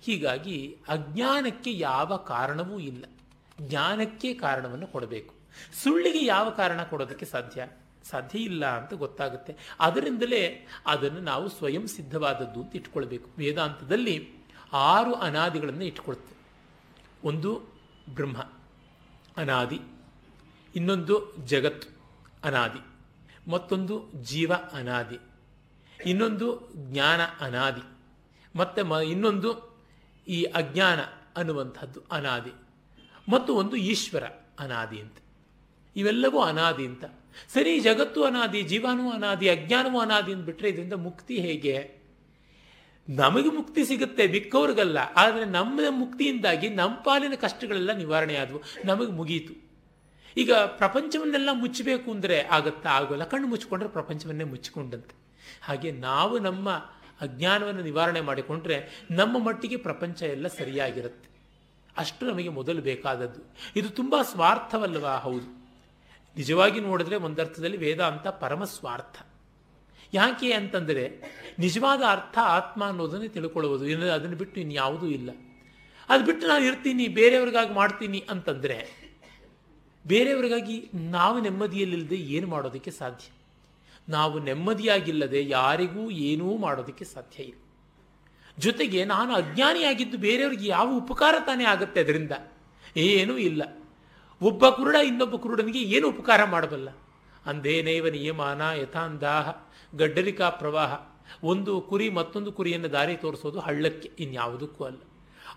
ಹೀಗಾಗಿ ಅಜ್ಞಾನಕ್ಕೆ ಯಾವ ಕಾರಣವೂ ಇಲ್ಲ. ಜ್ಞಾನಕ್ಕೆ ಕಾರಣವನ್ನು ಕೊಡಬೇಕು. ಸುಳ್ಳಿಗೆ ಯಾವ ಕಾರಣ ಕೊಡೋದಕ್ಕೆ ಸಾಧ್ಯ? ಸಾಧ್ಯ ಇಲ್ಲ ಅಂತ ಗೊತ್ತಾಗುತ್ತೆ. ಅದರಿಂದಲೇ ಅದನ್ನು ನಾವು ಸ್ವಯಂ ಸಿದ್ಧವಾದದ್ದು ಅಂತ ಇಟ್ಕೊಳ್ಬೇಕು. ವೇದಾಂತದಲ್ಲಿ ಆರು ಅನಾದಿಗಳನ್ನು ಇಟ್ಕೊಳ್ತೇವೆ. ಒಂದು ಬ್ರಹ್ಮ, ಅನಾದಿ, ಇನ್ನೊಂದು ಜಗತ್ತು, ಅನಾದಿ, ಮತ್ತೊಂದು ಜೀವ ಅನಾದಿ, ಇನ್ನೊಂದು ಜ್ಞಾನ ಅನಾದಿ, ಮತ್ತು ಇನ್ನೊಂದು ಈ ಅಜ್ಞಾನ ಅನ್ನುವಂಥದ್ದು ಅನಾದಿ. ಮತ್ತು ಒಂದು ಈಶ್ವರ ಅನಾದಿ ಅಂತ. ಇವೆಲ್ಲವೂ ಅನಾದಿ ಅಂತ. ಸರಿ ಜಗತ್ತು ಅನಾದಿ ಜೀವಾನು ಅನಾದಿ, ಅಜ್ಞಾನವೂ ಅನಾದಿ ಬಿಟ್ಟರೆ ಇದರಿಂದ ಮುಕ್ತಿ ಹೇಗೆ? ನಮಗೆ ಮುಕ್ತಿ ಸಿಗುತ್ತೆ ಬಿಕ್ಕವ್ರಿಗಲ್ಲ. ಆದರೆ ನಮ್ಮ ಮುಕ್ತಿಯಿಂದಾಗಿ ನಮ್ಮ ಪಾಲಿನ ಕಷ್ಟಗಳೆಲ್ಲ ನಿವಾರಣೆ ಆದವು. ನಮಗೆ ಮುಗೀತು. ಈಗ ಪ್ರಪಂಚವನ್ನೆಲ್ಲ ಮುಚ್ಚಬೇಕು ಅಂದರೆ ಆಗುತ್ತಾ? ಆಗೋಲ್ಲ. ಕಣ್ಣು ಮುಚ್ಚಿಕೊಂಡ್ರೆ ಪ್ರಪಂಚವನ್ನೇ ಮುಚ್ಚಿಕೊಂಡಂತೆ. ಹಾಗೆ ನಾವು ನಮ್ಮ ಅಜ್ಞಾನವನ್ನು ನಿವಾರಣೆ ಮಾಡಿಕೊಂಡ್ರೆ ನಮ್ಮ ಮಟ್ಟಿಗೆ ಪ್ರಪಂಚ ಎಲ್ಲ ಸರಿಯಾಗಿರುತ್ತೆ. ಅಷ್ಟು ನಮಗೆ ಮೊದಲು ಬೇಕಾದದ್ದು. ಇದು ತುಂಬ ಸ್ವಾರ್ಥವಲ್ಲವಾ? ಹೌದು. ನಿಜವಾಗಿ ನೋಡಿದ್ರೆ ಒಂದರ್ಥದಲ್ಲಿ ವೇದಾಂತ ಪರಮ ಸ್ವಾರ್ಥ. ಯಾಕೆ ಅಂತಂದರೆ ನಿಜವಾದ ಅರ್ಥ ಆತ್ಮ ಅನ್ನೋದನ್ನೇ ತಿಳ್ಕೊಳ್ಳುವುದು. ಇನ್ನು ಅದನ್ನು ಬಿಟ್ಟು ಇನ್ಯಾವುದೂ ಇಲ್ಲ. ಅದು ಬಿಟ್ಟು ನಾನು ಇರ್ತೀನಿ, ಬೇರೆಯವ್ರಿಗಾಗಿ ಮಾಡ್ತೀನಿ ಅಂತಂದರೆ ಬೇರೆಯವರಿಗಾಗಿ ನಾವು ನೆಮ್ಮದಿಯಲ್ಲಿಲ್ಲದೆ ಏನು ಮಾಡೋದಕ್ಕೆ ಸಾಧ್ಯ? ನಾವು ನೆಮ್ಮದಿಯಾಗಿಲ್ಲದೆ ಯಾರಿಗೂ ಏನೂ ಮಾಡೋದಕ್ಕೆ ಸಾಧ್ಯ ಇಲ್ಲ. ಜೊತೆಗೆ ನಾನು ಅಜ್ಞಾನಿಯಾಗಿದ್ದು ಬೇರೆಯವ್ರಿಗೆ ಯಾವ ಉಪಕಾರ ತಾನೇ ಆಗುತ್ತೆ ಅದರಿಂದ? ಏನೂ ಇಲ್ಲ. ಒಬ್ಬ ಕುರುಡ ಇನ್ನೊಬ್ಬ ಕುರುಡನಿಗೆ ಏನು ಉಪಕಾರ ಮಾಡಬಲ್ಲ? ಅಂದೇನೇವ ನಿಯಮಾನ ಯಥಾಂದಾಹ ಗಡ್ಡರಿಕಾ ಪ್ರವಾಹ. ಒಂದು ಕುರಿ ಮತ್ತೊಂದು ಕುರಿಯನ್ನು ದಾರಿ ತೋರಿಸೋದು ಹಳ್ಳಕ್ಕೆ, ಇನ್ಯಾವುದಕ್ಕೂ ಅಲ್ಲ.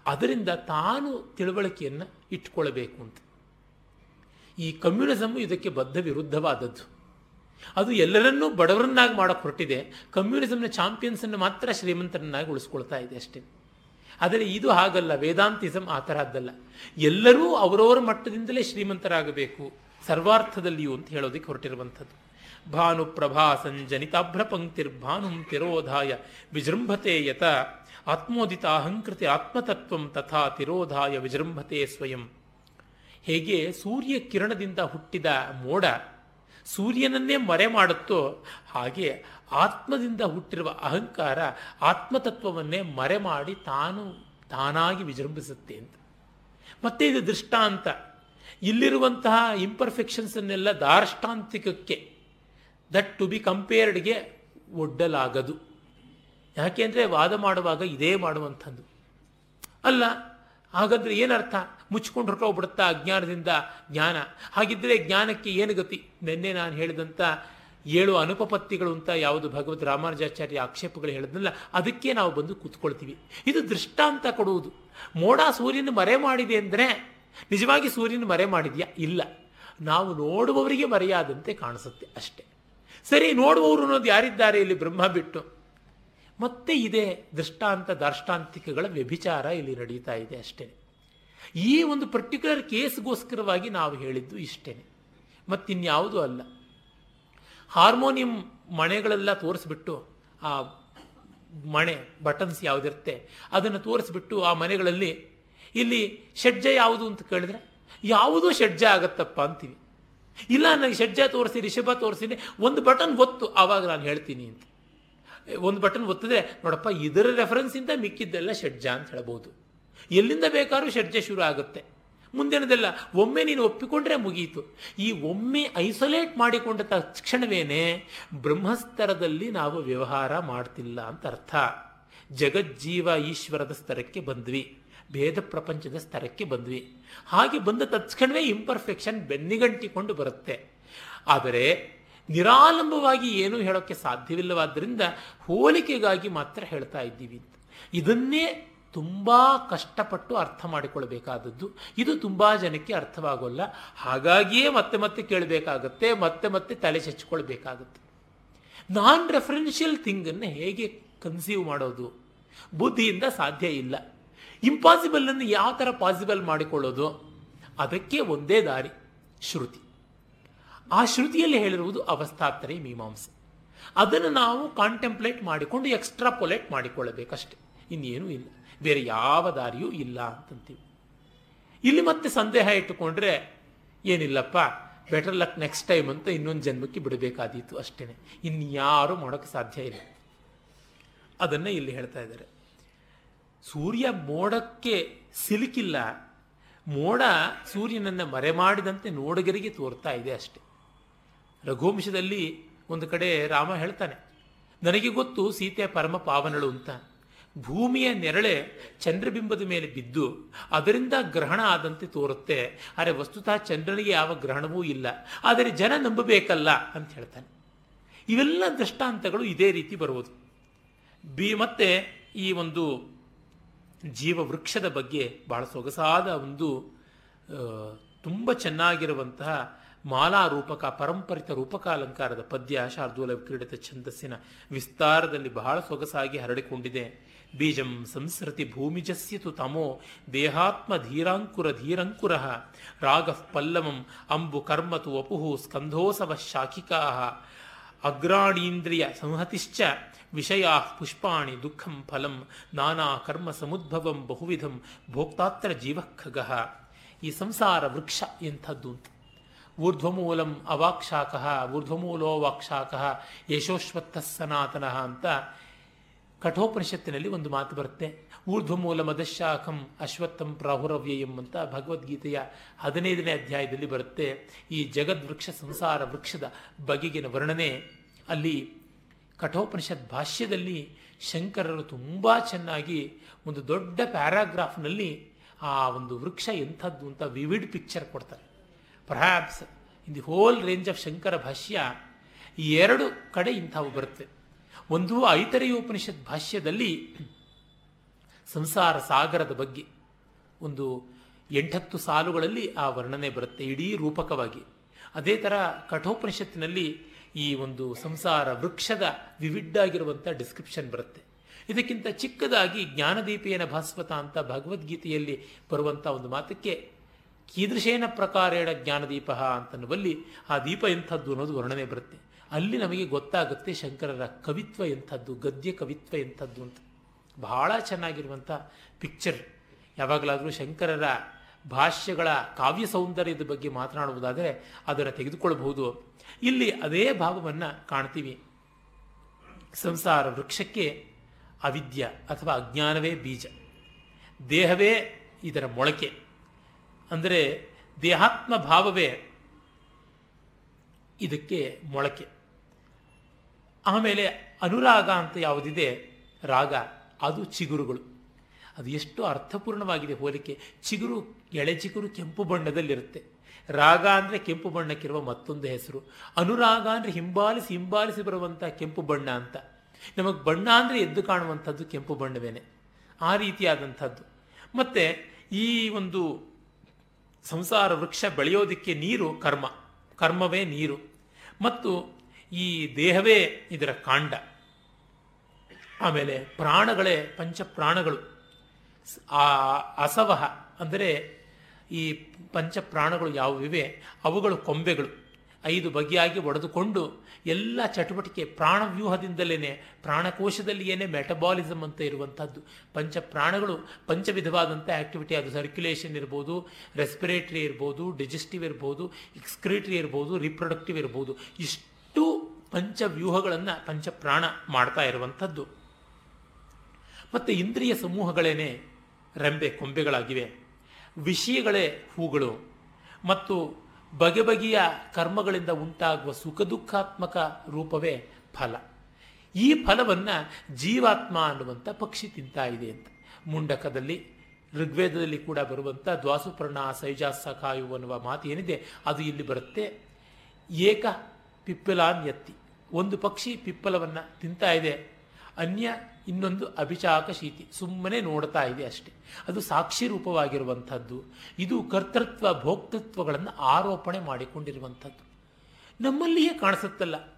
ಅದರಿಂದ ತಾನು ತಿಳುವಳಿಕೆಯನ್ನು ಇಟ್ಕೊಳ್ಬೇಕು ಅಂತ. ಈ ಕಮ್ಯುನಿಸಮ್ ಇದಕ್ಕೆ ಬದ್ಧ ವಿರುದ್ಧವಾದದ್ದು. ಅದು ಎಲ್ಲರನ್ನೂ ಬಡವರನ್ನಾಗಿ ಮಾಡೋಕ್ಕೆ ಹೊರಟಿದೆ. ಕಮ್ಯುನಿಸಮ್ನ ಚಾಂಪಿಯನ್ಸನ್ನು ಮಾತ್ರ ಶ್ರೀಮಂತರನ್ನಾಗಿ ಉಳಿಸ್ಕೊಳ್ತಾ ಇದೆ ಅಷ್ಟೇ. ಆದರೆ ಇದು ಹಾಗಲ್ಲ ವೇದಾಂತಿಸಮ್ ಆ ತರಹದ್ದಲ್ಲ ಎಲ್ಲರೂ ಅವರವರ ಮಟ್ಟದಿಂದಲೇ ಶ್ರೀಮಂತರಾಗಬೇಕು, ಸರ್ವಾರ್ಥದಲ್ಲಿಯೂ ಅಂತ ಹೇಳೋದಕ್ಕೆ ಹೊರಟಿರುವಂಥದ್ದು. ಭಾನು ಪ್ರಭಾ ಸಂಜನಿತಾಭ್ರ ತಿರೋಧಾಯ ವಿಜೃಂಭತೆ ಯತ ಆತ್ಮೋದಿತ ಅಹಂಕೃತಿ ಆತ್ಮತತ್ವಂ ತಥಾ ತಿರೋಧಾಯ ವಿಜೃಂಭತೆ ಸ್ವಯಂ. ಹೇಗೆ ಸೂರ್ಯ ಕಿರಣದಿಂದ ಹುಟ್ಟಿದ ಮೋಡ ಸೂರ್ಯನನ್ನೇ ಮರೆ ಮಾಡುತ್ತೋ ಹಾಗೆ ಆತ್ಮದಿಂದ ಹುಟ್ಟಿರುವ ಅಹಂಕಾರ ಆತ್ಮತತ್ವವನ್ನೇ ಮರೆ ಮಾಡಿ ತಾನು ತಾನಾಗಿ ವಿಜೃಂಭಿಸುತ್ತೆ ಅಂತ. ಮತ್ತೆ ಇದು ದೃಷ್ಟಾಂತ. ಇಲ್ಲಿರುವಂತಹ ಇಂಪರ್ಫೆಕ್ಷನ್ಸನ್ನೆಲ್ಲ ದಾರ್ಷ್ಟಾಂತಿಕಕ್ಕೆ ದಟ್ ಟು ಬಿ ಕಂಪೇರ್ಡ್ಗೆ ಒಡ್ಡಲಾಗದು. ಯಾಕೆಂದರೆ ವಾದ ಮಾಡುವಾಗ ಇದೇ ಮಾಡುವಂಥದ್ದು. ಅಲ್ಲ, ಹಾಗಾದರೆ ಏನರ್ಥ? ಮುಚ್ಕೊಂಡು ಹೊರಟೋಗ್ಬಿಡುತ್ತಾ ಅಜ್ಞಾನದಿಂದ ಜ್ಞಾನ. ಹಾಗಿದ್ದರೆ ಜ್ಞಾನಕ್ಕೆ ಏನು ಗತಿ? ನಿನ್ನೆ ನಾನು ಹೇಳಿದಂಥ ಏಳು ಅನುಪಪತ್ತಿಗಳು ಅಂತ ಯಾವುದು ಭಗವದ್ ರಾಮಾನುಜಾಚಾರ್ಯ ಆಕ್ಷೇಪಗಳು ಹೇಳಿದ್ನಲ್ಲ, ಅದಕ್ಕೆ ನಾವು ಬಂದು ಕೂತ್ಕೊಳ್ತೀವಿ. ಇದು ದೃಷ್ಟಾಂತ ಕೊಡುವುದು. ಮೋಡ ಸೂರ್ಯನ ಮರೆ ಮಾಡಿದೆ ಅಂದರೆ ನಿಜವಾಗಿ ಸೂರ್ಯನ ಮರೆ ಮಾಡಿದೆಯಾ? ಇಲ್ಲ. ನಾವು ನೋಡುವವರಿಗೆ ಮರೆಯಾದಂತೆ ಕಾಣಿಸುತ್ತೆ ಅಷ್ಟೇ. ಸರಿ, ನೋಡುವವರು ಅನ್ನೋದು ಯಾರಿದ್ದಾರೆ ಇಲ್ಲಿ ಬ್ರಹ್ಮ ಬಿಟ್ಟು? ಮತ್ತೆ ಇದೇ ದೃಷ್ಟಾಂತ ದಾರ್ಷ್ಟಾಂತಿಕಗಳ ವ್ಯಭಿಚಾರ ಇಲ್ಲಿ ನಡೀತಾ ಇದೆ ಅಷ್ಟೇ. ಈ ಒಂದು ಪರ್ಟಿಕ್ಯುಲರ್ ಕೇಸ್ಗೋಸ್ಕರವಾಗಿ ನಾವು ಹೇಳಿದ್ದು ಇಷ್ಟೇ ಮತ್ತಿನ್ಯಾವುದೂ ಅಲ್ಲ. ಹಾರ್ಮೋನಿಯಂ ಮಣೆಗಳೆಲ್ಲ ತೋರಿಸ್ಬಿಟ್ಟು ಆ ಮಣೆ ಬಟನ್ಸ್ ಯಾವುದಿರುತ್ತೆ, ಅದನ್ನು ತೋರಿಸ್ಬಿಟ್ಟು ಆ ಮನೆಗಳಲ್ಲಿ ಇಲ್ಲಿ ಷಡ್ಜ ಯಾವುದು ಅಂತ ಕೇಳಿದ್ರೆ, ಯಾವುದೂ ಷಡ್ಜ ಆಗತ್ತಪ್ಪ ಅಂತೀವಿ. ಇಲ್ಲ, ನನಗೆ ಷಡ್ಜ ತೋರಿಸಿ, ರಿಷಭ ತೋರಿಸಿದ್ರೆ ಒಂದು ಬಟನ್ ಒತ್ತು, ಆವಾಗ ನಾನು ಹೇಳ್ತೀನಿ ಅಂತ. ಒಂದು ಬಟನ್ ಒತ್ತಿದ್ರೆ, ನೋಡಪ್ಪ, ಇದರ ರೆಫರೆನ್ಸಿಂದ ಮಿಕ್ಕಿದ್ದೆಲ್ಲ ಷಡ್ಜ ಅಂತ ಹೇಳ್ಬೋದು. ಎಲ್ಲಿಂದ ಬೇಕಾದ್ರೂ ಷಡ್ಜ ಶುರು ಆಗುತ್ತೆ. ಮುಂದಿನದೆಲ್ಲ ಒಮ್ಮೆ ನೀನು ಒಪ್ಪಿಕೊಂಡ್ರೆ ಮುಗೀತು. ಈ ಒಮ್ಮೆ ಐಸೋಲೇಟ್ ಮಾಡಿಕೊಂಡ ತಕ್ಷಣವೇನೆ ಬ್ರಹ್ಮಸ್ತರದಲ್ಲಿ ನಾವು ವ್ಯವಹಾರ ಮಾಡ್ತಿಲ್ಲ ಅಂತ ಅರ್ಥ. ಜಗಜ್ಜೀವ ಈಶ್ವರದ ಸ್ತರಕ್ಕೆ ಬಂದ್ವಿ. ಭೇದ ಪ್ರಪಂಚದ ಸ್ತರಕ್ಕೆ ಬಂದ್ವಿ. ಹಾಗೆ ಬಂದ ತಕ್ಷಣವೇ ಇಂಪರ್ಫೆಕ್ಷನ್ ಬೆನ್ನಿಗಂಟಿಕೊಂಡು ಬರುತ್ತೆ. ಆದರೆ ನಿರಾಲಂಬವಾಗಿ ಏನೂ ಹೇಳೋಕ್ಕೆ ಸಾಧ್ಯವಿಲ್ಲವಾದ್ದರಿಂದ ಹೋಲಿಕೆಗಾಗಿ ಮಾತ್ರ ಹೇಳ್ತಾ ಇದ್ದೀವಿ ಇದನ್ನೇ ತುಂಬ ಕಷ್ಟಪಟ್ಟು ಅರ್ಥ ಮಾಡಿಕೊಳ್ಬೇಕಾದದ್ದು. ಇದು ತುಂಬ ಜನಕ್ಕೆ ಅರ್ಥವಾಗೋಲ್ಲ. ಹಾಗಾಗಿಯೇ ಮತ್ತೆ ಮತ್ತೆ ಕೇಳಬೇಕಾಗತ್ತೆ, ಮತ್ತೆ ಮತ್ತೆ ತಲೆ ಚೆಚ್ಕೊಳ್ಬೇಕಾಗತ್ತೆ ನಾನ್ ರೆಫರೆನ್ಷಿಯಲ್ ಥಿಂಗನ್ನು ಹೇಗೆ ಕನ್ಸೀವ್ ಮಾಡೋದು? ಬುದ್ಧಿಯಿಂದ ಸಾಧ್ಯ ಇಲ್ಲ. ಇಂಪಾಸಿಬಲ್ ಅನ್ನು ಯಾವ ಥರ ಪಾಸಿಬಲ್ ಮಾಡಿಕೊಳ್ಳೋದು? ಅದಕ್ಕೆ ಒಂದೇ ದಾರಿ, ಶ್ರುತಿ. ಆ ಶ್ರುತಿಯಲ್ಲಿ ಹೇಳಿರುವುದು ಅವಸ್ಥಾತ್ರೆ ಮೀಮಾಂಸೆ. ಅದನ್ನು ನಾವು ಕಾಂಟೆಂಪ್ಲೇಟ್ ಮಾಡಿಕೊಂಡು ಎಕ್ಸ್ಟ್ರಾಪೊಲೇಟ್ ಮಾಡಿಕೊಳ್ಳಬೇಕಷ್ಟೆ. ಇನ್ನೇನೂ ಇಲ್ಲ. ಬೇರೆ ಯಾವ ದಾರಿಯೂ ಇಲ್ಲ ಅಂತಂತೀವಿ. ಇಲ್ಲಿ ಮತ್ತೆ ಸಂದೇಹ ಇಟ್ಟುಕೊಂಡ್ರೆ ಏನಿಲ್ಲಪ್ಪ ಬೆಟರ್ ಲಕ್ ನೆಕ್ಸ್ಟ್ ಟೈಮ್ ಅಂತ ಇನ್ನೊಂದು ಜನ್ಮಕ್ಕೆ ಬಿಡಬೇಕಾದೀತು ಅಷ್ಟೇ ಇನ್ಯಾರು ಮಾಡೋಕ್ಕೆ ಸಾಧ್ಯ ಇಲ್ಲ. ಅದನ್ನು ಇಲ್ಲಿ ಹೇಳ್ತಾ ಇದ್ದಾರೆ. ಸೂರ್ಯ ಮೋಡಕ್ಕೆ ಸಿಲುಕಿಲ್ಲ. ಮೋಡ ಸೂರ್ಯನನ್ನು ಮರೆಮಾಡಿದಂತೆ ನೋಡಗರಿಗೆ ತೋರ್ತಾ ಇದೆ ಅಷ್ಟೆ. ರಘುವಂಶದಲ್ಲಿ ಒಂದು ಕಡೆ ರಾಮ ಹೇಳ್ತಾನೆ, ನನಗೆ ಗೊತ್ತು ಸೀತೆ ಪರಮ ಪಾವನಳು ಅಂತ. ಭೂಮಿಯ ನೆರಳೆ ಚಂದ್ರಬಿಂಬದ ಮೇಲೆ ಬಿದ್ದು ಅದರಿಂದ ಗ್ರಹಣ ಆದಂತೆ ತೋರುತ್ತೆ. ಆದರೆ ವಸ್ತುತಃ ಚಂದ್ರನಿಗೆ ಯಾವ ಗ್ರಹಣವೂ ಇಲ್ಲ. ಆದರೆ ಜನ ನಂಬಬೇಕಲ್ಲ ಅಂತ ಹೇಳ್ತಾನೆ. ಇವೆಲ್ಲ ದೃಷ್ಟಾಂತಗಳು ಇದೇ ರೀತಿ ಬರುವುದು. ಬಿ, ಮತ್ತೆ ಈ ಒಂದು ಜೀವ ವೃಕ್ಷದ ಬಗ್ಗೆ ಬಹಳ ಸೊಗಸಾದ ಒಂದು ತುಂಬ ಚೆನ್ನಾಗಿರುವಂತಹ ಮಾಲಾ ರೂಪಕ ಪರಂಪರಿತ ರೂಪಕ ಅಲಂಕಾರದ ಪದ್ಯ ಶಾರ್ದೂಲ ಕ್ರೀಡಿತ ಛಂದಸ್ಸಿನ ವಿಸ್ತಾರದಲ್ಲಿ ಬಹಳ ಸೊಗಸಾಗಿ ಹರಡಿಕೊಂಡಿದೆ. ಬೀಜಂ ಸಂಸ್ರತಿ ಭೂಮಿಜಸ್ಯತು ತಮೋ ದೇಹಾತ್ಮ ಧೀರಾಂಕುರ ಧೀರಂಕುರ ರಾಗ ಪಲ್ಲವಂ ಅಂಬು ಕರ್ಮತು ವಪುಹು ಸ್ಕಂಧೋಸವ ಶಾಖಿಕಾ ಅಗ್ರಾಣೀಂದ್ರಿಯ ಸಂಹತಿಶ್ಚ ವಿಷಯಾ ಪುಷ್ಪಾಣಿ ದುಃಖಂ ಫಲಂ ನಾನಾ ಕರ್ಮ ಸಮುದ್ಭವಂ ಬಹುವಿಧಂ ಭೋಕ್ತಾತ್ರ ಜೀವಖಗ ಈ ಸಂಸಾರ ವೃಕ್ಷ ಎಂಥದ್ದು? ಅಂತ ಊರ್ಧ್ವಮೂಲಂ ಅವಾಕ್ಷಾಕಃ ಊರ್ಧ್ವಮೂಲೋ ವಾಕ್ಷಾಕ ಯಶೋಶ್ವತ್ಥ ಸನಾತನಃ ಅಂತ ಕಠೋಪನಿಷತ್ತಿನಲ್ಲಿ ಒಂದು ಮಾತು ಬರುತ್ತೆ. ಊರ್ಧ್ವಮೂಲ ಮದಶಾಖಂ ಅಶ್ವತ್ಥಂ ಪ್ರಾಹುರವ್ಯಯಂ ಅಂತ ಭಗವದ್ಗೀತೆಯ ಹದಿನೈದನೇ ಅಧ್ಯಾಯದಲ್ಲಿ ಬರುತ್ತೆ. ಈ ಜಗದ್ವೃಕ್ಷ ಸಂಸಾರ ವೃಕ್ಷದ ಬಗೆಗಿನ ವರ್ಣನೆ. ಅಲ್ಲಿ ಕಠೋಪನಿಷತ್ ಭಾಷ್ಯದಲ್ಲಿ ಶಂಕರರು ತುಂಬ ಚೆನ್ನಾಗಿ ಒಂದು ದೊಡ್ಡ ಪ್ಯಾರಾಗ್ರಾಫ್ನಲ್ಲಿ ಆ ಒಂದು ವೃಕ್ಷ ಎಂಥದ್ದು ಅಂತ ವಿವಿಡ್ ಪಿಕ್ಚರ್ ಕೊಡ್ತಾರೆ. Perhaps in the whole range of Shankara Bhashya ಎರಡು ಕಡೆ ಇಂಥವು ಬರುತ್ತೆ. ಒಂದು ಐತರೆಯೋಪನಿಷತ್ ಭಾಷ್ಯದಲ್ಲಿ ಸಂಸಾರ ಸಾಗರದ ಬಗ್ಗೆ ಒಂದು ಎಂಟತ್ತು ಸಾಲುಗಳಲ್ಲಿ ಆ ವರ್ಣನೆ ಬರುತ್ತೆ, ಇಡೀ ರೂಪಕವಾಗಿ. ಅದೇ ಥರ ಕಠೋಪನಿಷತ್ತಿನಲ್ಲಿ ಈ ಒಂದು ಸಂಸಾರ ವೃಕ್ಷದ ವಿವಿಡ್ ಆಗಿರುವಂಥ ಡಿಸ್ಕ್ರಿಪ್ಷನ್ ಬರುತ್ತೆ. ಇದಕ್ಕಿಂತ ಚಿಕ್ಕದಾಗಿ ಜ್ಞಾನದೀಪೇನ ಭಾಸ್ವತ ಅಂತ ಭಗವದ್ಗೀತೆಯಲ್ಲಿ ಬರುವಂಥ ಒಂದು ಮಾತಕ್ಕೆ ಕೀದೃಶೇನ ಪ್ರಕಾರೇಣ ಜ್ಞಾನದೀಪ ಅಂತನ್ನುವಲ್ಲಿ ಆ ದೀಪ ಎಂಥದ್ದು ಅನ್ನೋದು ವರ್ಣನೆ ಬರುತ್ತೆ. ಅಲ್ಲಿ ನಮಗೆ ಗೊತ್ತಾಗುತ್ತೆ ಶಂಕರರ ಕವಿತ್ವ ಎಂಥದ್ದು, ಗದ್ಯ ಕವಿತ್ವ ಎಂಥದ್ದು ಅಂತ. ಬಹಳ ಚೆನ್ನಾಗಿರುವಂಥ ಪಿಕ್ಚರ್ ಯಾವಾಗಲಾದರೂ ಶಂಕರರ ಭಾಷ್ಯಗಳ ಕಾವ್ಯ ಸೌಂದರ್ಯದ ಬಗ್ಗೆ ಮಾತನಾಡುವುದಾದರೆ ಅದನ್ನು ತೆಗೆದುಕೊಳ್ಳಬಹುದು ಇಲ್ಲಿ ಅದೇ ಭಾವವನ್ನು ಕಾಣ್ತೀವಿ. ಸಂಸಾರ ವೃಕ್ಷಕ್ಕೆ ಅವಿದ್ಯ ಅಥವಾ ಅಜ್ಞಾನವೇ ಬೀಜ. ದೇಹವೇ ಇದರ ಮೊಳಕೆ. ಅಂದರೆ ದೇಹಾತ್ಮ ಭಾವವೇ ಇದಕ್ಕೆ ಮೊಳಕೆ. ಆಮೇಲೆ ಅನುರಾಗ ಅಂತ ಯಾವುದಿದೆ? ರಾಗ. ಅದು ಚಿಗುರುಗಳು. ಅದು ಎಷ್ಟು ಅರ್ಥಪೂರ್ಣವಾಗಿದೆ ಹೋಲಿಕೆ. ಚಿಗುರು, ಎಳೆ ಚಿಗುರು ಕೆಂಪು ಬಣ್ಣದಲ್ಲಿರುತ್ತೆ. ರಾಗ ಅಂದರೆ ಕೆಂಪು ಬಣ್ಣಕ್ಕಿರುವ ಮತ್ತೊಂದು ಹೆಸರು. ಅನುರಾಗ ಅಂದರೆ ಹಿಂಬಾಲಿಸಿ ಹಿಂಬಾಲಿಸಿ ಬರುವಂಥ ಕೆಂಪು ಬಣ್ಣ ಅಂತ. ನಮಗೆ ಬಣ್ಣ ಅಂದರೆ ಎದ್ದು ಕಾಣುವಂಥದ್ದು ಕೆಂಪು ಬಣ್ಣವೇನೆ. ಆ ರೀತಿಯಾದಂಥದ್ದು. ಮತ್ತು ಈ ಒಂದು ಸಂಸಾರ ವೃಕ್ಷ ಬೆಳೆಯೋದಕ್ಕೆ ನೀರು ಕರ್ಮ. ಕರ್ಮವೇ ನೀರು. ಮತ್ತು ಈ ದೇಹವೇ ಇದರ ಕಾಂಡ. ಆಮೇಲೆ ಪ್ರಾಣಗಳೇ ಪಂಚ ಪ್ರಾಣಗಳು ಆ ಅಸವಹ ಅಂದರೆ ಈ ಪಂಚ ಪ್ರಾಣಗಳು ಯಾವುವಿವೆ? ಅವುಗಳು ಕೊಂಬೆಗಳು. ಐದು ಬಗೆಯಾಗಿ ಒಡೆದುಕೊಂಡು ಎಲ್ಲ ಚಟುವಟಿಕೆ ಪ್ರಾಣವ್ಯೂಹದಿಂದಲೇ ಪ್ರಾಣಕೋಶದಲ್ಲಿಯೇ ಮೆಟಬಾಲಿಸಮ್ ಅಂತ ಇರುವಂಥದ್ದು. ಪಂಚ ಪ್ರಾಣಗಳು ಪಂಚವಿಧವಾದಂಥ ಆಕ್ಟಿವಿಟಿ. ಅದು ಸರ್ಕ್ಯುಲೇಷನ್ ಇರ್ಬೋದು, ರೆಸ್ಪಿರೇಟರಿ ಇರ್ಬೋದು, ಡಿಜೆಸ್ಟಿವ್ ಇರ್ಬೋದು, ಎಕ್ಸ್ಕ್ರಿಟರಿ ಇರ್ಬೋದು, ರಿಪ್ರೊಡಕ್ಟಿವ್ ಇರ್ಬೋದು. ಇಷ್ಟು ಪಂಚವ್ಯೂಹಗಳನ್ನು ಪಂಚಪ್ರಾಣ ಮಾಡ್ತಾ ಇರುವಂಥದ್ದು. ಮತ್ತು ಇಂದ್ರಿಯ ಸಮೂಹಗಳೇನೆ ರೆಂಬೆ ಕೊಂಬೆಗಳಾಗಿವೆ. ವಿಷಯಗಳೇ ಹೂಗಳು. ಮತ್ತು ಬಗೆ ಬಗೆಯ ಕರ್ಮಗಳಿಂದ ಉಂಟಾಗುವ ಸುಖ ದುಃಖಾತ್ಮಕ ರೂಪವೇ ಫಲ. ಈ ಫಲವನ್ನು ಜೀವಾತ್ಮ ಅನ್ನುವಂಥ ಪಕ್ಷಿ ತಿಂತಾ ಇದೆ ಅಂತ. ಮುಂಡಕದಲ್ಲಿ, ಋಗ್ವೇದದಲ್ಲಿ ಕೂಡ ಬರುವಂಥ ದ್ವಾಸುಪರ್ಣ ಸೈಜಾಸ ಕಾಯು ಅನ್ನುವ ಮಾತು ಏನಿದೆ ಅದು ಇಲ್ಲಿ ಬರುತ್ತೆ. ಏಕ ಪಿಪ್ಪಲಾನ್ ಎತ್ತಿ ಒಂದು ಪಕ್ಷಿ ಪಿಪ್ಪಲವನ್ನು ತಿಂತಾ ಇದೆ. ಅನ್ಯ ಇನ್ನೊಂದು ಅಭಿಚಾಕ ಶೀತಿ. ಸುಮ್ಮನೆ ನೋಡ್ತಾ ಇದೆ ಅಷ್ಟೆ. ಅದು ಸಾಕ್ಷಿ ರೂಪವಾಗಿರುವಂಥದ್ದು. ಇದು ಕರ್ತೃತ್ವ, ಭೋಕ್ತೃತ್ವಗಳನ್ನು ಆರೋಪಣೆ ಮಾಡಿಕೊಂಡಿರುವಂಥದ್ದು. ನಮ್ಮಲ್ಲಿಯೇ ಕಾಣಿಸುತ್ತಲ್ಲ.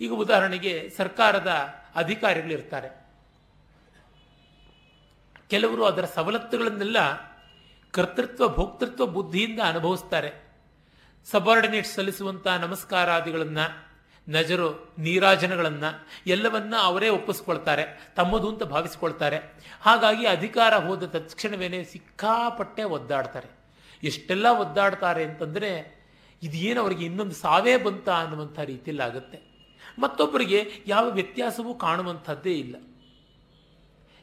ಈಗ ಉದಾಹರಣೆಗೆ ಸರ್ಕಾರದ ಅಧಿಕಾರಿಗಳಿರ್ತಾರೆ. ಕೆಲವರು ಅದರ ಸವಲತ್ತುಗಳನ್ನೆಲ್ಲ ಕರ್ತೃತ್ವ, ಭೋಕ್ತೃತ್ವ ಬುದ್ಧಿಯಿಂದ ಅನುಭವಿಸ್ತಾರೆ. ಸಬಾರ್ಡಿನೇಟ್ ಸಲ್ಲಿಸುವಂಥ ನಮಸ್ಕಾರಾದಿಗಳನ್ನು ನಜರು, ನೀರಾಜನಗಳನ್ನು ಎಲ್ಲವನ್ನ ಅವರೇ ಒಪ್ಪಿಸ್ಕೊಳ್ತಾರೆ, ತಮ್ಮದು ಅಂತ ಭಾವಿಸ್ಕೊಳ್ತಾರೆ. ಹಾಗಾಗಿ ಅಧಿಕಾರ ಹೋದ ತಕ್ಷಣವೇನೆ ಸಿಕ್ಕಾಪಟ್ಟೆ ಒದ್ದಾಡ್ತಾರೆ. ಎಷ್ಟೆಲ್ಲ ಒದ್ದಾಡ್ತಾರೆ ಅಂತಂದರೆ, ಇದೇನು ಅವರಿಗೆ ಇನ್ನೊಂದು ಸಾವೇ ಬಂತ ಅನ್ನುವಂಥ ರೀತಿಯಲ್ಲಿ ಆಗುತ್ತೆ. ಮತ್ತೊಬ್ಬರಿಗೆ ಯಾವ ವ್ಯತ್ಯಾಸವೂ ಕಾಣುವಂಥದ್ದೇ ಇಲ್ಲ.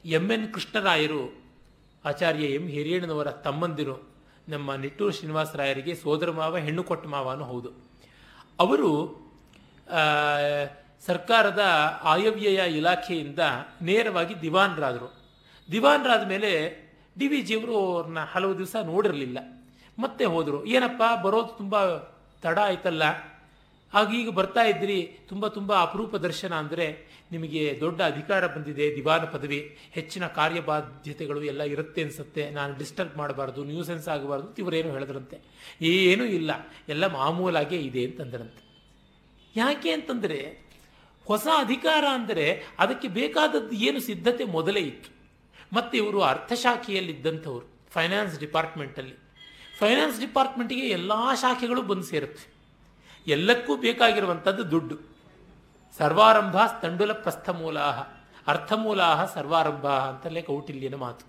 ಎಂ. ಎನ್. ಕೃಷ್ಣರಾಯರು, ಆಚಾರ್ಯ ಎಂ. ಹಿರಿಯಣ್ಣನವರ ತಮ್ಮಂದಿರು, ನಮ್ಮ ನಿಟ್ಟೂರು ಶ್ರೀನಿವಾಸರಾಯರಿಗೆ ಸೋದರ ಮಾವ, ಹೆಣ್ಣು ಕೊಟ್ಟ ಮಾವನೂ ಹೌದು. ಅವರು ಸರ್ಕಾರದ ಆಯವ್ಯಯ ಇಲಾಖೆಯಿಂದ ನೇರವಾಗಿ ದಿವಾನ್ರಾದರು. ದಿವಾನ್ರಾದ ಮೇಲೆ ಡಿ ವಿ ಜಿಯವರು ಅವ್ರನ್ನ ಹಲವು ದಿವಸ ನೋಡಿರಲಿಲ್ಲ. ಮತ್ತೆ ಹೋದರು. ಏನಪ್ಪ, ಬರೋದು ತುಂಬ ತಡ ಆಯ್ತಲ್ಲ. ಆಗೀಗ ಬರ್ತಾ ಇದ್ರಿ. ತುಂಬ ತುಂಬ ಅಪರೂಪ ದರ್ಶನ ಅಂದರೆ ನಿಮಗೆ ದೊಡ್ಡ ಅಧಿಕಾರ ಬಂದಿದೆ, ದಿವಾನ ಪದವಿ. ಹೆಚ್ಚಿನ ಕಾರ್ಯಬಾಧ್ಯತೆಗಳು ಎಲ್ಲ ಇರುತ್ತೆ ಅನಿಸುತ್ತೆ. ನಾನು ಡಿಸ್ಟರ್ಬ್ ಮಾಡಬಾರ್ದು, ನ್ಯೂಸೆನ್ಸ್ ಆಗಬಾರ್ದು, ಇವರೇನು ಹೇಳಿದ್ರಂತೆ. ಏನೂ ಇಲ್ಲ. ಎಲ್ಲ ಮಾಮೂಲಾಗೇ ಇದೆ ಅಂತಂದ್ರಂತೆ. ಯಾಕೆ ಅಂತಂದರೆ ಹೊಸ ಅಧಿಕಾರ ಅಂದರೆ ಅದಕ್ಕೆ ಬೇಕಾದದ್ದು ಏನು ಸಿದ್ಧತೆ ಮೊದಲೇ ಇತ್ತು. ಮತ್ತು ಇವರು ಅರ್ಥಶಾಖೆಯಲ್ಲಿದ್ದಂಥವ್ರು ಫೈನಾನ್ಸ್ ಡಿಪಾರ್ಟ್ಮೆಂಟಲ್ಲಿ ಫೈನಾನ್ಸ್ ಡಿಪಾರ್ಟ್ಮೆಂಟಿಗೆ ಎಲ್ಲ ಶಾಖೆಗಳು ಬಂದು ಸೇರುತ್ತೆ. ಎಲ್ಲಕ್ಕೂ ಬೇಕಾಗಿರುವಂಥದ್ದು ದುಡ್ಡು. ಸರ್ವಾರಂಭ ತಂಡುಲ ಪ್ರಸ್ಥಮೂಲಾಹ ಅರ್ಥಮೂಲಾಹ ಸರ್ವಾರಂಭ ಅಂತಲೇ ಕೌಟಿಲ್ಯನ ಮಾತು.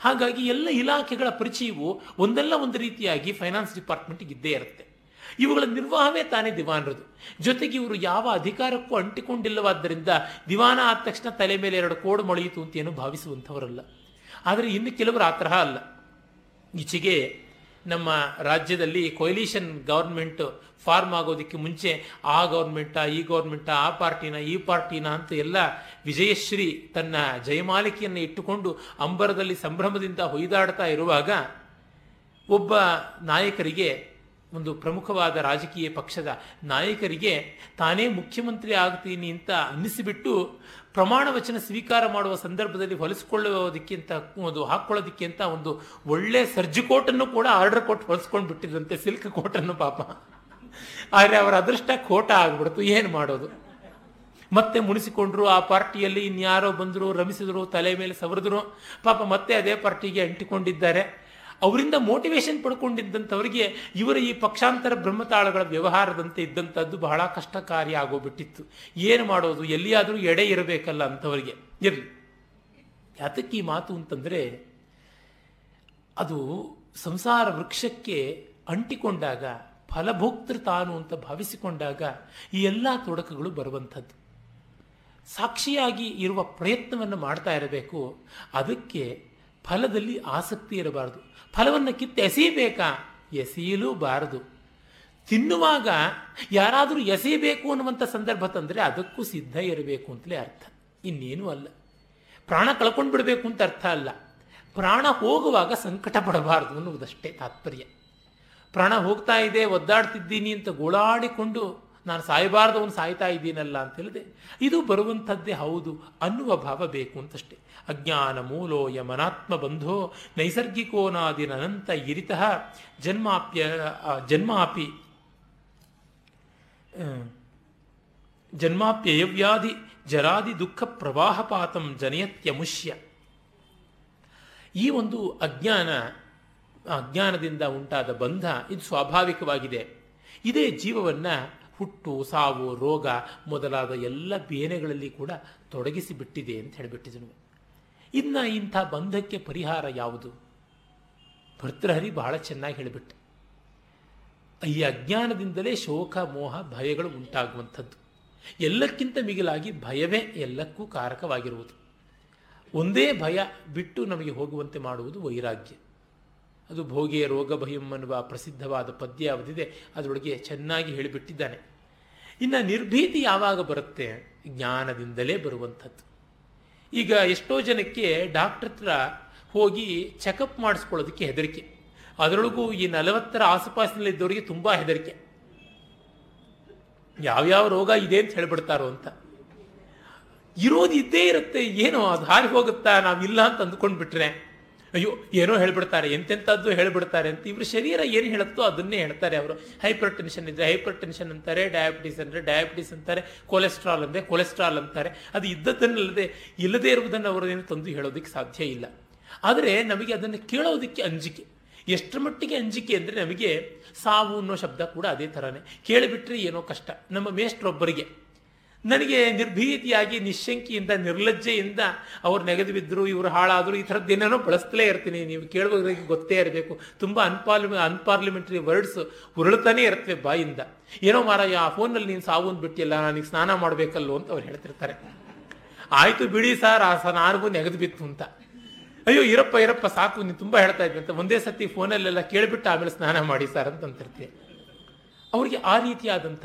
ಹಾಗಾಗಿ ಎಲ್ಲ ಇಲಾಖೆಗಳ ಪರಿಚಯವು ಒಂದಲ್ಲ ಒಂದು ರೀತಿಯಾಗಿ ಫೈನಾನ್ಸ್ ಡಿಪಾರ್ಟ್ಮೆಂಟ್ಗೆ ಇದ್ದೇ ಇರುತ್ತೆ. ಇವುಗಳ ನಿರ್ವಾಹವೇ ತಾನೇ ದಿವಾನರದು. ಜೊತೆಗೆ ಇವರು ಯಾವ ಅಧಿಕಾರಕ್ಕೂ ಅಂಟಿಕೊಂಡಿಲ್ಲವಾದ್ದರಿಂದ ದಿವಾನ ಆದ ತಕ್ಷಣ ತಲೆ ಮೇಲೆ ಎರಡು ಕೋಡು ಮೊಳೆಯಿತು ಅಂತ ಏನು ಭಾವಿಸುವಂಥವರಲ್ಲ. ಆದರೆ ಇನ್ನು ಕೆಲವರು ಆ ತರಹ ಅಲ್ಲ. ಈಚೆಗೆ ನಮ್ಮ ರಾಜ್ಯದಲ್ಲಿ ಕೊಯ್ಲಿಷನ್ ಗೌರ್ಮೆಂಟ್ ಫಾರ್ಮ್ ಆಗೋದಕ್ಕೆ ಮುಂಚೆ ಆ ಗೌರ್ಮೆಂಟಾ ಈ ಗೌರ್ಮೆಂಟಾ ಆ ಪಾರ್ಟಿನ, ಈ ಪಾರ್ಟಿನ ಅಂತ ಎಲ್ಲ ವಿಜಯಶ್ರೀ ತನ್ನ ಜಯಮಾಲಿಕೆಯನ್ನು ಇಟ್ಟುಕೊಂಡು ಅಂಬರದಲ್ಲಿ ಸಂಭ್ರಮದಿಂದ ಹೊಯ್ದಾಡ್ತಾ ಇರುವಾಗ ಒಬ್ಬ ನಾಯಕರಿಗೆ ಒಂದು ಪ್ರಮುಖವಾದ ರಾಜಕೀಯ ಪಕ್ಷದ ನಾಯಕರಿಗೆ ತಾನೇ ಮುಖ್ಯಮಂತ್ರಿ ಆಗ್ತೀನಿ ಅಂತ ಅನ್ನಿಸಿಬಿಟ್ಟು ಪ್ರಮಾಣ ವಚನ ಸ್ವೀಕಾರ ಮಾಡುವ ಸಂದರ್ಭದಲ್ಲಿ ಹೊಲಿಸ್ಕೊಳ್ಳೋದಕ್ಕೆ ಅಂತ ಒಂದು ಹಾಕ್ಕೊಳ್ಳೋದಕ್ಕೆ ಅಂತ ಒಂದು ಒಳ್ಳೆ ಸರ್ಜಿ ಕೋಟನ್ನು ಕೂಡ ಆರ್ಡರ್ ಕೊಟ್ಟು ಹೊಲಿಸ್ಕೊಂಡು ಬಿಟ್ಟಿದ್ರಂತೆ, ಸಿಲ್ಕ್ ಕೋಟನ್ನು ಪಾಪ. ಆದರೆ ಅವರ ಅದೃಷ್ಟ ಕೋಟ ಆಗ್ಬಿಡ್ತು, ಏನು ಮಾಡೋದು? ಮತ್ತೆ ಮುನಿಸಿಕೊಂಡ್ರು, ಆ ಪಾರ್ಟಿಯಲ್ಲಿ ಇನ್ಯಾರೋ ಬಂದರು, ರಮಿಸಿದ್ರು, ತಲೆ ಮೇಲೆ ಸವರಿದ್ರು, ಪಾಪ ಮತ್ತೆ ಅದೇ ಪಾರ್ಟಿಗೆ ಅಂಟಿಕೊಂಡಿದ್ದಾರೆ. ಅವರಿಂದ ಮೋಟಿವೇಶನ್ ಪಡ್ಕೊಂಡಿದ್ದಂಥವರಿಗೆ ಇವರ ಈ ಪಕ್ಷಾಂತರ ಬ್ರಹ್ಮತಾಳಗಳ ವ್ಯವಹಾರದಂತೆ ಇದ್ದಂಥದ್ದು ಬಹಳ ಕಷ್ಟಕಾರಿ ಆಗೋಗ್ಬಿಟ್ಟಿತ್ತು. ಏನು ಮಾಡೋದು? ಎಲ್ಲಿಯಾದರೂ ಎಡೆ ಇರಬೇಕಲ್ಲ ಅಂಥವರಿಗೆ. ಇರಲಿ. ಯಾತಕ್ಕೆ ಈ ಮಾತು ಅಂತಂದರೆ, ಅದು ಸಂಸಾರ ವೃಕ್ಷಕ್ಕೆ ಅಂಟಿಕೊಂಡಾಗ, ಫಲಭೋಕ್ತೃ ತಾನು ಅಂತ ಭಾವಿಸಿಕೊಂಡಾಗ ಈ ಎಲ್ಲ ತೊಡಕುಗಳು ಬರುವಂಥದ್ದು. ಸಾಕ್ಷಿಯಾಗಿ ಇರುವ ಪ್ರಯತ್ನವನ್ನು ಮಾಡ್ತಾ ಇರಬೇಕು. ಅದಕ್ಕೆ ಫಲದಲ್ಲಿ ಆಸಕ್ತಿ ಇರಬಾರದು. ಫಲವನ್ನು ಕಿತ್ತು ಎಸೆಯಬೇಕಾ ಎಸೆಯಲೂಬಾರದು ತಿನ್ನುವಾಗ ಯಾರಾದರೂ ಎಸೆಯಬೇಕು ಅನ್ನುವಂಥ ಸಂದರ್ಭ ತಂದರೆ ಅದಕ್ಕೂ ಸಿದ್ಧ ಇರಬೇಕು ಅಂತಲೇ ಅರ್ಥ. ಇನ್ನೇನೂ ಅಲ್ಲ. ಪ್ರಾಣ ಕಳ್ಕೊಂಡು ಬಿಡಬೇಕು ಅಂತ ಅರ್ಥ ಅಲ್ಲ. ಪ್ರಾಣ ಹೋಗುವಾಗ ಸಂಕಟ ಪಡಬಾರದು ಅನ್ನುವುದಷ್ಟೇ ತಾತ್ಪರ್ಯ. ಪ್ರಾಣ ಹೋಗ್ತಾ ಇದೆ, ಒದ್ದಾಡ್ತಿದ್ದೀನಿ ಅಂತ ಗೋಳಾಡಿಕೊಂಡು ನಾನು ಸಾಯಬಾರ್ದು, ಅವನು ಸಾಯ್ತಾ ಇದ್ದೀನಲ್ಲ ಅಂತ ಹೇಳಿದೆ ಇದು ಬರುವಂಥದ್ದೇ ಹೌದು ಅನ್ನುವ ಭಾವ ಬೇಕು ಅಂತಷ್ಟೇ. ಅಜ್ಞಾನ ಮೂಲೋ ಯಮನಾತ್ಮ ಬಂಧೋ ನೈಸರ್ಗಿಕೋನಾದಿನಂತ ಇರಿತಃ ಜನ್ಮಾಪ್ಯ ಜನ್ಮಾಪಿ ಜನ್ಮಾಪ್ಯಯವ್ಯಾಧಿ ಜರಾದಿ ದುಃಖ ಪ್ರವಾಹಪಾತಂ ಜನಯತ್ಯಮುಷ್ಯ. ಈ ಒಂದು ಅಜ್ಞಾನ, ಅಜ್ಞಾನದಿಂದ ಉಂಟಾದ ಬಂಧ ಇದು ಸ್ವಾಭಾವಿಕವಾಗಿದೆ. ಇದೇ ಜೀವವನ್ನು ಹುಟ್ಟು, ಸಾವು, ರೋಗ ಮೊದಲಾದ ಎಲ್ಲ ಬೇನೆಗಳಲ್ಲಿ ಕೂಡ ತೊಡಗಿಸಿಬಿಟ್ಟಿದೆ ಅಂತ ಹೇಳಿಬಿಟ್ಟಿದನು ಇನ್ನು ಇಂಥ ಬಂಧಕ್ಕೆ ಪರಿಹಾರ ಯಾವುದು? ಭರ್ತೃಹರಿ ಬಹಳ ಚೆನ್ನಾಗಿ ಹೇಳಿಬಿಟ್ಟ ಈ ಅಜ್ಞಾನದಿಂದಲೇ ಶೋಕ, ಮೋಹ, ಭಯಗಳು ಉಂಟಾಗುವಂಥದ್ದು. ಎಲ್ಲಕ್ಕಿಂತ ಮಿಗಿಲಾಗಿ ಭಯವೇ ಎಲ್ಲಕ್ಕೂ ಕಾರಕವಾಗಿರುವುದು. ಒಂದೇ ಭಯ ಬಿಟ್ಟು ನಮಗೆ ಹೋಗುವಂತೆ ಮಾಡುವುದು ವೈರಾಗ್ಯ. ಅದು ಭೋಗಿಯ ರೋಗ ಭಯಂ ಅನ್ನುವ ಪ್ರಸಿದ್ಧವಾದ ಪದ್ಯ ಯಾವುದಿದೆ ಅದರೊಳಗೆ ಚೆನ್ನಾಗಿ ಹೇಳಿಬಿಟ್ಟಿದ್ದಾನೆ. ಇನ್ನು ನಿರ್ಭೀತಿ ಯಾವಾಗ ಬರುತ್ತೆ? ಜ್ಞಾನದಿಂದಲೇ ಬರುವಂಥದ್ದು. ಈಗ ಎಷ್ಟೋ ಜನಕ್ಕೆ ಡಾಕ್ಟರ್ ಹತ್ರ ಹೋಗಿ ಚೆಕಪ್ ಮಾಡಿಸ್ಕೊಳ್ಳೋದಕ್ಕೆ ಹೆದರಿಕೆ. ಅದರೊಳಗೂ ಈ ನಲವತ್ತರ ಆಸುಪಾಸಿನಲ್ಲಿದ್ದವರಿಗೆ ತುಂಬ ಹೆದರಿಕೆ. ಯಾವ್ಯಾವ ರೋಗ ಇದೆ ಅಂತ ಹೇಳ್ಬಿಡ್ತಾರೋ ಅಂತ. ಇರೋದು ಇದ್ದೇ ಇರುತ್ತೆ, ಏನೋ ಅದು ಹಾರಿ ಹೋಗುತ್ತಾ ನಾವಿಲ್ಲ ಅಂತ ಅಂದ್ಕೊಂಡು ಬಿಟ್ರೆ ಅಯ್ಯೋ, ಏನೋ ಹೇಳ್ಬಿಡ್ತಾರೆ, ಎಂತೆಂಥದ್ದು ಹೇಳ್ಬಿಡ್ತಾರೆ ಅಂತ ಇವರು ಶರೀರ ಏನು ಹೇಳುತ್ತೋ ಅದನ್ನೇ ಹೇಳ್ತಾರೆ ಅವರು. ಹೈಪರ್ ಟೆನ್ಷನ್ ಇದ್ದರೆ ಹೈಪರ್ ಟೆನ್ಷನ್ ಅಂತಾರೆ ಡಯಾಬಿಟೀಸ್ ಅಂದರೆ ಡಯಾಬಿಟೀಸ್ ಅಂತಾರೆ ಕೊಲೆಸ್ಟ್ರಾಲ್ ಅಂದರೆ ಕೊಲೆಸ್ಟ್ರಾಲ್ ಅಂತಾರೆ. ಅದು ಇದ್ದದ್ದನ್ನಲ್ಲದೆ ಇಲ್ಲದೇ ಇರುವುದನ್ನು ಅವರದೇನು ತಂದು ಹೇಳೋದಕ್ಕೆ ಸಾಧ್ಯ ಇಲ್ಲ. ಆದರೆ ನಮಗೆ ಅದನ್ನು ಕೇಳೋದಕ್ಕೆ ಅಂಜಿಕೆ. ಎಷ್ಟರ ಮಟ್ಟಿಗೆ ಅಂಜಿಕೆ ಅಂದರೆ ನಮಗೆ ಸಾವು ಅನ್ನೋ ಶಬ್ದ ಕೂಡ ಅದೇ ಥರನೇ. ಕೇಳಿಬಿಟ್ರೆ ಏನೋ ಕಷ್ಟ. ನಮ್ಮ ಮೇಷ್ಟ್ರೊಬ್ಬರಿಗೆ ನನಗೆ ನಿರ್ಭೀತಿಯಾಗಿ ನಿಶಂಕಿಯಿಂದ ನಿರ್ಲಜ್ಜೆಯಿಂದ ಅವ್ರು ನೆಗೆದು ಬಿದ್ದರು ಇವರು ಹಾಳಾದರು, ಈ ಥರದ್ದು ಏನೇನೋ ಬಳಸ್ತಲೇ ಇರ್ತೀನಿ. ನೀವು ಕೇಳುವವರಿಗೆ ಗೊತ್ತೇ ಇರಬೇಕು. ತುಂಬ ಅನ್ಪಾರ್ಲಿ ಅನ್ಪಾರ್ಲಿಮೆಂಟರಿ ವರ್ಡ್ಸ್ ಉರುಳ್ತಾನೆ ಇರ್ತವೆ ಬಾಯಿಂದ. ಏನೋ ಮಾರಾಯ, ಆ ಫೋನಲ್ಲಿ ನೀನು ಸಾವು ಅಂದ್ಬಿಟ್ಟಿಲ್ಲ ನನಗೆ ಸ್ನಾನ ಮಾಡಬೇಕಲ್ಲೋ ಅಂತ ಅವ್ರು ಹೇಳ್ತಿರ್ತಾರೆ. ಆಯಿತು ಬಿಡಿ ಸರ್, ಆ ಸ್ನಾನಗೂ ನೆಗೆದು ಬಿತ್ತು ಅಂತ. ಅಯ್ಯೋ, ಇರಪ್ಪ ಇರಪ್ಪ, ಸಾಕು, ನೀನು ತುಂಬ ಹೇಳ್ತಾ ಇದ್ದೆ ಅಂತ ಒಂದೇ ಸತಿ ಫೋನಲ್ಲೆಲ್ಲ ಕೇಳಿಬಿಟ್ಟು ಆಮೇಲೆ ಸ್ನಾನ ಮಾಡಿ ಸರ್ ಅಂತ ಅಂತಿರ್ತೀವಿ ಅವರಿಗೆ ಆ ರೀತಿಯಾದಂಥ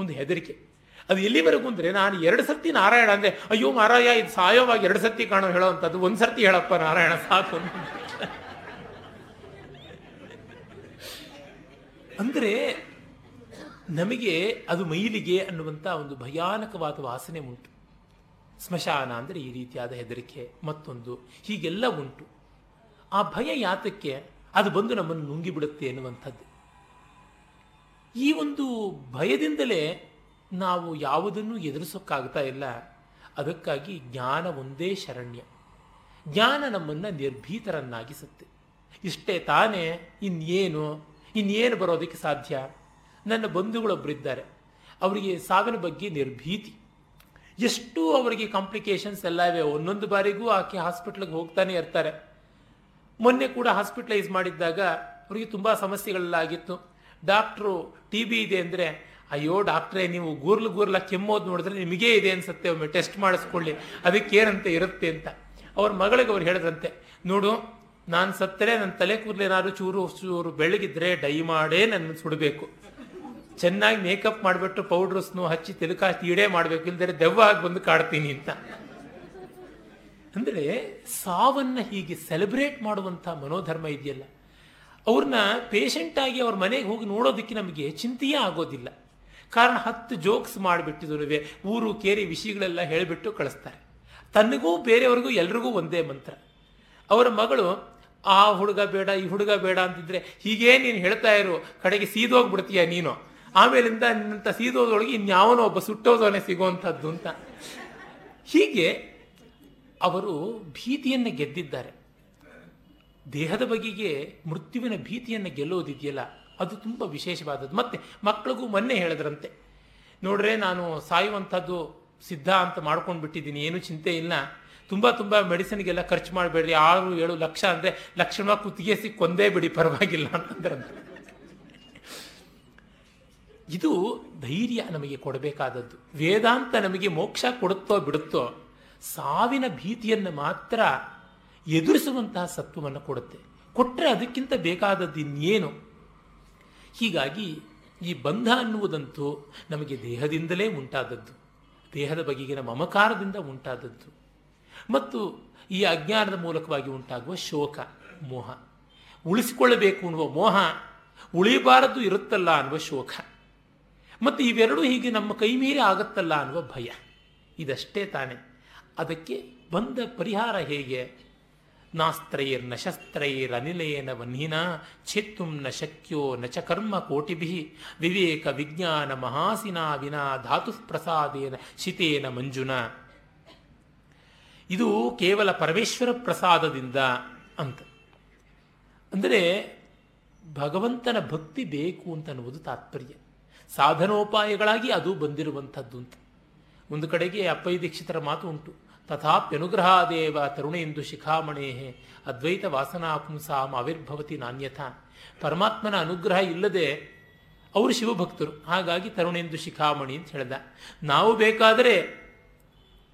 ಒಂದು ಹೆದರಿಕೆ. ಅದು ಎಲ್ಲಿವರೆಗೂ ಅಂದರೆ ನಾನು ಎರಡು ಸರ್ತಿ ನಾರಾಯಣ ಅಂದರೆ, ಅಯ್ಯೋ ಮಾರಾಯ, ಇದು ಸಾಯೋವಾಗಿ ಎರಡು ಸರ್ತಿ ಕಾಣೋ ಹೇಳೋವಂಥದ್ದು ಒಂದು ಸರ್ತಿ ಹೇಳಪ್ಪ ನಾರಾಯಣ, ಸಾಕು. ಅಂದರೆ ನಮಗೆ ಅದು ಮೈಲಿಗೆ ಅನ್ನುವಂಥ ಒಂದು ಭಯಾನಕವಾದ ವಾಸನೆ ಉಂಟು. ಸ್ಮಶಾನ ಅಂದರೆ ಈ ರೀತಿಯಾದ ಹೆದರಿಕೆ, ಮತ್ತೊಂದು, ಹೀಗೆಲ್ಲ ಉಂಟು. ಆ ಭಯ ಯಾತಕ್ಕೆ ಅದು ಬಂದು ನಮ್ಮನ್ನು ನುಂಗಿಬಿಡುತ್ತೆ ಅನ್ನುವಂಥದ್ದು. ಈ ಒಂದು ಭಯದಿಂದಲೇ ನಾವು ಯಾವುದನ್ನು ಎದುರಿಸೋಕ್ಕಾಗ್ತಾ ಇಲ್ಲ. ಅದಕ್ಕಾಗಿ ಜ್ಞಾನ ಒಂದೇ ಶರಣ್ಯ. ಜ್ಞಾನ ನಮ್ಮನ್ನು ನಿರ್ಭೀತರನ್ನಾಗಿಸುತ್ತೆ. ಇಷ್ಟೇ ತಾನೇ ಇನ್ನೇನು ಇನ್ನೇನು ಬರೋದಕ್ಕೆ ಸಾಧ್ಯ? ನನ್ನ ಬಂಧುಗಳೊಬ್ಬರಿದ್ದಾರೆ ಅವರಿಗೆ ಸಾವಿನ ಬಗ್ಗೆ ನಿರ್ಭೀತಿ. ಎಷ್ಟು ಅವರಿಗೆ ಕಾಂಪ್ಲಿಕೇಶನ್ಸ್ ಎಲ್ಲ ಇವೆ. ಒಂದೊಂದು ಬಾರಿಗೂ ಆಕೆ ಹಾಸ್ಪಿಟ್ಲಿಗೆ ಹೋಗ್ತಾನೆ ಇರ್ತಾರೆ. ಮೊನ್ನೆ ಕೂಡ ಹಾಸ್ಪಿಟಲೈಸ್ ಮಾಡಿದ್ದಾಗ ಅವರಿಗೆ ತುಂಬ ಸಮಸ್ಯೆಗಳಾಗಿತ್ತು ಡಾಕ್ಟ್ರು ಟಿ ಬಿ ಇದೆ ಅಂದರೆ ಅಯ್ಯೋ ಡಾಕ್ಟ್ರೆ, ನೀವು ಗೂರ್ಲು ಗೂರ್ಲ ಕೆಮ್ಮೋದು ನೋಡಿದ್ರೆ ನಿಮಗೇ ಇದೆ ಅನ್ಸುತ್ತೆ, ಒಮ್ಮೆ ಟೆಸ್ಟ್ ಮಾಡಿಸ್ಕೊಳ್ಳಿ ಅದಕ್ಕೇನಂತೆ ಇರುತ್ತೆ ಅಂತ. ಅವ್ರ ಮಗಳಿಗೆ ಅವ್ರು ಹೇಳಿದ್ರಂತೆ, ನೋಡು, ನಾನು ಸತ್ತರೆ ನನ್ನ ತಲೆ ಕೂದಲೇನಾದ್ರು ಚೂರು ಚೂರು ಬೆಳಗಿದ್ರೆ ಡೈ ಮಾಡೇ ನನ್ನ ಸುಡಬೇಕು. ಚೆನ್ನಾಗಿ ಮೇಕಪ್ ಮಾಡಿಬಿಟ್ಟು ಪೌಡ್ರಸ್ನು ಹಚ್ಚಿ ತಿಲಕ ತೀಡೇ ಮಾಡಬೇಕು ಇಲ್ದರೆ ದೆವ್ವ ಆಗಿ ಬಂದು ಕಾಡ್ತೀನಿ ಅಂತ. ಅಂದರೆ ಸಾವನ್ನ ಹೀಗೆ ಸೆಲೆಬ್ರೇಟ್ ಮಾಡುವಂಥ ಮನೋಧರ್ಮ ಇದೆಯಲ್ಲ ಅವ್ರನ್ನ ಪೇಷಂಟ್ ಆಗಿ ಅವ್ರ ಮನೆಗೆ ಹೋಗಿ ನೋಡೋದಕ್ಕೆ ನಮಗೆ ಚಿಂತೆಯೇ ಆಗೋದಿಲ್ಲ. ಕಾರಣ ಹತ್ತು ಜೋಕ್ಸ್ ಮಾಡಿಬಿಟ್ಟಿದ್ರು ಊರು ಕೇರಿ ವಿಷಯಗಳೆಲ್ಲ ಹೇಳಿಬಿಟ್ಟು ಕಳಿಸ್ತಾರೆ. ತನಗೂ ಬೇರೆಯವ್ರಿಗೂ ಎಲ್ರಿಗೂ ಒಂದೇ ಮಂತ್ರ. ಅವರ ಮಗಳು, ಆ ಹುಡುಗ ಬೇಡ, ಈ ಹುಡುಗ ಬೇಡ ಅಂತಿದ್ರೆ ಹೀಗೇ ನೀನು ಹೇಳ್ತಾ ಇರು. ಕಡೆಗೆ ಸೀದೋಗ್ಬಿಡ್ತೀಯ ನೀನು. ಆಮೇಲಿಂದ ನಿನ್ನಂತ ಸೀದೋದೊಳಗೆ ಇನ್ಯಾವನೋ ಒಬ್ಬ ಸುಟ್ಟೋದವನೇ ಸಿಗುವಂಥದ್ದು ಅಂತ. ಹೀಗೆ ಅವರು ಭೀತಿಯನ್ನು ಗೆದ್ದಿದ್ದಾರೆ. ದೇಹದ ಬಗೆಗೆ ಮೃತ್ಯುವಿನ ಭೀತಿಯನ್ನು ಗೆಲ್ಲೋದಿದೆಯಲ್ಲ? ಅದು ತುಂಬ ವಿಶೇಷವಾದದ್ದು. ಮತ್ತೆ ಮಕ್ಕಳಿಗೂ ಮೊನ್ನೆ ಹೇಳಿದ್ರಂತೆ. ನೋಡ್ರೆ, ನಾನು ಸಾಯುವಂಥದ್ದು ಸಿದ್ಧ ಅಂತ ಮಾಡ್ಕೊಂಡು ಬಿಟ್ಟಿದ್ದೀನಿ ಏನು ಚಿಂತೆ ಇಲ್ಲ. ತುಂಬ ತುಂಬ ಮೆಡಿಸಿನ್ಗೆಲ್ಲ ಖರ್ಚು ಮಾಡಬೇಡ್ರಿ, ಆರು ಏಳು ಲಕ್ಷ ಅಂದರೆ ಲಕ್ಷಣ ಕುತ್ತಿಗೆಸಿ ಕೊಂದೇ ಬಿಡಿ, ಪರವಾಗಿಲ್ಲ ಅಂತಂದ್ರಂತೆ. ಇದು ಧೈರ್ಯ ನಮಗೆ ಕೊಡಬೇಕಾದದ್ದು. ವೇದಾಂತ ನಮಗೆ ಮೋಕ್ಷ ಕೊಡುತ್ತೋ ಬಿಡುತ್ತೋ ಸಾವಿನ ಭೀತಿಯನ್ನು ಮಾತ್ರ ಎದುರಿಸುವಂತಹ ಸತ್ವವನ್ನು ಕೊಡುತ್ತೆ. ಕೊಟ್ಟರೆ ಅದಕ್ಕಿಂತ ಬೇಕಾದದ್ದು ಇನ್ನೇನು? ಹೀಗಾಗಿ ಈ ಬಂಧ ಅನ್ನುವುದಂತೂ ನಮಗೆ ದೇಹದಿಂದಲೇ ಉಂಟಾದದ್ದು. ದೇಹದ ಬಗೆಗಿನ ಮಮಕಾರದಿಂದ ಉಂಟಾದದ್ದು. ಮತ್ತು ಈ ಅಜ್ಞಾನದ ಮೂಲಕವಾಗಿ ಉಂಟಾಗುವ ಶೋಕ, ಮೋಹ. ಉಳಿಸಿಕೊಳ್ಳಬೇಕು ಅನ್ನುವ ಮೋಹ ಉಳಿಬಾರದು ಇರುತ್ತಲ್ಲ ಅನ್ನುವ ಶೋಕ. ಮತ್ತು ಇವೆರಡೂ ಹೀಗೆ ನಮ್ಮ ಕೈ ಮೀರಿ ಆಗುತ್ತಲ್ಲ ಅನ್ನುವ ಭಯ. ಇದಷ್ಟೇ ತಾನೆ. ಅದಕ್ಕೆ ಬಂದ ಪರಿಹಾರ ಹೇಗೆ? ನಾಸ್ತ್ರೈರ್ನ ಶಸ್ತ್ರೈರ್ ಅನಿಲೇನ ವನ್ಹಿನ, ಛೇತ್ತುಂ ನ ಶಕ್ಯೋ ನ ಚ ಕರ್ಮ ಕೋಟಿಭಿ. ವಿವೇಕ ವಿಜ್ಞಾನ ಮಹಾಸಿನಾ ವಿನಾ ಧಾತು ಪ್ರಸಾದೇನ ಶಿತೇನ ಮಂಜುನ. ಇದು ಕೇವಲ ಪರಮೇಶ್ವರ ಪ್ರಸಾದದಿಂದ ಅಂತ. ಅಂದರೆ ಭಗವಂತನ ಭಕ್ತಿ ಬೇಕು ಅಂತ ಅನ್ನುವುದು ತಾತ್ಪರ್ಯ. ಸಾಧನೋಪಾಯಗಳಾಗಿ ಅದು ಬಂದಿರುವಂಥದ್ದು ಅಂತ. ಒಂದು ಕಡೆಗೆ ಅಪ್ಪಯ್ಯ ದೀಕ್ಷಿತರ ಮಾತು ಉಂಟು. ತಥಾಪ್ಯನುಗ್ರಹಾದೇವ ತರುಣೇಂದು ಶಿಖಾಮಣೇ ಅದ್ವೈತ ವಾಸನಾ ಪುಂಸಾಂ ಆವಿರ್ಭವತಿ ನಾಣ್ಯಥ. ಪರಮಾತ್ಮನ ಅನುಗ್ರಹ ಇಲ್ಲದೆ ಅವರು ಶಿವಭಕ್ತರು. ಹಾಗಾಗಿ ತರುಣೇಂದು ಶಿಖಾಮಣಿ ಅಂತ ಹೇಳ್ದ. ನಾವು ಬೇಕಾದರೆ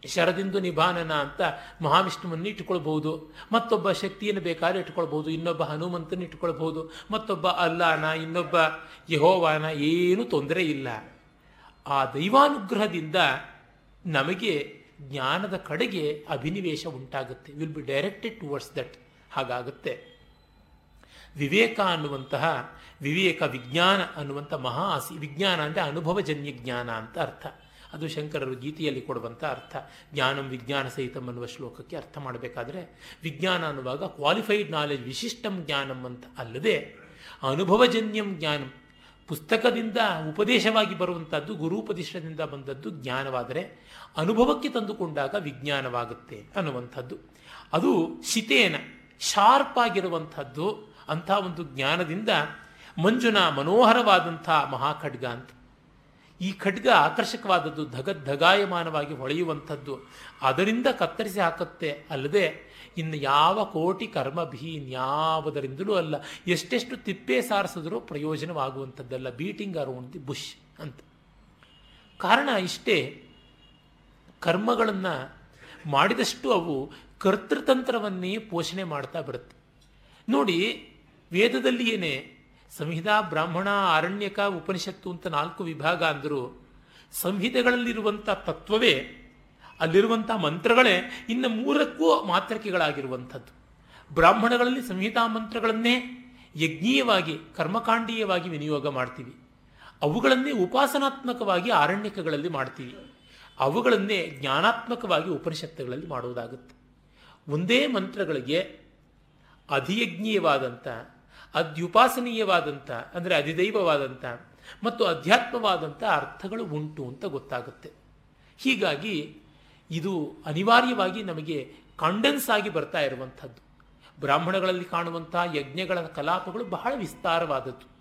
ಶರದಿಂದು ನಿಭಾನನ ಅಂತ ಮಹಾವಿಷ್ಣುವನ್ನು ಇಟ್ಟುಕೊಳ್ಬಹುದು. ಮತ್ತೊಬ್ಬ ಶಕ್ತಿಯನ್ನು ಬೇಕಾದ್ರೆ ಇಟ್ಕೊಳ್ಬಹುದು ಇನ್ನೊಬ್ಬ ಹನುಮಂತನ ಇಟ್ಕೊಳ್ಬಹುದು ಮತ್ತೊಬ್ಬ ಅಲ್ಲಾನ, ಇನ್ನೊಬ್ಬ ಯಹೋವಾನ ಏನೂ ತೊಂದರೆ ಇಲ್ಲ. ಆ ದೈವಾನುಗ್ರಹದಿಂದ ನಮಗೆ ಜ್ಞಾನದ ಕಡೆಗೆ ಅಭಿನಿವೇಶ ಉಂಟಾಗುತ್ತೆ. Will be directed towards that ಹಾಗಾಗುತ್ತೆ. ವಿವೇಕ ಅನ್ನುವಂತಹ ವಿವೇಕ ವಿಜ್ಞಾನ ಅನ್ನುವಂಥ ಮಹಾ ಆಸಿ. ವಿಜ್ಞಾನ ಅಂದರೆ ಅನುಭವಜನ್ಯ ಜ್ಞಾನ ಅಂತ ಅರ್ಥ. ಅದು ಶಂಕರರು ಗೀತೆಯಲ್ಲಿ ಕೊಡುವಂಥ ಅರ್ಥ. ಜ್ಞಾನಂ ವಿಜ್ಞಾನ ಸಹಿತಂ ಅನ್ನುವ ಶ್ಲೋಕಕ್ಕೆ ಅರ್ಥ ಮಾಡಬೇಕಾದ್ರೆ, ವಿಜ್ಞಾನ ಅನ್ನುವಾಗ ಕ್ವಾಲಿಫೈಡ್ ನಾಲೆಜ್ ವಿಶಿಷ್ಟಂ ಜ್ಞಾನಂ ಅಂತ ಅಲ್ಲದೆ, ಅನುಭವಜನ್ಯಂ ಜ್ಞಾನಂ. ಪುಸ್ತಕದಿಂದ ಉಪದೇಶವಾಗಿ ಬರುವಂಥದ್ದು ಗುರುಪದೇಶದಿಂದ ಬಂದದ್ದು ಜ್ಞಾನವಾದರೆ ಅನುಭವಕ್ಕೆ ತಂದುಕೊಂಡಾಗ ವಿಜ್ಞಾನವಾಗುತ್ತೆ ಅನ್ನುವಂಥದ್ದು. ಅದು ಶಿತೇನ, ಶಾರ್ಪ್ ಆಗಿರುವಂಥದ್ದು ಅಂಥ ಒಂದು ಜ್ಞಾನದಿಂದ ಮಂಜುನ ಮನೋಹರವಾದಂಥ ಮಹಾಖಡ್ಗ ಅಂತ. ಈ ಖಡ್ಗ ಆಕರ್ಷಕವಾದದ್ದು ಧಗಧಗಾಯಮಾನವಾಗಿ ಹೊಳೆಯುವಂಥದ್ದು. ಅದರಿಂದ ಕತ್ತರಿಸಿ ಹಾಕುತ್ತೆ ಅಲ್ಲದೆ ಇನ್ನು ಯಾವ ಕೋಟಿ ಕರ್ಮಭೀನ್ಯಾವುದರಿಂದಲೂ ಅಲ್ಲ. ಎಷ್ಟೆಷ್ಟು ತಿಪ್ಪೆ ಸಾರಿಸಿದ್ರೂ ಪ್ರಯೋಜನವಾಗುವಂಥದ್ದಲ್ಲ. ಬೀಟಿಂಗ್ ಅರೌಂಡ್ ದಿ ಬುಷ್ ಅಂತ. ಕಾರಣ ಇಷ್ಟೇ, ಕರ್ಮಗಳನ್ನು ಮಾಡಿದಷ್ಟು ಅವು ಕರ್ತೃತಂತ್ರವನ್ನೇ ಪೋಷಣೆ ಮಾಡ್ತಾ ಬರುತ್ತೆ. ನೋಡಿ, ವೇದದಲ್ಲಿ ಏನೇ, ಸಂಹಿತಾ ಬ್ರಾಹ್ಮಣ ಆರಣ್ಯಕ ಉಪನಿಷತ್ತು ಅಂತ ನಾಲ್ಕು ವಿಭಾಗ ಅಂದರೂ ಸಂಹಿತೆಗಳಲ್ಲಿರುವಂಥ ತತ್ವವೇ ಅಲ್ಲಿರುವಂಥ ಮಂತ್ರಗಳೇ ಇನ್ನು ಮೂರಕ್ಕೂ ಮಾತೃಕೆಗಳಾಗಿರುವಂಥದ್ದು ಬ್ರಾಹ್ಮಣಗಳಲ್ಲಿ ಸಂಹಿತಾ ಮಂತ್ರಗಳನ್ನೇ ಯಜ್ಞೀಯವಾಗಿ, ಕರ್ಮಕಾಂಡೀಯವಾಗಿ ವಿನಿಯೋಗ ಮಾಡ್ತೀವಿ. ಅವುಗಳನ್ನೇ ಉಪಾಸನಾತ್ಮಕವಾಗಿ ಆರಣ್ಯಕಗಳಲ್ಲಿ ಮಾಡ್ತೀವಿ. ಅವುಗಳನ್ನೇ ಜ್ಞಾನಾತ್ಮಕವಾಗಿ ಉಪನಿಷತ್ತುಗಳಲ್ಲಿ ಮಾಡುವುದಾಗುತ್ತೆ ಒಂದೇ ಮಂತ್ರಗಳಿಗೆ ಅಧಿಯಜ್ಞೀಯವಾದಂಥ ಅಧ್ಯುಪಾಸನೀಯವಾದಂಥ ಅಂದರೆ ಅಧಿದೈವವಾದಂಥ ಮತ್ತು ಅಧ್ಯಾತ್ಮವಾದಂಥ ಅರ್ಥಗಳು ಉಂಟು ಅಂತ ಗೊತ್ತಾಗುತ್ತೆ. ಹೀಗಾಗಿ ಇದು ಅನಿವಾರ್ಯವಾಗಿ ನಮಗೆ ಕಾಂಡೆನ್ಸ್ ಆಗಿ ಬರ್ತಾ ಇರುವಂಥದ್ದು. ಬ್ರಾಹ್ಮಣಗಳಲ್ಲಿ ಕಾಣುವಂಥ ಯಜ್ಞಗಳ ಕಲಾಪಗಳು ಬಹಳ ವಿಸ್ತಾರವಾದದ್ದು.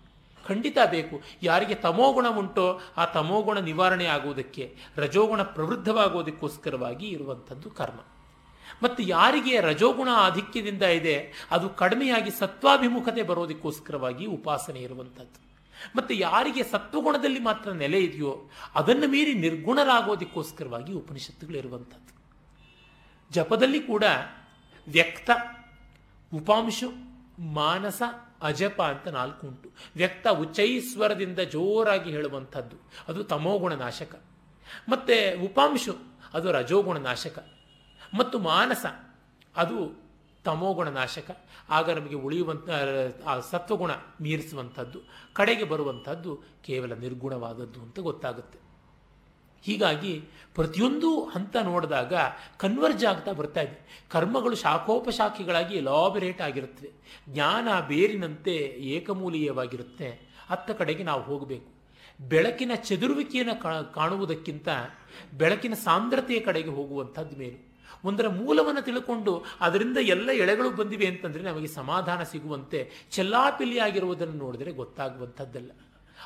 ಖಂಡಿತ ಬೇಕು. ಯಾರಿಗೆ ತಮೋಗುಣ ಉಂಟೋ ಆ ತಮೋಗುಣ ನಿವಾರಣೆ ಆಗುವುದಕ್ಕೆ ರಜೋಗುಣ ಪ್ರವೃದ್ಧವಾಗೋದಕ್ಕೋಸ್ಕರವಾಗಿ ಇರುವಂಥದ್ದು ಕರ್ಮ. ಮತ್ತು ಯಾರಿಗೆ ರಜೋಗುಣ ಆಧಿಕ್ಯದಿಂದ ಇದೆ, ಅದು ಕಡಿಮೆಯಾಗಿ ಸತ್ವಾಭಿಮುಖತೆ ಬರೋದಕ್ಕೋಸ್ಕರವಾಗಿ ಉಪಾಸನೆ ಇರುವಂಥದ್ದು. ಮತ್ತು ಯಾರಿಗೆ ಸತ್ವಗುಣದಲ್ಲಿ ಮಾತ್ರ ನೆಲೆ ಇದೆಯೋ ಅದನ್ನು ಮೀರಿ ನಿರ್ಗುಣರಾಗೋದಕ್ಕೋಸ್ಕರವಾಗಿ ಉಪನಿಷತ್ತುಗಳಿರುವಂಥದ್ದು ಜಪದಲ್ಲಿ ಕೂಡ ವ್ಯಕ್ತ, ಉಪಾಂಶ, ಮಾನಸ, ಅಜಪ ಅಂತ ನಾಲ್ಕು ಉಂಟು. ವ್ಯಕ್ತ ಉಚ್ಚೈಸ್ವರದಿಂದ ಜೋರಾಗಿ ಹೇಳುವಂಥದ್ದು. ಅದು ತಮೋಗುಣ ನಾಶಕ ಮತ್ತು ಉಪಾಂಶು, ಅದು ರಜೋಗುಣ ನಾಶಕ ಮತ್ತು ಮಾನಸ, ಅದು ತಮೋಗುಣ ನಾಶಕ ಆಗ ನಮಗೆ ಉಳಿಯುವಂಥ ಆ ಸತ್ವಗುಣ ಮೀರಿಸುವಂಥದ್ದು, ಕಡೆಗೆ ಬರುವಂಥದ್ದು ಕೇವಲ ನಿರ್ಗುಣವಾದದ್ದು ಅಂತ ಗೊತ್ತಾಗುತ್ತೆ. ಹೀಗಾಗಿ ಪ್ರತಿಯೊಂದು ಹಂತ ನೋಡಿದಾಗ ಕನ್ವರ್ಜ್ ಆಗ್ತಾ ಬರ್ತಾ ಇದೆ. ಕರ್ಮಗಳು ಶಾಖೋಪಶಾಖೆಗಳಾಗಿ ಎಲಾಬರೇಟ್ ಆಗಿರುತ್ತವೆ. ಜ್ಞಾನ ಬೇರಿನಂತೆ ಏಕಮೂಲೀಯವಾಗಿರುತ್ತೆ. ಅತ್ತ ಕಡೆಗೆ ನಾವು ಹೋಗಬೇಕು. ಬೆಳಕಿನ ಚದುರುವಿಕೆಯನ್ನು ಕಾಣುವುದಕ್ಕಿಂತ ಬೆಳಕಿನ ಸಾಂದ್ರತೆಯ ಕಡೆಗೆ ಹೋಗುವಂಥದ್ದು ಮೇಲು. ಒಂದರ ಮೂಲವನ್ನು ತಿಳ್ಕೊಂಡು ಅದರಿಂದ ಎಲ್ಲ ಎಳೆಗಳು ಬಂದಿವೆ ಅಂತಂದರೆ ನಮಗೆ ಸಮಾಧಾನ ಸಿಗುವಂತೆ ಚೆಲ್ಲಾಪಿಲ್ಲಿಯಾಗಿರುವುದನ್ನು ನೋಡಿದರೆ ಗೊತ್ತಾಗುವಂಥದ್ದಲ್ಲ.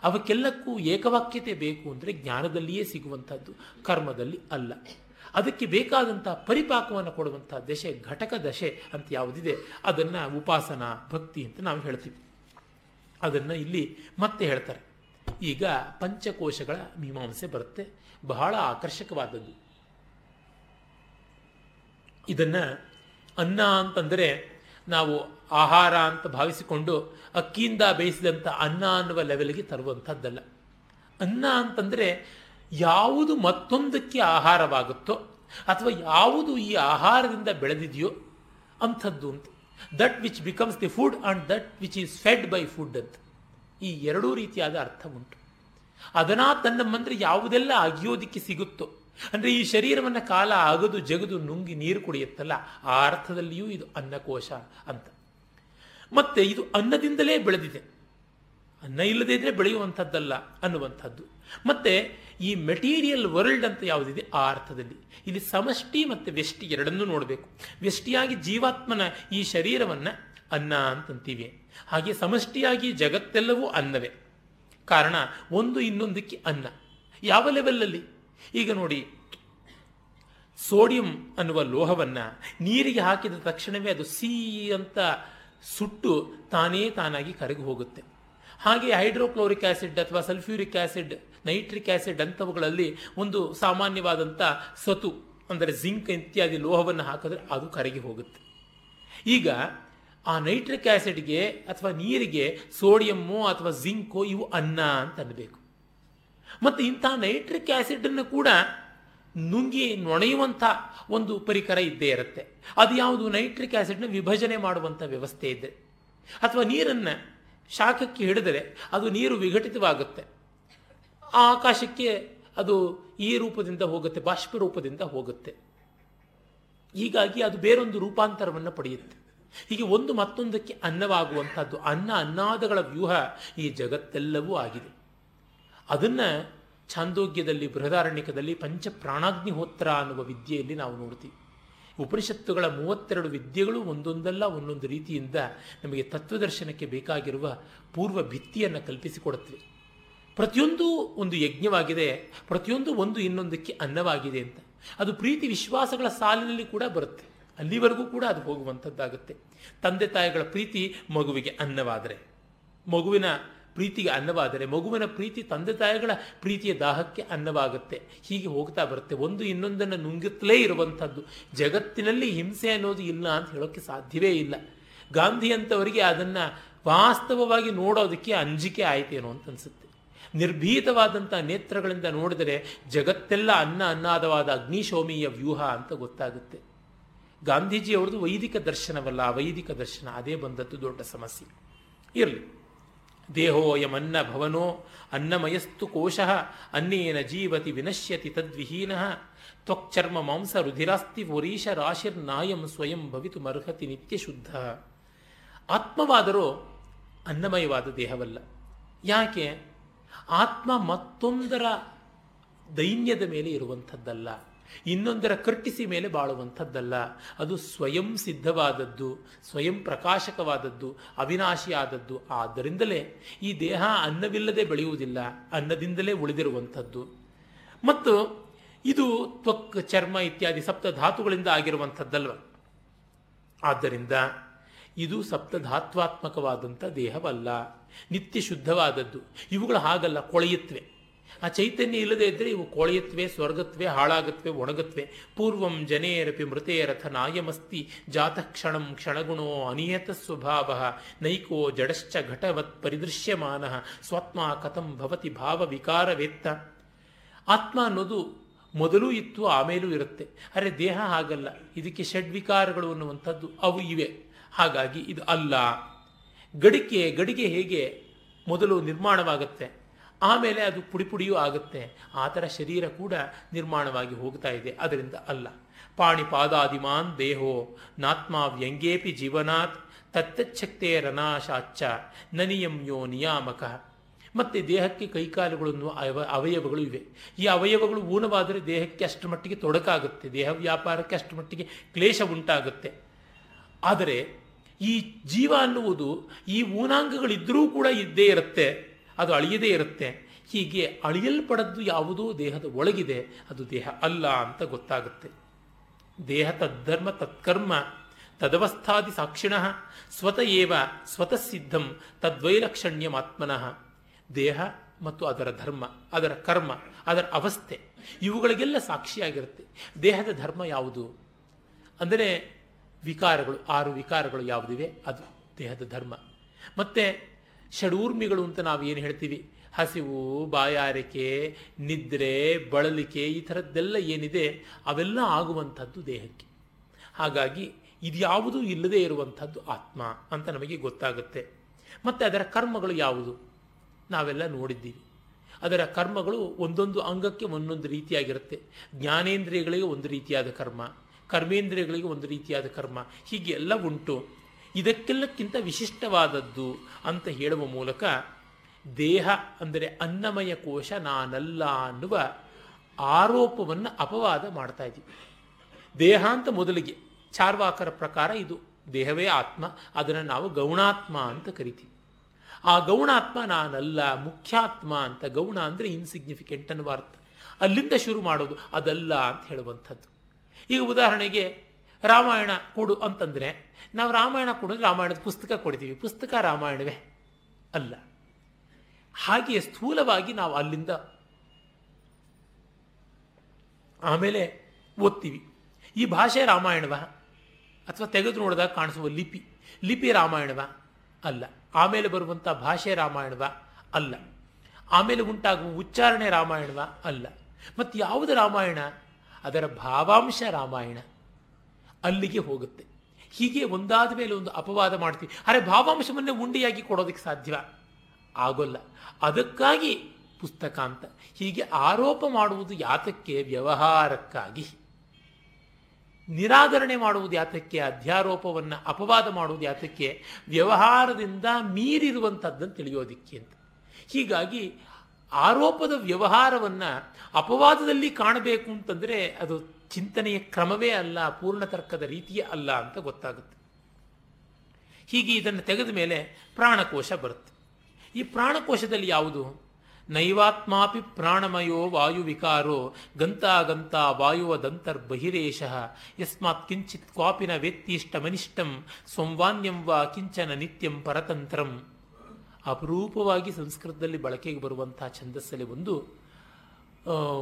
ಅವಕ್ಕೆಲ್ಲಕ್ಕೂ ಏಕವಾಕ್ಯತೆ ಬೇಕು ಅಂದರೆ ಜ್ಞಾನದಲ್ಲಿಯೇ ಸಿಗುವಂಥದ್ದು, ಕರ್ಮದಲ್ಲಿ ಅಲ್ಲ. ಅದಕ್ಕೆ ಬೇಕಾದಂಥ ಪರಿಪಾಕವನ್ನು ಕೊಡುವಂಥ ದಶೆ, ಘಟಕ ದಶೆ ಅಂತ ಯಾವುದಿದೆ, ಅದನ್ನು ಉಪಾಸನ, ಭಕ್ತಿ ಅಂತ ನಾವು ಹೇಳ್ತೀವಿ. ಅದನ್ನು ಇಲ್ಲಿ ಮತ್ತೆ ಹೇಳ್ತಾರೆ. ಈಗ ಪಂಚಕೋಶಗಳ ಮೀಮಾಂಸೆ ಬರುತ್ತೆ. ಬಹಳ ಆಕರ್ಷಕವಾದದ್ದು. ಇದನ್ನು ಅನ್ನ ಅಂತಂದರೆ ನಾವು ಆಹಾರ ಅಂತ ಭಾವಿಸಿಕೊಂಡು ಅಕ್ಕಿಯಿಂದ ಬೇಯಿಸಿದಂಥ ಅನ್ನ ಅನ್ನುವ ಲೆವೆಲ್ಗೆ ತರುವಂಥದ್ದಲ್ಲ ಅನ್ನ ಅಂತಂದರೆ ಯಾವುದು ಮತ್ತೊಂದಕ್ಕೆ ಆಹಾರವಾಗುತ್ತೋ ಅಥವಾ ಯಾವುದು ಈ ಆಹಾರದಿಂದ ಬೆಳೆದಿದೆಯೋ ಅಂಥದ್ದು ಅಂತ that which becomes the food and that which is fed by food ಅಂತ. ಈ ಎರಡೂ ರೀತಿಯಾದ ಅರ್ಥ ಉಂಟು. ಅದನ್ನ ತನ್ನ ಮಂದ್ರೆ ಯಾವುದೆಲ್ಲ ಅಗಿಯೋದಕ್ಕೆ ಸಿಗುತ್ತೋ ಅಂದರೆ ಈ ಶರೀರವನ್ನು ಕಾಲ ಅಗದು ಜಗದು ನುಂಗಿ ನೀರು ಕುಡಿಯುತ್ತಲ್ಲ, ಆ ಅರ್ಥದಲ್ಲಿಯೂ ಇದು ಅನ್ನಕೋಶ ಅಂತ. ಮತ್ತೆ ಇದು ಅನ್ನದಿಂದಲೇ ಬೆಳೆದಿದೆ. ಅನ್ನ ಇಲ್ಲದೇ ಇದ್ರೆ ಬೆಳೆಯುವಂಥದ್ದಲ್ಲ ಅನ್ನುವಂಥದ್ದು. ಮತ್ತೆ ಈ ಮೆಟೀರಿಯಲ್ ವರ್ಲ್ಡ್ ಅಂತ ಯಾವುದಿದೆ? ಆ ಅರ್ಥದಲ್ಲಿ. ಇಲ್ಲಿ ಸಮಷ್ಟಿ ಮತ್ತು ವ್ಯಷ್ಟಿ ಎರಡನ್ನೂ ನೋಡಬೇಕು. ವ್ಯಷ್ಟಿಯಾಗಿ ಜೀವಾತ್ಮನ ಈ ಶರೀರವನ್ನು ಅನ್ನ ಅಂತಂತೀವಿ. ಹಾಗೆ ಸಮಷ್ಟಿಯಾಗಿ ಜಗತ್ತೆಲ್ಲವೂ ಅನ್ನವೇ. ಕಾರಣ, ಒಂದು ಇನ್ನೊಂದಕ್ಕೆ ಅನ್ನ. ಯಾವ ಲೆವೆಲ್ಲಲ್ಲಿ ಈಗ ನೋಡಿ, ಸೋಡಿಯಂ ಅನ್ನುವ ಲೋಹವನ್ನು ನೀರಿಗೆ ಹಾಕಿದ ತಕ್ಷಣವೇ ಅದು ಸಿ ಅಂತ ಸುಟ್ಟು ತಾನೇ ತಾನಾಗಿ ಕರಗಿ ಹೋಗುತ್ತೆ. ಹಾಗೆ ಹೈಡ್ರೋಕ್ಲೋರಿಕ್ ಆಸಿಡ್ ಅಥವಾ ಸಲ್ಫ್ಯೂರಿಕ್ ಆಸಿಡ್, ನೈಟ್ರಿಕ್ ಆಸಿಡ್ ಅಂಥವುಗಳಲ್ಲಿ ಒಂದು ಸಾಮಾನ್ಯವಾದಂಥ ಸತು, ಅಂದರೆ ಜಿಂಕ್ ಇತ್ಯಾದಿ ಲೋಹವನ್ನು ಹಾಕಿದ್ರೆ ಅದು ಕರಗಿ ಹೋಗುತ್ತೆ. ಈಗ ಆ ನೈಟ್ರಿಕ್ ಆಸಿಡ್ಗೆ ಅಥವಾ ನೀರಿಗೆ ಸೋಡಿಯಮ್ಮು ಅಥವಾ ಜಿಂಕೋ ಇವು ಅನ್ನ ಅಂತ ಅನ್ನಬೇಕು. ಮತ್ತು ಇಂಥ ನೈಟ್ರಿಕ್ ಆ್ಯಸಿಡನ್ನು ಕೂಡ ನುಂಗಿ ನೊಣೆಯುವಂಥ ಒಂದು ಪರಿಕರ ಇದ್ದೇ ಇರುತ್ತೆ. ಅದು ಯಾವುದು? ನೈಟ್ರಿಕ್ ಆ್ಯಸಿಡ್ನ ವಿಭಜನೆ ಮಾಡುವಂಥ ವ್ಯವಸ್ಥೆ ಇದೆ. ಅಥವಾ ನೀರನ್ನು ಶಾಖಕ್ಕೆ ಹಿಡಿದರೆ ಅದು ನೀರು ವಿಘಟಿತವಾಗುತ್ತೆ. ಆ ಆಕಾಶಕ್ಕೆ ಅದು ಈ ರೂಪದಿಂದ ಹೋಗುತ್ತೆ, ಬಾಷ್ಪ ರೂಪದಿಂದ ಹೋಗುತ್ತೆ. ಹೀಗಾಗಿ ಅದು ಬೇರೊಂದು ರೂಪಾಂತರವನ್ನು ಪಡೆಯುತ್ತೆ. ಹೀಗೆ ಒಂದು ಮತ್ತೊಂದಕ್ಕೆ ಅನ್ನವಾಗುವಂಥದ್ದು, ಅನ್ನ ಅನ್ನಾದಗಳ ವ್ಯೂಹ ಈ ಜಗತ್ತೆಲ್ಲವೂ ಆಗಿದೆ. ಅದನ್ನು ಛಾಂದೋಗ್ಯದಲ್ಲಿ, ಬೃಹದಾರಣ್ಯಕದಲ್ಲಿ ಪಂಚ ಪ್ರಾಣಾಗ್ನಿಹೋತ್ರ ಅನ್ನುವ ವಿದ್ಯೆಯಲ್ಲಿ ನಾವು ನೋಡ್ತೀವಿ. ಉಪನಿಷತ್ತುಗಳ ಮೂವತ್ತೆರಡು ವಿದ್ಯೆಗಳು ಒಂದೊಂದಲ್ಲ, ಒಂದೊಂದು ರೀತಿಯಿಂದ ನಮಗೆ ತತ್ವದರ್ಶನಕ್ಕೆ ಬೇಕಾಗಿರುವ ಪೂರ್ವ ಭಿತ್ತಿಯನ್ನು ಕಲ್ಪಿಸಿಕೊಡುತ್ತವೆ. ಪ್ರತಿಯೊಂದು ಒಂದು ಯಜ್ಞವಾಗಿದೆ, ಪ್ರತಿಯೊಂದು ಒಂದು ಇನ್ನೊಂದಕ್ಕೆ ಅನ್ನವಾಗಿದೆ ಅಂತ. ಅದು ಪ್ರೀತಿ ವಿಶ್ವಾಸಗಳ ಸಾಲಿನಲ್ಲಿ ಕೂಡ ಬರುತ್ತೆ. ಅಲ್ಲಿವರೆಗೂ ಕೂಡ ಅದು ಹೋಗುವಂಥದ್ದಾಗುತ್ತೆ. ತಂದೆ ತಾಯಿಗಳ ಪ್ರೀತಿ ಮಗುವಿಗೆ ಅನ್ನವಾದರೆ, ಮಗುವಿನ ಪ್ರೀತಿಗೆ ಅನ್ನವಾದರೆ ಮಗುವಿನ ಪ್ರೀತಿ ತಂದೆ ತಾಯಿಗಳ ಪ್ರೀತಿಯ ದಾಹಕ್ಕೆ ಅನ್ನವಾಗುತ್ತೆ. ಹೀಗೆ ಹೋಗ್ತಾ ಬರುತ್ತೆ. ಒಂದು ಇನ್ನೊಂದನ್ನು ನುಂಗುತ್ತಲೇ ಇರುವಂಥದ್ದು. ಜಗತ್ತಿನಲ್ಲಿ ಹಿಂಸೆ ಅನ್ನೋದು ಇಲ್ಲ ಅಂತ ಹೇಳೋಕ್ಕೆ ಸಾಧ್ಯವೇ ಇಲ್ಲ. ಗಾಂಧಿ ಅಂತವರಿಗೆ ಅದನ್ನು ವಾಸ್ತವವಾಗಿ ನೋಡೋದಕ್ಕೆ ಅಂಜಿಕೆ ಆಯ್ತೇನೋ ಅಂತ ಅನಿಸುತ್ತೆ. ನಿರ್ಭೀತವಾದಂಥ ನೇತ್ರಗಳಿಂದ ನೋಡಿದರೆ ಜಗತ್ತೆಲ್ಲ ಅನ್ನ ಅನ್ನಾದವಾದ ಅಗ್ನಿಶೋಮಿಯ ವ್ಯೂಹ ಅಂತ ಗೊತ್ತಾಗುತ್ತೆ. ಗಾಂಧೀಜಿಯವ್ರದ್ದು ವೈದಿಕ ದರ್ಶನವಲ್ಲ ವೈದಿಕ ದರ್ಶನ. ಅದೇ ಬಂದದ್ದು ದೊಡ್ಡ ಸಮಸ್ಯೆ. ಇರಲಿ. ದೇಹೋಯಮನ್ನ ಭವನೋ ಅನ್ನಮಯಸ್ತು ಕೋಶ ಅನ್ನೇನ ಜೀವತಿ ವಿನಶ್ಯತಿ ತದ್ವಿಹೀನ. ತ್ವಕ್ಚರ್ಮ ಮಾಂಸ ರುಧಿರಾಸ್ತಿ ವರೀಶ ರಾಶಿರ್ನಾಯಂ ಸ್ವಯಂ ಭವಿತು ಮರ್ಹತಿ ನಿತ್ಯ ಶುದ್ಧ ಆತ್ಮವಾದರೂ ಅನ್ನಮಯವಾದ ದೇಹವಲ್ಲ. ಯಾಕೆ? ಆತ್ಮ ಮತ್ತೊಂದರ ದೈನ್ಯದ ಮೇಲೆ ಇರುವಂಥದ್ದಲ್ಲ. ಇನ್ನೊಂದರ ಕರ್ಟಿಸಿ ಮೇಲೆ ಬಾಳುವಂಥದ್ದಲ್ಲ. ಅದು ಸ್ವಯಂ ಸಿದ್ಧವಾದದ್ದು, ಸ್ವಯಂ ಪ್ರಕಾಶಕವಾದದ್ದು, ಅವಿನಾಶಿಯಾದದ್ದು. ಆದ್ದರಿಂದಲೇ ಈ ದೇಹ ಅನ್ನವಿಲ್ಲದೆ ಬೆಳೆಯುವುದಿಲ್ಲ, ಅನ್ನದಿಂದಲೇ ಉಳಿದಿರುವಂಥದ್ದು. ಮತ್ತು ಇದು ತ್ವಕ್, ಚರ್ಮ ಇತ್ಯಾದಿ ಸಪ್ತ ಧಾತುಗಳಿಂದ ಆಗಿರುವಂಥದ್ದಲ್ವ? ಆದ್ದರಿಂದ ಇದು ಸಪ್ತಧಾತ್ವಾತ್ಮಕವಾದಂಥ ದೇಹವಲ್ಲ ನಿತ್ಯ ಶುದ್ಧವಾದದ್ದು ಇವುಗಳು ಹಾಗಲ್ಲ ಕೊಳೆಯುತ್ತವೆ ಆ ಚೈತನ್ಯ ಇಲ್ಲದೆ ಇದ್ದರೆ ಇವು ಕೊಳೆಯತ್ವೆ, ಸ್ವರ್ಗತ್ವೆ, ಹಾಳಾಗತ್ವೆ, ಒಣಗತ್ವೆ. ಪೂರ್ವಂ ಜನೇರಪಿ ಮೃತೇರಥ ನಾಯಮಸ್ತಿ ಜಾತಃ ಕ್ಷಣಂ ಕ್ಷಣಗುಣೋ ಅನಿಯತ ಸ್ವಭಾವ. ನೈಕೋ ಜಡಶ್ಚ ಘಟವತ್ ಪರಿದೃಶ್ಯಮಾನ. ಸ್ವಾತ್ಮ ಕಥಂ ಭವತಿ ಭಾವ ವಿಕಾರವೇತ್ತ. ಆತ್ಮ ಅನ್ನೋದು ಮೊದಲೂ ಇತ್ತು, ಆಮೇಲೂ ಇರುತ್ತೆ. ಅರೆ ದೇಹ ಹಾಗಲ್ಲ. ಇದಕ್ಕೆ ಷಡ್ವಿಕಾರಗಳು ಅನ್ನುವಂಥದ್ದು ಅವು ಇವೆ. ಹಾಗಾಗಿ ಇದು ಅಲ್ಲ. ಗಡಿಕೆ, ಗಡಿಗೆ ಹೇಗೆ ಮೊದಲು ನಿರ್ಮಾಣವಾಗುತ್ತೆ? ಆಮೇಲೆ ಅದು ಪುಡಿ ಪುಡಿಯೂ ಆಗುತ್ತೆ. ಆ ಥರ ಶರೀರ ಕೂಡ ನಿರ್ಮಾಣವಾಗಿ ಹೋಗ್ತಾ ಇದೆ. ಅದರಿಂದ ಅಲ್ಲ. ಪಾಣಿಪಾದಾದಿಮಾನ್ ದೇಹೋ ನಾತ್ಮ ವ್ಯಂಗ್ಯೇಪಿ ಜೀವನಾತ್ ತತ್ತಚ್ಛಕ್ತೇರನಾಶಾಚ್ಚ ನನಿಯಂ ಯೋ ನಿಯಾಮಕ. ಮತ್ತೆ ದೇಹಕ್ಕೆ ಕೈಕಾಲುಗಳನ್ನು ಅವ, ಅವಯವಗಳು ಇವೆ. ಈ ಅವಯವಗಳು ಊನವಾದರೆ ದೇಹಕ್ಕೆ ಅಷ್ಟು ಮಟ್ಟಿಗೆ ತೊಡಕಾಗುತ್ತೆ. ದೇಹ ವ್ಯಾಪಾರಕ್ಕೆ ಅಷ್ಟು ಮಟ್ಟಿಗೆ ಕ್ಲೇಶ ಉಂಟಾಗುತ್ತೆ. ಆದರೆ ಈ ಜೀವ ಅನ್ನುವುದು ಈ ಊನಾಂಗಗಳಿದ್ದರೂ ಕೂಡ ಇದ್ದೇ ಇರುತ್ತೆ. ಅದು ಅಳಿಯದೇ ಇರುತ್ತೆ. ಹೀಗೆ ಅಳಿಯಲ್ಪಡದ್ದು ಯಾವುದೋ ದೇಹದ ಒಳಗಿದೆ, ಅದು ದೇಹ ಅಲ್ಲ ಅಂತ ಗೊತ್ತಾಗುತ್ತೆ. ದೇಹ ತದ್ಧರ್ಮ ತತ್ಕರ್ಮ ತದವಸ್ಥಾದಿ ಸಾಕ್ಷಿಣ ಸ್ವತ ಏವ ಸ್ವತಃ ಸಿದ್ಧಂ ತದ್ವೈಲಕ್ಷಣ್ಯಮಾತ್ಮನಃ ದೇಹ ಮತ್ತು ಅದರ ಧರ್ಮ, ಅದರ ಕರ್ಮ, ಅದರ ಅವಸ್ಥೆ, ಇವುಗಳಿಗೆಲ್ಲ ಸಾಕ್ಷಿಯಾಗಿರುತ್ತೆ. ದೇಹದ ಧರ್ಮ ಯಾವುದು? ಅಂದರೆ ವಿಕಾರಗಳು, ಆರು ವಿಕಾರಗಳು ಯಾವುದಿವೆ? ಅದು ದೇಹದ ಧರ್ಮ. ಮತ್ತೆ ಷಡೂರ್ಮಿಗಳು ಅಂತ ನಾವು ಏನು ಹೇಳ್ತೀವಿ? ಹಸಿವು, ಬಾಯಾರಿಕೆ, ನಿದ್ರೆ, ಬಳಲಿಕೆ ಈ ಥರದ್ದೆಲ್ಲ ಏನಿದೆ ಅವೆಲ್ಲ ಆಗುವಂಥದ್ದು ದೇಹಕ್ಕೆ. ಹಾಗಾಗಿ ಇದ್ಯಾವುದೂ ಇಲ್ಲದೆ ಇರುವಂಥದ್ದು ಆತ್ಮ ಅಂತ ನಮಗೆ ಗೊತ್ತಾಗುತ್ತೆ. ಮತ್ತು ಅದರ ಕರ್ಮಗಳು ಯಾವುದು? ನಾವೆಲ್ಲ ನೋಡಿದ್ದೀವಿ. ಅದರ ಕರ್ಮಗಳು ಒಂದೊಂದು ಅಂಗಕ್ಕೆ ಒಂದೊಂದು ರೀತಿಯಾಗಿರುತ್ತೆ. ಜ್ಞಾನೇಂದ್ರಿಯಗಳಿಗೆ ಒಂದು ರೀತಿಯಾದ ಕರ್ಮ, ಕರ್ಮೇಂದ್ರಿಯಗಳಿಗೆ ಒಂದು ರೀತಿಯಾದ ಕರ್ಮ, ಹೀಗೆ ಎಲ್ಲ ಉಂಟು. ಇದಕ್ಕೆಲ್ಲಕ್ಕಿಂತ ವಿಶಿಷ್ಟವಾದದ್ದು ಅಂತ ಹೇಳುವ ಮೂಲಕ ದೇಹ ಅಂದರೆ ಅನ್ನಮಯ ಕೋಶ ನಾನಲ್ಲ ಅನ್ನುವ ಆರೋಪವನ್ನು ಅಪವಾದ ಮಾಡ್ತಾ ಇದ್ದೀವಿ ದೇಹ ಅಂತ ಮೊದಲಿಗೆ ಚಾರ್ವಾಕರ ಪ್ರಕಾರ ಇದು ದೇಹವೇ ಆತ್ಮ, ಅದನ್ನು ನಾವು ಗೌಣಾತ್ಮ ಅಂತ ಕರಿತೀವಿ. ಆ ಗೌಣಾತ್ಮ ನಾನಲ್ಲ, ಮುಖ್ಯಾತ್ಮ ಅಂತ ಗೌಣ ಅಂದರೆ ಇನ್ಸಿಗ್ನಿಫಿಕೆಂಟ್ ಅನ್ನುವ ಅರ್ಥ. ಅಲ್ಲಿಂದ ಶುರು ಮಾಡೋದು ಅದಲ್ಲ ಅಂತ ಹೇಳುವಂಥದ್ದು. ಈಗ ಉದಾಹರಣೆಗೆ ರಾಮಾಯಣ ಕೊಡು ಅಂತಂದರೆ ನಾವು ರಾಮಾಯಣ ಕೊಡೋದು ರಾಮಾಯಣದ ಪುಸ್ತಕ ಕೊಡ್ತೀವಿ. ಪುಸ್ತಕ ರಾಮಾಯಣವೇ ಅಲ್ಲ. ಹಾಗೆಯೇ ಸ್ಥೂಲವಾಗಿ ನಾವು ಅಲ್ಲಿಂದ ಆಮೇಲೆ ಓದ್ತೀವಿ. ಈ ಭಾಷೆ ರಾಮಾಯಣವ ಅಥವಾ ತೆಗೆದು ನೋಡಿದಾಗ ಕಾಣಿಸುವ ಲಿಪಿ ಲಿಪಿ ರಾಮಾಯಣವ ಅಲ್ಲ. ಆಮೇಲೆ ಬರುವಂಥ ಭಾಷೆ ರಾಮಾಯಣವ ಅಲ್ಲ. ಆಮೇಲೆ ಉಂಟಾಗುವ ಉಚ್ಚಾರಣೆ ರಾಮಾಯಣವ ಅಲ್ಲ. ಮತ್ತು ಯಾವುದು ರಾಮಾಯಣ? ಅದರ ಭಾವಾಂಶ ರಾಮಾಯಣ ಅಲ್ಲಿಗೆ ಹೋಗುತ್ತೆ. ಹೀಗೆ ಒಂದಾದ ಮೇಲೆ ಒಂದು ಅಪವಾದ ಮಾಡ್ತೀವಿ. ಅರೆ ಭಾವಾಂಶವನ್ನೇ ಉಂಡಿಯಾಗಿ ಕೊಡೋದಕ್ಕೆ ಸಾಧ್ಯವ? ಆಗೋಲ್ಲ. ಅದಕ್ಕಾಗಿ ಪುಸ್ತಕ ಅಂತ. ಹೀಗೆ ಆರೋಪ ಮಾಡುವುದು ಯಾತಕ್ಕೆ? ವ್ಯವಹಾರಕ್ಕಾಗಿ. ನಿರಾಧರಣೆ ಮಾಡುವುದು ಯಾತಕ್ಕೆ? ಅಧ್ಯಾರೋಪವನ್ನು ಅಪವಾದ ಮಾಡುವುದು ಯಾತಕ್ಕೆ? ವ್ಯವಹಾರದಿಂದ ಮೀರಿರುವಂಥದ್ದನ್ನು ತಿಳಿಯೋದಿಕ್ಕೆ ಅಂತ. ಹೀಗಾಗಿ ಆರೋಪದ ವ್ಯವಹಾರವನ್ನು ಅಪವಾದದಲ್ಲಿ ಕಾಣಬೇಕು ಅಂತಂದರೆ ಅದು ಚಿಂತನೆಯ ಕ್ರಮವೇ ಅಲ್ಲ ಪೂರ್ಣ ತರ್ಕದ ರೀತಿಯೇ ಅಲ್ಲ ಅಂತ ಗೊತ್ತಾಗುತ್ತೆ. ಹೀಗೆ ಇದನ್ನು ತೆಗೆದ ಮೇಲೆ ಪ್ರಾಣಕೋಶ ಬರುತ್ತೆ. ಈ ಪ್ರಾಣಕೋಶದಲ್ಲಿ ಯಾವುದು? ನೈವಾತ್ಮಾಪಿ ಪ್ರಾಣಮಯೋ ವಾಯು ವಿಕಾರೋ ಗಂತಾ ವಾಯುವ ದಂತರ್ಬಹಿರೇಶ ಯಸ್ಮಾತ್ ಕಿಂಚಿತ್ ಕ್ವಾಪಿನ ವೇತ್ತಿಷ್ಟಮನಿಷ್ಟಂ ಸಂವಾನ್ಯಂ ವಾ ಕಿಂಚನ ನಿತ್ಯಂ ಪರತಂತ್ರಂ. ಅಪರೂಪವಾಗಿ ಸಂಸ್ಕೃತದಲ್ಲಿ ಬಳಕೆಗೆ ಬರುವಂತಹ ಛಂದಸ್ಸಲ್ಲಿ ಒಂದು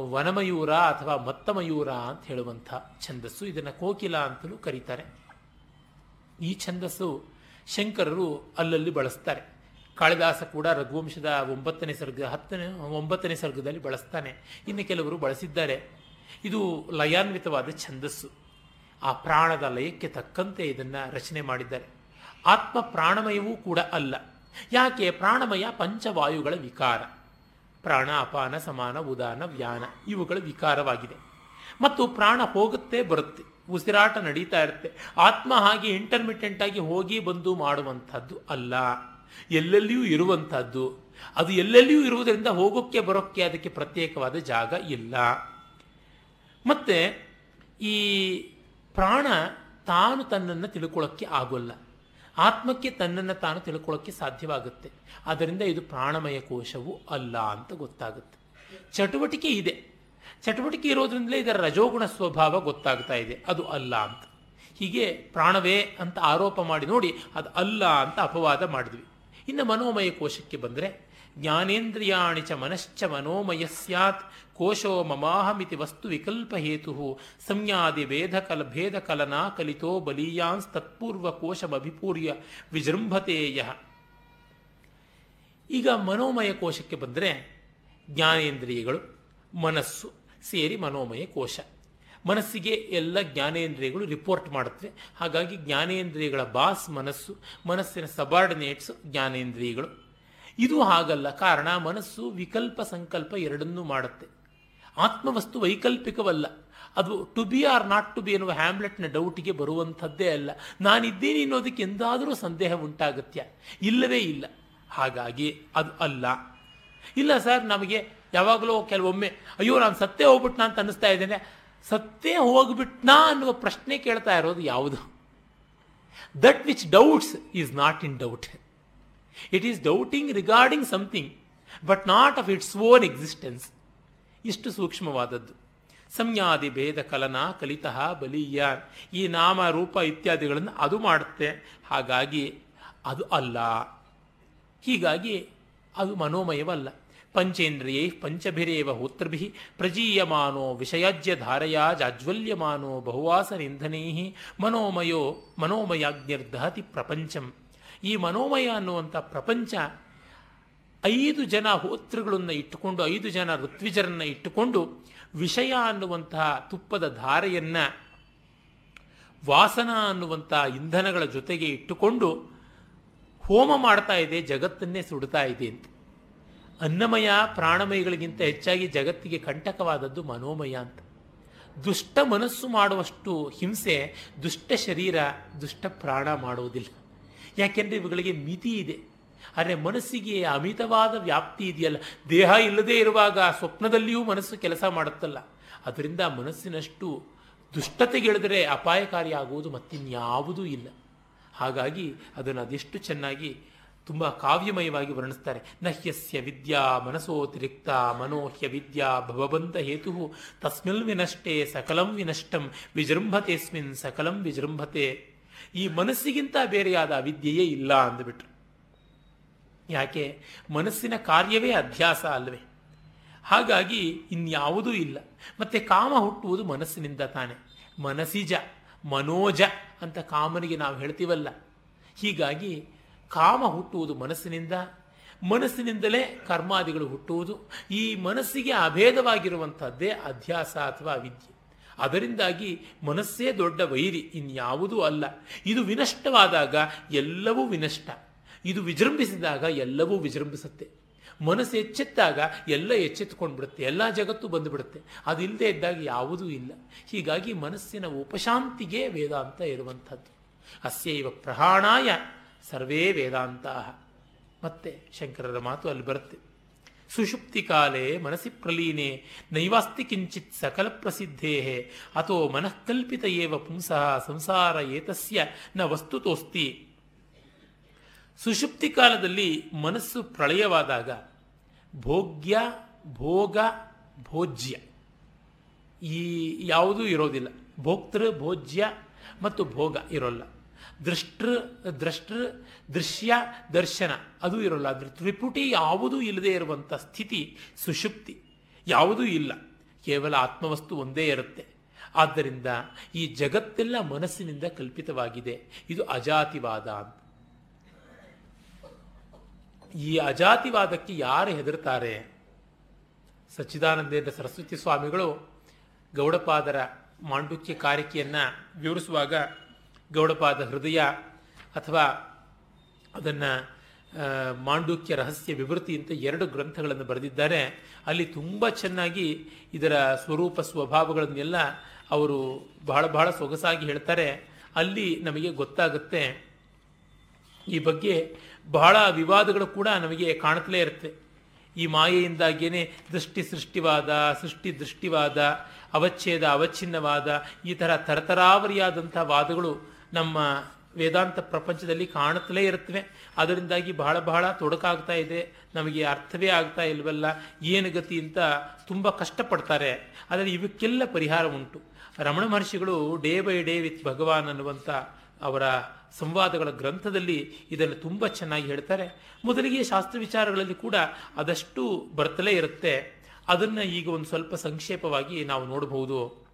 ವನಮಯೂರ ಅಥವಾ ಮತ್ತಮಯೂರ ಅಂತ ಹೇಳುವಂಥ ಛಂದಸ್ಸು. ಇದನ್ನು ಕೋಕಿಲ ಅಂತಲೂ ಕರೀತಾರೆ. ಈ ಛಂದಸ್ಸು ಶಂಕರರು ಅಲ್ಲಲ್ಲಿ ಬಳಸ್ತಾರೆ. ಕಾಳಿದಾಸ ಕೂಡ ರಘುವಂಶದ ಒಂಬತ್ತನೇ ಸರ್ಗ, ಹತ್ತನೇ, ಒಂಬತ್ತನೇ ಸರ್ಗದಲ್ಲಿ ಬಳಸ್ತಾನೆ. ಇನ್ನು ಕೆಲವರು ಬಳಸಿದ್ದಾರೆ. ಇದು ಲಯಾನ್ವಿತವಾದ ಛಂದಸ್ಸು. ಆ ಪ್ರಾಣದ ಲಯಕ್ಕೆ ತಕ್ಕಂತೆ ಇದನ್ನು ರಚನೆ ಮಾಡಿದ್ದಾರೆ. ಆತ್ಮ ಪ್ರಾಣಮಯವೂ ಕೂಡ ಅಲ್ಲ. ಯಾಕೆ? ಪ್ರಾಣಮಯ ಪಂಚವಾಯುಗಳ ವಿಕಾರ. ಪ್ರಾಣ ಅಪಾನ ಸಮಾನ, ಉದಾನ, ವ್ಯಾನ ಇವುಗಳ ವಿಕಾರವಾಗಿದೆ. ಮತ್ತು ಪ್ರಾಣ ಹೋಗುತ್ತೆ, ಬರುತ್ತೆ, ಉಸಿರಾಟ ನಡೀತಾ ಇರುತ್ತೆ, ಆತ್ಮ ಹಾಗೆ ಇಂಟರ್ಮಿಟೆಂಟ್ ಆಗಿ ಹೋಗಿ ಬಂದು ಮಾಡುವಂಥದ್ದು ಅಲ್ಲ. ಎಲ್ಲೆಲ್ಲಿಯೂ ಇರುವಂಥದ್ದು, ಅದು ಎಲ್ಲೆಲ್ಲಿಯೂ ಇರುವುದರಿಂದ ಹೋಗೋಕ್ಕೆ, ಬರೋಕ್ಕೆ ಅದಕ್ಕೆ ಪ್ರತ್ಯೇಕವಾದ ಜಾಗ ಇಲ್ಲ. ಮತ್ತೆ ಈ ಪ್ರಾಣ ತಾನು ತನ್ನನ್ನು ತಿಳ್ಕೊಳ್ಳೋಕ್ಕೆ ಆಗೋಲ್ಲ. ಆತ್ಮಕ್ಕೆ ತನ್ನನ್ನು ತಾನು ತಿಳ್ಕೊಳ್ಳೋಕ್ಕೆ ಸಾಧ್ಯವಾಗುತ್ತೆ. ಆದ್ದರಿಂದ ಇದು ಪ್ರಾಣಮಯ ಕೋಶವೂ ಅಲ್ಲ ಅಂತ ಗೊತ್ತಾಗುತ್ತೆ. ಚಟುವಟಿಕೆ ಇದೆ. ಚಟುವಟಿಕೆ ಇರೋದ್ರಿಂದಲೇ ಇದರ ರಜೋಗುಣ ಸ್ವಭಾವ ಗೊತ್ತಾಗ್ತಾ ಇದೆ. ಅದು ಅಲ್ಲ ಅಂತ. ಹೀಗೆ ಪ್ರಾಣವೇ ಅಂತ ಆರೋಪ ಮಾಡಿ ನೋಡಿ ಅದು ಅಲ್ಲ ಅಂತ ಅಪವಾದ ಮಾಡಿದ್ವಿ. ಇನ್ನು ಮನೋಮಯ ಕೋಶಕ್ಕೆ ಬಂದರೆ ಜ್ಞಾನೇಂದ್ರಿಯಾಣಿ ಚ ಮನಶ್ಚ ಮನೋಮಯ ಸ್ಯಾತ್, ಕೋಶೋ ಮಮಾಹಮಿತಿ ವಸ್ತು ವಿಕಲ್ಪ ಹೇತು ಸಂಜ್ಞಾದಿ ವೇದ ಕಲ ಭೇದ ಕಲನಾ ಕಲಿತೋ ಬಲೀಯಾನ್ಸ್ ತತ್ಪೂರ್ವ ಕೋಶಮಭಿಪೂರ್ಯ ವಿಜೃಂಭತೆಯ ಈಗ ಮನೋಮಯ ಕೋಶಕ್ಕೆ ಬಂದರೆ ಜ್ಞಾನೇಂದ್ರಿಯಗಳು, ಮನಸ್ಸು ಸೇರಿ ಮನೋಮಯ ಕೋಶ. ಮನಸ್ಸಿಗೆ ಎಲ್ಲ ಜ್ಞಾನೇಂದ್ರಿಯಗಳು ರಿಪೋರ್ಟ್ ಮಾಡುತ್ತವೆ. ಹಾಗಾಗಿ ಜ್ಞಾನೇಂದ್ರಿಯಗಳ ಬಾಸ್ ಮನಸ್ಸು, ಮನಸ್ಸಿನ ಸಬಾರ್ಡಿನೇಟ್ಸ್ ಜ್ಞಾನೇಂದ್ರಿಯಗಳು. ಇದು ಹಾಗಲ್ಲ. ಕಾರಣ ಮನಸ್ಸು ವಿಕಲ್ಪ ಸಂಕಲ್ಪ ಎರಡನ್ನೂ ಮಾಡುತ್ತೆ. ಆತ್ಮವಸ್ತು ವೈಕಲ್ಪಿಕವಲ್ಲ. ಅದು to be or not to be ಎನ್ನುವ ಹ್ಯಾಮ್ಲೆಟ್ನ ಡೌಟಿಗೆ ಬರುವಂಥದ್ದೇ ಅಲ್ಲ. ನಾನಿದ್ದೀನಿ ಅನ್ನೋದಕ್ಕೆ ಎಂದಾದರೂ ಸಂದೇಹ ಉಂಟಾಗತ್ಯ. ಇಲ್ಲವೇ ಇಲ್ಲ. ಹಾಗಾಗಿ ಅದು ಅಲ್ಲ. ಇಲ್ಲ ಸರ್, ನಮಗೆ ಯಾವಾಗಲೂ ಕೆಲವೊಮ್ಮೆ, ಅಯ್ಯೋ, ನಾನು ಸತ್ತೇ ಹೋಗ್ಬಿಟ್ನಾ? ಅಂತ ಅನ್ನಿಸ್ತಾ ಇದ್ದೇನೆ. ಸತ್ತೇ ಹೋಗ್ಬಿಟ್ನಾ ಅನ್ನುವ ಪ್ರಶ್ನೆ ಕೇಳ್ತಾ ಇರೋದು ಯಾವುದು? That which doubts is not in doubt it is doubting regarding something but not of its own existence ಇಷ್ಟು ಸೂಕ್ಷ್ಮವಾದದ್ದು. ಸಂಜ್ಞಾದಿ ಭೇದ ಕಲನ ಕಲಿತಃ ಬಲೀಯ. ಈ ನಾಮ, ರೂಪ ಇತ್ಯಾದಿಗಳನ್ನು ಅದು ಮಾಡುತ್ತೆ. ಹಾಗಾಗಿ ಅದು ಅಲ್ಲ. ಹೀಗಾಗಿ ಅದು ಮನೋಮಯವಲ್ಲ. ಪಂಚೇಂದ್ರಿಯೈ ಪಂಚಭಿರೇವ ಹೋತ್ರಭಿ ಪ್ರಜೀಯಮಾನೋ ವಿಷಯಾಜ್ಯ ಧಾರಯಾ ಜಾಜ್ವಲ್ಯಮಾನೋ ಬಹುವಾಸನಿಂಧನೈ ಮನೋಮಯೋ ಮನೋಮಯಾಗ್ನಿರ್ದಹತಿ ಪ್ರಪಂಚಂ. ಈ ಮನೋಮಯ ಅನ್ನುವಂಥ ಪ್ರಪಂಚ ಐದು ಜನ ಹೋತೃಗಳನ್ನು ಇಟ್ಟುಕೊಂಡು, ಐದು ಜನ ಋತ್ವಿಜರನ್ನು ಇಟ್ಟುಕೊಂಡು ವಿಷಯ ಅನ್ನುವಂತಹ ತುಪ್ಪದ ಧಾರೆಯನ್ನು, ವಾಸನ ಅನ್ನುವಂಥ ಇಂಧನಗಳ ಜೊತೆಗೆ ಇಟ್ಟುಕೊಂಡು ಹೋಮ ಮಾಡ್ತಾ ಇದೆ, ಜಗತ್ತನ್ನೇ ಸುಡ್ತಾ ಇದೆ ಅಂತ. ಅನ್ನಮಯ ಪ್ರಾಣಮಯಗಳಿಗಿಂತ ಹೆಚ್ಚಾಗಿ ಜಗತ್ತಿಗೆ ಕಂಟಕವಾದದ್ದು ಮನೋಮಯ ಅಂತ. ದುಷ್ಟ ಮನಸ್ಸು ಮಾಡುವಷ್ಟು ಹಿಂಸೆ, ದುಷ್ಟ ಶರೀರ, ದುಷ್ಟ ಪ್ರಾಣ ಮಾಡುವುದಿಲ್ಲ. ಯಾಕೆಂದರೆ ಇವುಗಳಿಗೆ ಮಿತಿ ಇದೆ. ಆದರೆ ಮನಸ್ಸಿಗೆ ಅಮಿತವಾದ ವ್ಯಾಪ್ತಿ ಇದೆಯಲ್ಲ. ದೇಹ ಇಲ್ಲದೇ ಇರುವಾಗ ಸ್ವಪ್ನದಲ್ಲಿಯೂ ಮನಸ್ಸು ಕೆಲಸ ಮಾಡುತ್ತಲ್ಲ. ಅದರಿಂದ ಮನಸ್ಸಿನಷ್ಟು ದುಷ್ಟತೆಗೆಳೆದರೆ ಅಪಾಯಕಾರಿಯಾಗುವುದು ಮತ್ತಿನ್ಯಾವುದೂ ಇಲ್ಲ. ಹಾಗಾಗಿ ಅದನ್ನು ಅದೆಷ್ಟು ಚೆನ್ನಾಗಿ ತುಂಬ ಕಾವ್ಯಮಯವಾಗಿ ವರ್ಣಿಸ್ತಾರೆ. ನಹ್ಯಸ್ಯ ವಿದ್ಯಾ ಮನಸೋತಿರಿಕ್ತ ಮನೋಹ್ಯ ವಿದ್ಯಾ ಭವಬಂಧ ಹೇತು ತಸ್ಮಿಲ್ ವಿನಷ್ಟೇ ಸಕಲಂ ವಿನಷ್ಟಂ ವಿಜೃಂಭತೆಸ್ಮಿನ್ ಸಕಲಂ ವಿಜೃಂಭತೆ. ಈ ಮನಸ್ಸಿಗಿಂತ ಬೇರೆಯಾದ ಅವಿದ್ಯೆಯೇ ಇಲ್ಲ ಅಂದುಬಿಟ್ರು. ಯಾಕೆ? ಮನಸ್ಸಿನ ಕಾರ್ಯವೇ ಅಧ್ಯಾಸ ಅಲ್ವೇ? ಹಾಗಾಗಿ ಇನ್ಯಾವುದೂ ಇಲ್ಲ. ಮತ್ತೆ ಕಾಮ ಹುಟ್ಟುವುದು ಮನಸ್ಸಿನಿಂದ ತಾನೆ. ಮನಸಿಜ, ಮನೋಜ ಅಂತ ಕಾಮನಿಗೆ ನಾವು ಹೇಳ್ತೀವಲ್ಲ. ಹೀಗಾಗಿ ಕಾಮ ಹುಟ್ಟುವುದು ಮನಸ್ಸಿನಿಂದ, ಮನಸ್ಸಿನಿಂದಲೇ ಕರ್ಮಾದಿಗಳು ಹುಟ್ಟುವುದು, ಈ ಮನಸ್ಸಿಗೆ ಅಭೇದವಾಗಿರುವಂಥದ್ದೇ ಅಧ್ಯಾಸ ಅಥವಾ ವಿದ್ಯೆ. ಅದರಿಂದಾಗಿ ಮನಸ್ಸೇ ದೊಡ್ಡ ವೈರಿ, ಇನ್ಯಾವುದೂ ಅಲ್ಲ. ಇದು ವಿನಷ್ಟವಾದಾಗ ಎಲ್ಲವೂ ವಿನಷ್ಟ. ಇದು ವಿಜೃಂಭಿಸಿದಾಗ ಎಲ್ಲವೂ ವಿಜೃಂಭಿಸುತ್ತೆ. ಮನಸ್ಸು ಎಚ್ಚೆತ್ತಾಗ ಎಲ್ಲ ಎಚ್ಚೆತ್ತುಕೊಂಡ್ಬಿಡುತ್ತೆ, ಎಲ್ಲ ಜಗತ್ತು ಬಂದುಬಿಡುತ್ತೆ. ಅದಿಲ್ಲದೆ ಇದ್ದಾಗ ಯಾವುದೂ ಇಲ್ಲ. ಹೀಗಾಗಿ ಮನಸ್ಸಿನ ಉಪಶಾಂತಿಗೆ ವೇದಾಂತ ಇರುವಂಥದ್ದು. ಅಸ್ಯೈವ ಪ್ರಹಾಣಾಯ ಸರ್ವೇ ವೇದಾಂತ ಮತ್ತೆ ಶಂಕರರ ಮಾತು ಅಲ್ಲಿ ಬರುತ್ತೆ. ಸುಷುಪ್ತಿ ಕಾಲೇ ಮನಸ್ಸಿ ಪ್ರಲೀನೆ, ನೈವಾಸ್ತಿ ಕಿಂಚಿತ್ ಸಕಲ ಪ್ರಸಿದ್ಧೇ ಅಥೋ ಮನಃಕಲ್ಪಿತ ಏವ ಪುಂಸಃ ಸಂಸಾರ ಏತಸ್ಯ ನ ವಸ್ತುತೋಸ್ತಿ. ಸುಷುಪ್ತಿ ಕಾಲದಲ್ಲಿ ಮನಸ್ಸು ಪ್ರಳಯವಾದಾಗ ಭೋಗ್ಯ, ಭೋಗ, ಭೋಜ್ಯ. ಈ ಯಾವುದೂ ಇರೋದಿಲ್ಲ. ಭೋಕ್ತೃ, ಭೋಜ್ಯ ಮತ್ತು ಭೋಗ ಇರೋಲ್ಲ. ದೃಷ್ಟೃ ದೃಷ್ಟೃ, ದೃಶ್ಯ, ದರ್ಶನ. ಅದು ಇರೋಲ್ಲ. ತ್ರಿಪುಟಿ ಯಾವುದೂ ಇಲ್ಲದೆ ಇರುವಂಥ ಸ್ಥಿತಿ, ಸುಷುಪ್ತಿ ಯಾವುದೂ ಇಲ್ಲ. ಕೇವಲ ಆತ್ಮವಸ್ತು ಒಂದೇ ಇರುತ್ತೆ. ಆದ್ದರಿಂದ ಈ ಜಗತ್ತೆಲ್ಲ ಮನಸ್ಸಿನಿಂದ ಕಲ್ಪಿತವಾಗಿದೆ. ಇದು ಅಜಾತಿವಾದ ಅಂತ. ಈ ಅಜಾತಿವಾದಕ್ಕೆ ಯಾರು ಹೆದರ್ತಾರೆ? ಸಚ್ಚಿದಾನಂದೇಂದ್ರ ಸರಸ್ವತಿ ಸ್ವಾಮಿಗಳು ಗೌಡಪಾದರ ಮಾಂಡುಕ್ಯ ಕಾರಿಕೆಯನ್ನು ವಿವರಿಸುವಾಗ ಗೌಡಪಾದ ಹೃದಯ ಅಥವಾ ಅದನ್ನು ಮಾಂಡುಕ್ಯ ರಹಸ್ಯ ವಿವೃತಿ ಅಂತ ಎರಡು ಗ್ರಂಥಗಳನ್ನು ಬರೆದಿದ್ದಾರೆ. ಅಲ್ಲಿ ತುಂಬ ಚೆನ್ನಾಗಿ ಇದರ ಸ್ವರೂಪ, ಸ್ವಭಾವಗಳನ್ನೆಲ್ಲ ಅವರು ಬಹಳ ಬಹಳ ಸೊಗಸಾಗಿ ಹೇಳ್ತಾರೆ. ಅಲ್ಲಿ ನಮಗೆ ಗೊತ್ತಾಗುತ್ತೆ. ಈ ಬಗ್ಗೆ ಬಹಳ ವಿವಾದಗಳು ಕೂಡ ನಮಗೆ ಕಾಣುತ್ತಲೇ ಇರುತ್ತೆ. ಈ ಮಾಯೆಯಿಂದಾಗಿಯೇ ದೃಷ್ಟಿ ಸೃಷ್ಟಿವಾದ, ಸೃಷ್ಟಿ ದೃಷ್ಟಿವಾದ, ಅವಚ್ಛೇದ ಅವಚ್ಛಿನ್ನವಾದ, ಈ ಥರ ತರತರಾವರಿಯಾದಂಥ ವಾದಗಳು ನಮ್ಮ ವೇದಾಂತ ಪ್ರಪಂಚದಲ್ಲಿ ಕಾಣುತ್ತಲೇ ಇರುತ್ತವೆ. ಅದರಿಂದಾಗಿ ಬಹಳ ಬಹಳ ತೊಡಕಾಗ್ತಾ ಇದೆ. ನಮಗೆ ಅರ್ಥವೇ ಆಗ್ತಾ ಇಲ್ವಲ್ಲ? ಏನು ಗತಿ ಅಂತ ತುಂಬ ಕಷ್ಟಪಡ್ತಾರೆ. ಆದರೆ ಇವಕ್ಕೆಲ್ಲ ಪರಿಹಾರ ಉಂಟು. ರಮಣ ಮಹರ್ಷಿಗಳು day by day with Bhagavan ಅನ್ನುವಂಥ ಅವರ ಸಂವಾದಗಳ ಗ್ರಂಥದಲ್ಲಿ ಇದನ್ನು ತುಂಬ ಚೆನ್ನಾಗಿ ಹೇಳ್ತಾರೆ. ಮೊದಲಿಗೆ ಶಾಸ್ತ್ರ ವಿಚಾರಗಳಲ್ಲಿ ಕೂಡ ಅದಷ್ಟು ಬರ್ತಲೇ ಇರುತ್ತೆ. ಅದನ್ನು ಈಗ ಒಂದು ಸ್ವಲ್ಪ ಸಂಕ್ಷೇಪವಾಗಿ ನಾವು ನೋಡಬಹುದು.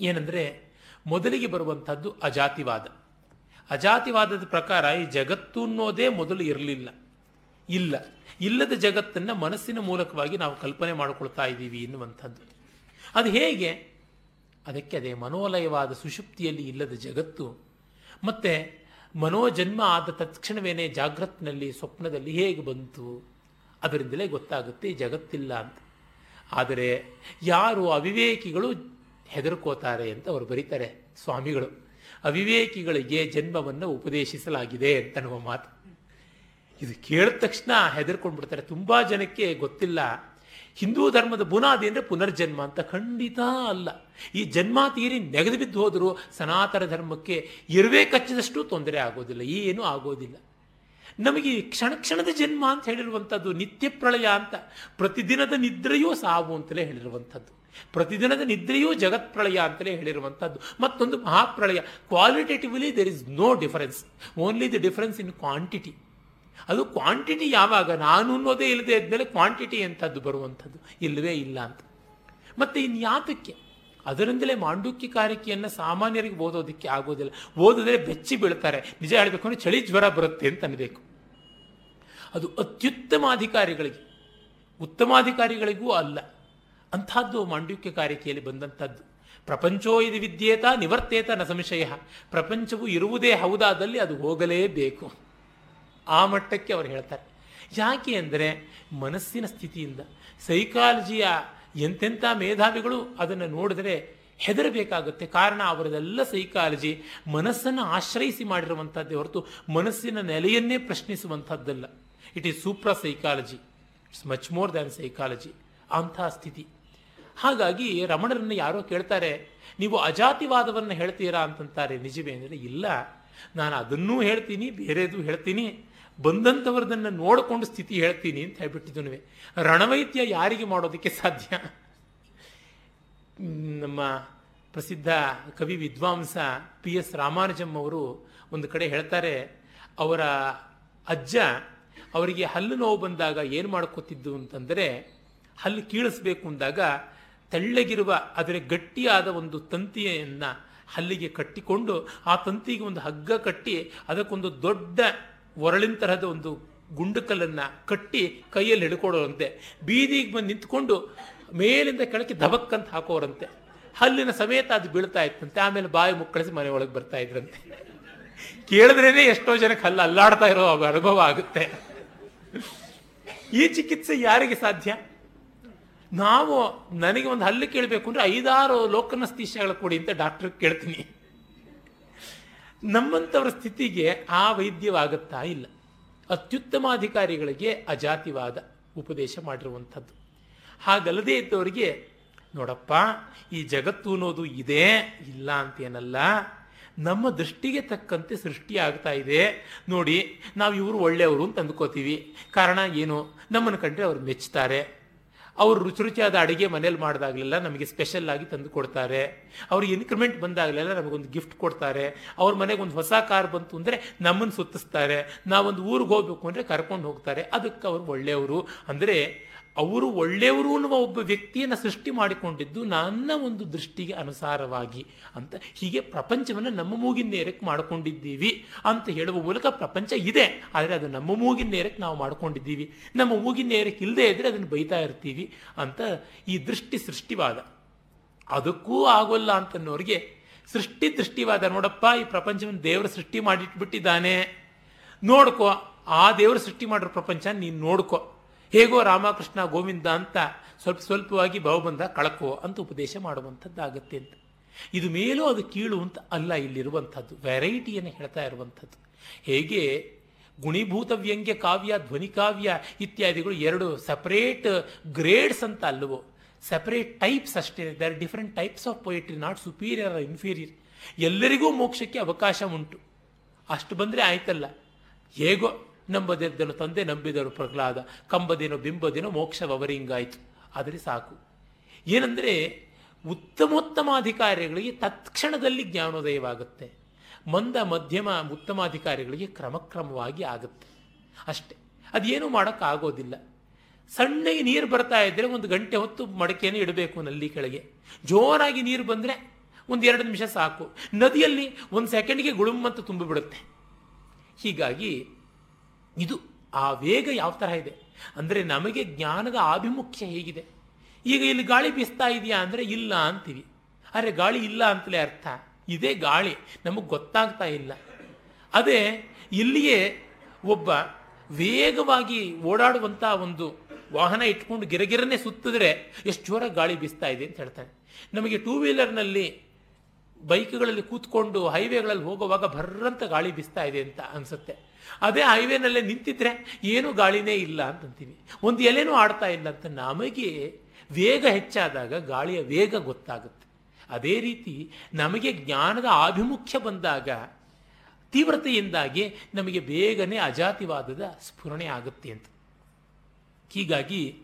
ಏನಂದರೆ ಮೊದಲಿಗೆ ಬರುವಂಥದ್ದು ಅಜಾತಿವಾದ. ಅಜಾತಿವಾದದ ಪ್ರಕಾರ ಈ ಜಗತ್ತು ಅನ್ನೋದೇ ಮೊದಲು ಇರಲಿಲ್ಲ. ಇಲ್ಲ. ಇಲ್ಲದ ಜಗತ್ತನ್ನು ಮನಸ್ಸಿನ ಮೂಲಕವಾಗಿ ನಾವು ಕಲ್ಪನೆ ಮಾಡಿಕೊಳ್ತಾ ಇದ್ದೀವಿ ಎನ್ನುವಂಥದ್ದು. ಅದು ಹೇಗೆ? ಅದಕ್ಕೆ ಅದೇ ಮನೋಲಯವಾದ ಸುಷುಪ್ತಿಯಲ್ಲಿ ಇಲ್ಲದ ಜಗತ್ತು, ಮತ್ತೆ ಮನೋಜನ್ಮ ಆದ ತತ್ಕ್ಷಣವೇನೆ ಜಾಗ್ರತ್ನಲ್ಲಿ, ಸ್ವಪ್ನದಲ್ಲಿ ಹೇಗೆ ಬಂತು? ಅದರಿಂದಲೇ ಗೊತ್ತಾಗುತ್ತೆ ಜಗತ್ತಿಲ್ಲ ಅಂತ. ಆದರೆ ಯಾರು ಅವಿವೇಕಿಗಳು ಹೆದರ್ಕೋತಾರೆ ಅಂತ ಅವರು ಬರೀತಾರೆ ಸ್ವಾಮಿಗಳು. ಅವಿವೇಕಿಗಳಿಗೆ ಜನ್ಮವನ್ನು ಉಪದೇಶಿಸಲಾಗಿದೆ ಅಂತನ್ನುವ ಮಾತು. ಇದು ಕೇಳಿದ ತಕ್ಷಣ ಹೆದರ್ಕೊಂಡ್ಬಿಡ್ತಾರೆ. ತುಂಬ ಜನಕ್ಕೆ ಗೊತ್ತಿಲ್ಲ. ಹಿಂದೂ ಧರ್ಮದ ಬುನಾದಿ ಅಂದರೆ ಪುನರ್ಜನ್ಮ ಅಂತ ಖಂಡಿತ ಅಲ್ಲ. ಈ ಜನ್ಮ ತೀರಿ ನೆಗೆದು ಬಿದ್ದು ಹೋದರೂ ಸನಾತನ ಧರ್ಮಕ್ಕೆ ಇರುವೆ ಕಚ್ಚಿದಷ್ಟು ತೊಂದರೆ ಆಗೋದಿಲ್ಲ. ಏನೂ ಆಗೋದಿಲ್ಲ. ನಮಗೆ ಕ್ಷಣ ಕ್ಷಣದ ಜನ್ಮ ಅಂತ ಹೇಳಿರುವಂಥದ್ದು ನಿತ್ಯ ಪ್ರಳಯ ಅಂತ. ಪ್ರತಿದಿನದ ನಿದ್ರೆಯೂ ಸಾವು ಅಂತಲೇ ಹೇಳಿರುವಂಥದ್ದು. ಪ್ರತಿದಿನದ ನಿದ್ರೆಯೂ ಜಗತ್ ಪ್ರಳಯ ಅಂತಲೇ ಹೇಳಿರುವಂಥದ್ದು ಮತ್ತೊಂದು ಮಹಾಪ್ರಳಯ qualitatively there is no difference only the difference in quantity ಅದು ಕ್ವಾಂಟಿಟಿ ಯಾವಾಗ? ನಾನು ಅನ್ನೋದೇ ಇಲ್ಲದೆ ಇದ್ಮೇಲೆ ಕ್ವಾಂಟಿಟಿ ಅಂತದ್ದು ಬರುವಂಥದ್ದು ಇಲ್ಲವೇ ಇಲ್ಲ ಅಂತ. ಮತ್ತೆ ಇನ್ಯಾತಕ್ಕೆ ಅದರಿಂದಲೇ ಮಾಂಡುಕ್ಯ ಕಾರಿಕೆಯನ್ನು ಸಾಮಾನ್ಯರಿಗೆ ಓದೋದಕ್ಕೆ ಆಗೋದಿಲ್ಲ. ಓದಿದ್ರೆ ಬೆಚ್ಚಿ ಬೀಳ್ತಾರೆ. ನಿಜ ಹೇಳಬೇಕು ಅಂದರೆ ಚಳಿ ಜ್ವರ ಬರುತ್ತೆ ಅಂತ ಅನ್ಬೇಕು. ಅದು ಅತ್ಯುತ್ತಮ ಅಧಿಕಾರಿಗಳಿಗೆ, ಉತ್ತಮಾಧಿಕಾರಿಗಳಿಗೂ ಅಲ್ಲ. ಅಂಥದ್ದು ಮಾಂಡುಕ್ಯ ಕಾರಿಕೆಯಲ್ಲಿ ಬಂದಂಥದ್ದು. ಪ್ರಪಂಚೋ ಇದು ವಿದ್ಯೇತ, ನಿವರ್ತೇತ ನ ಸಂಶಯ. ಪ್ರಪಂಚವು ಇರುವುದೇ ಹೌದಾದಲ್ಲಿ ಅದು ಹೋಗಲೇಬೇಕು. ಆ ಮಟ್ಟಕ್ಕೆ ಅವರು ಹೇಳ್ತಾರೆ. ಯಾಕೆ ಅಂದರೆ ಮನಸ್ಸಿನ ಸ್ಥಿತಿಯಿಂದ ಸೈಕಾಲಜಿಯ ಎಂತೆಂಥ ಮೇಧಾವಿಗಳು ಅದನ್ನು ನೋಡಿದರೆ ಹೆದರಬೇಕಾಗುತ್ತೆ. ಕಾರಣ ಅವರದೆಲ್ಲ ಸೈಕಾಲಜಿ ಮನಸ್ಸನ್ನು ಆಶ್ರಯಿಸಿ ಮಾಡಿರುವಂಥದ್ದೇ ಹೊರತು ಮನಸ್ಸಿನ ನೆಲೆಯನ್ನೇ ಪ್ರಶ್ನಿಸುವಂಥದ್ದಲ್ಲ. It is supra psychology it's much more than psychology ಅಂಥ ಸ್ಥಿತಿ. ಹಾಗಾಗಿ ರಮಣರನ್ನು ಯಾರೋ ಕೇಳ್ತಾರೆ, ನೀವು ಅಜಾತಿವಾದವನ್ನು ಹೇಳ್ತೀರಾ? ಅಂತಂತಾರೆ. ನಿಜವೇ ಅಂದರೆ, ಇಲ್ಲ. ನಾನು ಅದನ್ನೂ ಹೇಳ್ತೀನಿ, ಬೇರೆದು ಹೇಳ್ತೀನಿ. ಬಂದಂಥವ್ರದನ್ನು ನೋಡಿಕೊಂಡು ಸ್ಥಿತಿ ಹೇಳ್ತೀನಿ ಅಂತ ಹೇಳ್ಬಿಟ್ಟಿದ್ದು ರಣವೈದ್ಯ ಯಾರಿಗೆ ಮಾಡೋದಕ್ಕೆ ಸಾಧ್ಯ? ನಮ್ಮ ಪ್ರಸಿದ್ಧ ಕವಿ ವಿದ್ವಾಂಸ ಪಿ ಎಸ್ ರಾಮಾನುಜಂ ಅವರು ಒಂದು ಕಡೆ ಹೇಳ್ತಾರೆ, ಅವರ ಅಜ್ಜ ಅವರಿಗೆ ಹಲ್ಲು ನೋವು ಬಂದಾಗ ಏನು ಮಾಡ್ಕೋತಿದ್ದು? ಅಂತಂದರೆ, ಹಲ್ಲು ಕೀಳಿಸ್ಬೇಕು ಅಂದಾಗ ತೆಳ್ಳಗಿರುವ, ಆದರೆ ಗಟ್ಟಿಯಾದ ಒಂದು ತಂತಿಯನ್ನು ಹಲ್ಲಿಗೆ ಕಟ್ಟಿಕೊಂಡು, ಆ ತಂತಿಗೆ ಒಂದು ಹಗ್ಗ ಕಟ್ಟಿ, ಅದಕ್ಕೊಂದು ದೊಡ್ಡ ಒರಳಿನ ತರಹದ ಒಂದು ಗುಂಡುಕಲ್ಲನ್ನು ಕಟ್ಟಿ ಕೈಯಲ್ಲಿ ಹಿಡ್ಕೊಡೋರಂತೆ ಬೀದಿಗೆ ಬಂದು ನಿಂತ್ಕೊಂಡು ಮೇಲಿಂದ ಕೆಳಕ್ಕೆ ಧಬಕ್ಕಂತ ಹಾಕೋರಂತೆ. ಹಲ್ಲಿನ ಸಮೇತ ಅದು ಬೀಳ್ತಾ ಇತ್ತಂತೆ, ಆಮೇಲೆ ಬಾಯಿ ಮುಕ್ಕಳಿಸಿ ಮನೆ ಒಳಗೆ ಬರ್ತಾ ಇದ್ರಂತೆ. ಕೇಳಿದ್ರೇನೆ ಎಷ್ಟೋ ಜನಕ್ಕೆ ಹಲ್ಲು ಅಲ್ಲಾಡ್ತಾ ಇರೋ ಅನುಭವ ಆಗುತ್ತೆ. ಈ ಚಿಕಿತ್ಸೆ ಯಾರಿಗೆ ಸಾಧ್ಯ? ನಾವು ನನಗೆ ಒಂದು ಹಲ್ಲು ಕೇಳಬೇಕು ಅಂದರೆ ಐದಾರು ಲೋಕನಸ್ತೀಶಗಳ ಕೊಡಿ ಅಂತ ಡಾಕ್ಟ್ರಿಗೆ ಕೇಳ್ತೀನಿ. ನಮ್ಮಂಥವ್ರ ಸ್ಥಿತಿಗೆ ಆ ವೈದ್ಯವಾಗುತ್ತಾ ಇಲ್ಲ. ಅತ್ಯುತ್ತಮ ಅಧಿಕಾರಿಗಳಿಗೆ ಅಜಾತಿವಾದ ಉಪದೇಶ ಮಾಡಿರುವಂಥದ್ದು. ಹಾಗಲ್ಲದೆ ಇದ್ದವರಿಗೆ, ನೋಡಪ್ಪ, ಈ ಜಗತ್ತು ಅನ್ನೋದು ಇದೆ, ಇಲ್ಲ ಅಂತೇನಲ್ಲ. ನಮ್ಮ ದೃಷ್ಟಿಗೆ ತಕ್ಕಂತೆ ಸೃಷ್ಟಿ ಆಗ್ತಾ ಇದೆ. ನೋಡಿ, ನಾವು ಇವರು ಒಳ್ಳೆಯವರು ಅಂತ ಅಂದ್ಕೋತೀವಿ. ಕಾರಣ ಏನು? ನಮ್ಮನ್ನು ಕಂಡ್ರೆ ಅವರು ಮೆಚ್ತಾರೆ. ಅವರು ರುಚಿ ರುಚಿಯಾದ ಅಡುಗೆ ಮನೇಲಿ ಮಾಡಿದಾಗಲೆಲ್ಲ ನಮಗೆ ಸ್ಪೆಷಲ್ ಆಗಿ ತಂದು ಕೊಡ್ತಾರೆ. ಅವ್ರಿಗೆ ಇನ್ಕ್ರಿಮೆಂಟ್ ಬಂದಾಗಲೆಲ್ಲ ನಮಗೊಂದು ಗಿಫ್ಟ್ ಕೊಡ್ತಾರೆ. ಅವ್ರ ಮನೆಗೆ ಒಂದು ಹೊಸ ಕಾರ್ ಬಂತು ಅಂದರೆ ನಮ್ಮನ್ನು ಸುತ್ತಿಸ್ತಾರೆ. ನಾವೊಂದು ಊರಿಗೆ ಹೋಗ್ಬೇಕು ಅಂದರೆ ಕರ್ಕೊಂಡು ಹೋಗ್ತಾರೆ. ಅದಕ್ಕೆ ಅವರು ಒಳ್ಳೆಯವರು. ಅಂದರೆ ಅವರು ಒಳ್ಳೆಯವರು ಅನ್ನುವ ಒಬ್ಬ ವ್ಯಕ್ತಿಯನ್ನು ಸೃಷ್ಟಿ ಮಾಡಿಕೊಂಡಿದ್ದು ನನ್ನ ಒಂದು ದೃಷ್ಟಿಗೆ ಅನುಸಾರವಾಗಿ ಅಂತ ಹೀಗೆ ಪ್ರಪಂಚವನ್ನು ನಮ್ಮ ಮೂಗಿನ ನೇರಕ್ಕೆ ಮಾಡಿಕೊಂಡಿದ್ದೀವಿ ಅಂತ ಹೇಳುವ ಮೂಲಕ ಪ್ರಪಂಚ ಇದೆ, ಆದರೆ ಅದು ನಮ್ಮ ಮೂಗಿನ ನೇರಕ್ಕೆ ನಾವು ಮಾಡ್ಕೊಂಡಿದ್ದೀವಿ. ನಮ್ಮ ಮೂಗಿನ ನೇರಕ್ಕೆ ಇಲ್ಲದೆ ಇದ್ದರೆ ಅದನ್ನು ಬೈತಾ ಇರ್ತೀವಿ ಅಂತ ಈ ದೃಷ್ಟಿ ಸೃಷ್ಟಿವಾದ. ಅದಕ್ಕೂ ಆಗೋಲ್ಲ ಅಂತನ್ನೋರಿಗೆ ಸೃಷ್ಟಿ ದೃಷ್ಟಿವಾದ ನೋಡಪ್ಪ, ಈ ಪ್ರಪಂಚವನ್ನು ದೇವರು ಸೃಷ್ಟಿ ಮಾಡಿಟ್ಬಿಟ್ಟಿದ್ದಾನೆ. ನೋಡ್ಕೋ, ಆ ದೇವರು ಸೃಷ್ಟಿ ಮಾಡಿರೋ ಪ್ರಪಂಚ ನೀನು ನೋಡ್ಕೋ. ಹೇಗೋ ರಾಮಕೃಷ್ಣ ಗೋವಿಂದ ಅಂತ ಸ್ವಲ್ಪ ಸ್ವಲ್ಪವಾಗಿ ಬಂದ ಕಳಕು ಅಂತ ಉಪದೇಶ ಮಾಡುವಂಥದ್ದಾಗತ್ತೆ ಅಂತ. ಇದು ಮೇಲೂ ಅದು ಕೀಳು ಅಂತ ಅಲ್ಲ ಇಲ್ಲಿರುವಂಥದ್ದು. ವೆರೈಟಿಯನ್ನು ಹೇಳ್ತಾ ಇರುವಂಥದ್ದು. ಹೇಗೆ ಗುಣಿಭೂತ ವ್ಯಂಗ್ಯ ಕಾವ್ಯ, ಧ್ವನಿ ಕಾವ್ಯ ಇತ್ಯಾದಿಗಳು ಎರಡು ಸಪರೇಟ್ ಗ್ರೇಡ್ಸ್ ಅಂತ ಅಲ್ಲವೋ ಸಪರೇಟ್ ಟೈಪ್ಸ್ ಅಷ್ಟೇ. They're different types of poetry not superior or inferior ಎಲ್ಲರಿಗೂ ಮೋಕ್ಷಕ್ಕೆ ಅವಕಾಶ ಉಂಟು. ಅಷ್ಟು ಬಂದರೆ ಆಯ್ತಲ್ಲ. ಹೇಗೋ ನಂಬದಿದ್ದನು ತಂದೆ ನಂಬಿದರು ಪ್ರಹ್ಲಾದ. ಕಂಬದೇನೋ ಮೋಕ್ಷ ಮೋಕ್ಷವರಿಂಗಾಯಿತು ಆದರೆ ಸಾಕು. ಏನಂದರೆ ಉತ್ತಮೋತ್ತಮಾಧಿಕಾರಿಗಳಿಗೆ ತತ್ಕ್ಷಣದಲ್ಲಿ ಜ್ಞಾನೋದಯವಾಗುತ್ತೆ. ಮಂದ, ಮಧ್ಯಮ ಉತ್ತಮಾಧಿಕಾರಿಗಳಿಗೆ ಕ್ರಮಕ್ರಮವಾಗಿ ಆಗುತ್ತೆ. ಅಷ್ಟೆ. ಅದೇನು ಮಾಡೋಕ್ಕಾಗೋದಿಲ್ಲ. ಸಣ್ಣಗೆ ನೀರು ಬರ್ತಾ ಇದ್ದರೆ ಒಂದು ಗಂಟೆ ಹೊತ್ತು ಮಡಕೆಯನ್ನು ಇಡಬೇಕು ನಲ್ಲಿ ಕೆಳಗೆ. ಜೋರಾಗಿ ನೀರು ಬಂದರೆ ಒಂದು ಎರಡು ನಿಮಿಷ ಸಾಕು. ನದಿಯಲ್ಲಿ ಒಂದು ಸೆಕೆಂಡ್ಗೆ ಗುಳುಮ್ಮಂತ ತುಂಬಿಬಿಡುತ್ತೆ. ಹೀಗಾಗಿ ಇದು ಆ ವೇಗ ಯಾವ ಥರ ಇದೆ? ಅಂದರೆ ನಮಗೆ ಜ್ಞಾನದ ಆಭಿಮುಖ್ಯ ಹೇಗಿದೆ? ಈಗ ಇಲ್ಲಿ ಗಾಳಿ ಬೀಸ್ತಾ ಇದೆಯಾ ಅಂದರೆ ಇಲ್ಲ ಅಂತೀವಿ. ಆದರೆ ಗಾಳಿ ಇಲ್ಲ ಅಂತಲೇ ಅರ್ಥ. ಇದೇ ಗಾಳಿ, ನಮಗೆ ಗೊತ್ತಾಗ್ತಾ ಇಲ್ಲ. ಅದೇ ಇಲ್ಲಿಯೇ ಒಬ್ಬ ವೇಗವಾಗಿ ಓಡಾಡುವಂಥ ಒಂದು ವಾಹನ ಇಟ್ಕೊಂಡು ಗಿರಗಿರನೆ ಸುತ್ತಿದ್ರೆ ಎಷ್ಟು ಜೋರಾಗಿ ಗಾಳಿ ಬೀಸ್ತಾ ಇದೆ ಅಂತ ಹೇಳ್ತಾನೆ ನಮಗೆ ಟೂ ವೀಲರ್ನಲ್ಲಿ ಬೈಕ್ಗಳಲ್ಲಿ ಕೂತ್ಕೊಂಡು ಹೈವೇಗಳಲ್ಲಿ ಹೋಗುವಾಗ ಭರ್ರಂತ ಗಾಳಿ ಬೀಸ್ತಾ ಇದೆ ಅಂತ ಅನಿಸುತ್ತೆ. ಅದೇ ಹೈವೇನಲ್ಲೇ ನಿಂತಿದ್ರೆ ಏನೂ ಗಾಳಿನೇ ಇಲ್ಲ ಅಂತಂತೀವಿ ಒಂದು ಎಲೆನೂ ಆಡ್ತಾ ಇಲ್ಲ ಅಂತ ನಮಗೆ ವೇಗ ಹೆಚ್ಚಾದಾಗ ಗಾಳಿಯ ವೇಗ ಗೊತ್ತಾಗುತ್ತೆ. ಅದೇ ರೀತಿ ನಮಗೆ ಜ್ಞಾನದ ಆಭಿಮುಖ್ಯ ಬಂದಾಗ ತೀವ್ರತೆಯಿಂದಾಗಿ ನಮಗೆ ಬೇಗನೆ ಅಜಾತಿವಾದದ ಸ್ಫುರಣೆ ಆಗುತ್ತೆ ಅಂತ. ಹೀಗಾಗಿ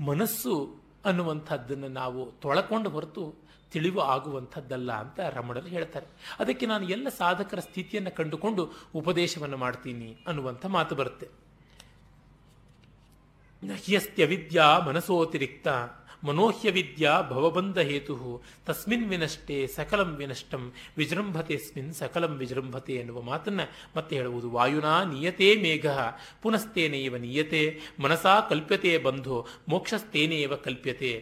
ಮನಸ್ಸು ಅನ್ನುವಂಥದ್ದನ್ನು ನಾವು ತೊಳಕೊಂಡು ಹೊರತು ತಿಳಿವು ಆಗುವಂಥದ್ದಲ್ಲ ಅಂತ ರಮಣರು ಹೇಳ್ತಾರೆ. ಅದಕ್ಕೆ ನಾನು ಎಲ್ಲ ಸಾಧಕರ ಸ್ಥಿತಿಯನ್ನು ಕಂಡುಕೊಂಡು ಉಪದೇಶವನ್ನು ಮಾಡ್ತೀನಿ ಅನ್ನುವಂಥ ಮಾತು ಬರುತ್ತೆ. ಹ್ಯಸ್ತ್ಯವಿದ್ಯಾ ಮನಸೋತಿರಿಕ್ತ, ಮನೋಹ್ಯ ವಿದ್ಯಾ ಭವಬಂಧ ಹೇತು ತಸ್ಮಿನ್ ವಿನಷ್ಟೇ ಸಕಲಂ ವಿನಷ್ಟಂ, ವಿಜೃಂಭತೆಸ್ಮಿನ್ ಸಕಲಂ ವಿಜೃಂಭತೆ ಎನ್ನುವ ಮಾತನ್ನ ಮತ್ತೆ ಹೇಳುವುದು. ವಾಯುನಾ ನಿಯತೆ ಮೇಘ, ಪುನಸ್ತೇನೇವ ನಿಯತೆ, ಮನಸಾ ಕಲ್ಪ್ಯತೆ ಬಂಧೋ, ಮೋಕ್ಷಸ್ತೇನೇವ ಕಲ್ಪ್ಯತೆ.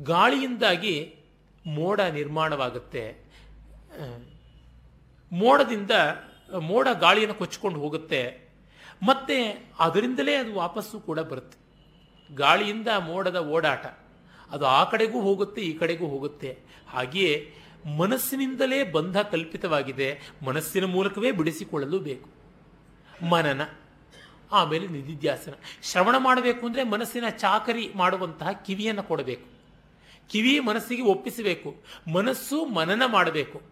ಗಾಳಿಯಿಂದಾಗಿ ಮೋಡ ನಿರ್ಮಾಣವಾಗುತ್ತೆ. ಮೋಡದಿಂದ, ಮೋಡ ಗಾಳಿಯನ್ನು ಕೊಚ್ಚಿಕೊಂಡು ಹೋಗುತ್ತೆ. ಮತ್ತೆ ಅದರಿಂದಲೇ ಅದು ವಾಪಸ್ಸು ಕೂಡ ಬರುತ್ತೆ. ಗಾಳಿಯಿಂದ ಮೋಡದ ಓಡಾಟ, ಅದು ಆ ಕಡೆಗೂ ಹೋಗುತ್ತೆ, ಈ ಕಡೆಗೂ ಹೋಗುತ್ತೆ. ಹಾಗೆಯೇ ಮನಸ್ಸಿನಿಂದಲೇ ಬಂಧ ಕಲ್ಪಿತವಾಗಿದೆ, ಮನಸ್ಸಿನ ಮೂಲಕವೇ ಬಿಡಿಸಿಕೊಳ್ಳಲು ಬೇಕು. ಮನನ, ಆಮೇಲೆ ನಿಧಿಧ್ಯಾಸನ. ಶ್ರವಣ ಮಾಡಬೇಕು ಅಂದರೆ ಮನಸ್ಸಿನ ಚಾಕರಿ ಮಾಡುವಂತಹ ಕಿವಿಯನ್ನು ಕೊಡಬೇಕು. ಕಿವಿ ಮನಸ್ಸಿಗೆ ಒಪ್ಪಿಸಬೇಕು, ಮನಸ್ಸು ಮನನ ಮಾಡಬೇಕು.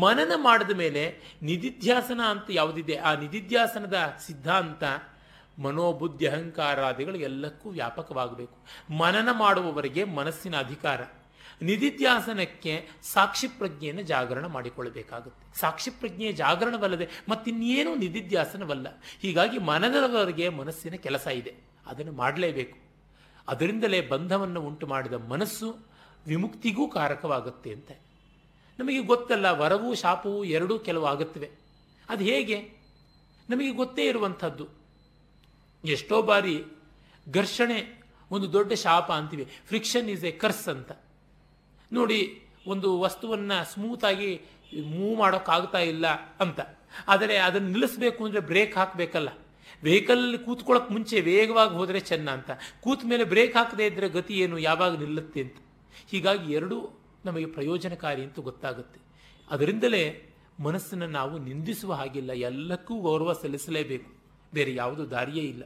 ಮನನ ಮಾಡಿದ ಮೇಲೆ ನಿಧಿಧ್ಯಾಸನ ಅಂತ ಯಾವುದಿದೆ? ಆ ನಿಧಿಧ್ಯಾಸನದ ಸಿದ್ಧಾಂತ ಮನೋಬುದ್ಧಿ ಅಹಂಕಾರಾದಿಗಳು ಎಲ್ಲಕ್ಕೂ ವ್ಯಾಪಕವಾಗಬೇಕು. ಮನನ ಮಾಡುವವರಿಗೆ ಮನಸ್ಸಿನ ಅಧಿಕಾರ. ನಿಧಿಧ್ಯಾಸನಕ್ಕೆ ಸಾಕ್ಷಿ ಪ್ರಜ್ಞೆಯನ್ನು ಜಾಗರಣ ಮಾಡಿಕೊಳ್ಳಬೇಕಾಗುತ್ತೆ. ಸಾಕ್ಷಿ ಪ್ರಜ್ಞೆ ಜಾಗರಣವಲ್ಲದೆ ಮತ್ತಿನ್ನೇನೂ ನಿಧಿಧ್ಯಾಸನವಲ್ಲ. ಹೀಗಾಗಿ ಮನದವರೆಗೆ ಮನಸ್ಸಿನ ಕೆಲಸ ಇದೆ. ಅದನ್ನು ಮಾಡಲೇಬೇಕು. ಅದರಿಂದಲೇ ಬಂಧವನ್ನು ಉಂಟು ಮಾಡಿದ ಮನಸ್ಸು ವಿಮುಕ್ತಿಗೂ ಕಾರಕವಾಗುತ್ತೆ ಅಂತ. ನಮಗೆ ಗೊತ್ತಲ್ಲ ವರವೂ ಶಾಪವೂ ಎರಡೂ ಕೆಲವು ಆಗುತ್ತವೆ. ಅದು ಹೇಗೆ? ನಮಗೆ ಗೊತ್ತೇ ಇರುವಂಥದ್ದು. ಎಷ್ಟೋ ಬಾರಿ ಘರ್ಷಣೆ ಒಂದು ದೊಡ್ಡ ಶಾಪ ಅಂತೀವಿ. ಫ್ರಿಕ್ಷನ್ ಈಸ್ ಎ ಕರ್ಸ್ ಅಂತ. ನೋಡಿ, ಒಂದು ವಸ್ತುವನ್ನು ಸ್ಮೂತಾಗಿ ಮೂವ್ ಮಾಡೋಕ್ಕಾಗ್ತಾ ಇಲ್ಲ ಅಂತ. ಆದರೆ ಅದನ್ನು ನಿಲ್ಲಿಸಬೇಕು ಅಂದರೆ ಬ್ರೇಕ್ ಹಾಕಬೇಕಲ್ಲ. ವೆಹಿಕಲಲ್ಲಿ ಕೂತ್ಕೊಳ್ಳೋಕೆ ಮುಂಚೆ ವೇಗವಾಗಿ ಹೋದರೆ ಚೆನ್ನ ಅಂತ. ಕೂತ ಮೇಲೆ ಬ್ರೇಕ್ ಹಾಕದೇ ಇದ್ದರೆ ಗತಿ ಏನು? ಯಾವಾಗ ನಿಲ್ಲುತ್ತೆ ಅಂತ. ಹೀಗಾಗಿ ಎರಡೂ ನಮಗೆ ಪ್ರಯೋಜನಕಾರಿ ಅಂತ ಗೊತ್ತಾಗುತ್ತೆ. ಅದರಿಂದಲೇ ಮನಸ್ಸನ್ನು ನಾವು ನಿಂದಿಸುವ ಹಾಗಿಲ್ಲ. ಎಲ್ಲಕ್ಕೂ ಗೌರವ ಸಲ್ಲಿಸಲೇಬೇಕು. ಬೇರೆ ಯಾವುದು ದಾರಿಯೇ ಇಲ್ಲ.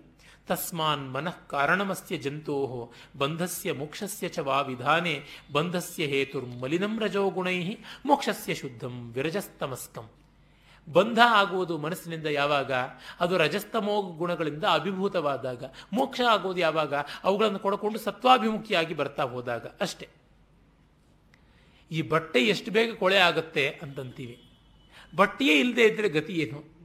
ತಸ್ಮಾನ್ ಮನಃ ಕಾರಣಮಸ್ಯ ಜಂತೋ ಬಂಧಸ್ಯ ಮೋಕ್ಷಸ್ಯ ಚ ವಾ ವಿಧಾನೇ ಬಂಧಸ್ಯ ಹೇತುರ್ಮಲಿನಂ ರಜೋ ಗುಣೈ ಮೋಕ್ಷಸ್ಯ ಶುದ್ಧಂ ವಿರಜಸ್ತಮಸ್ಕಂ ಬಂಧ ಆಗುವುದು ಮನಸ್ಸಿನಿಂದ ಯಾವಾಗ? ಅದು ರಜಸ್ತಮೋ ಗುಣಗಳಿಂದ ಅಭಿಭೂತವಾದಾಗ. ಮೋಕ್ಷ ಆಗುವುದು ಯಾವಾಗ? ಅವುಗಳನ್ನು ಕೊಡಕೊಂಡು ಸತ್ವಾಭಿಮುಖಿಯಾಗಿ ಬರ್ತಾ ಹೋದಾಗ. ಅಷ್ಟೇ. ಈ ಬಟ್ಟೆ ಎಷ್ಟು ಬೇಗ ಕೊಳೆ ಆಗುತ್ತೆ ಅಂತಂತೀವಿ. ಬಟ್ಟೆಯೇ ಇಲ್ಲದೆ ಇದ್ದರೆ ಗತಿ ಏನು?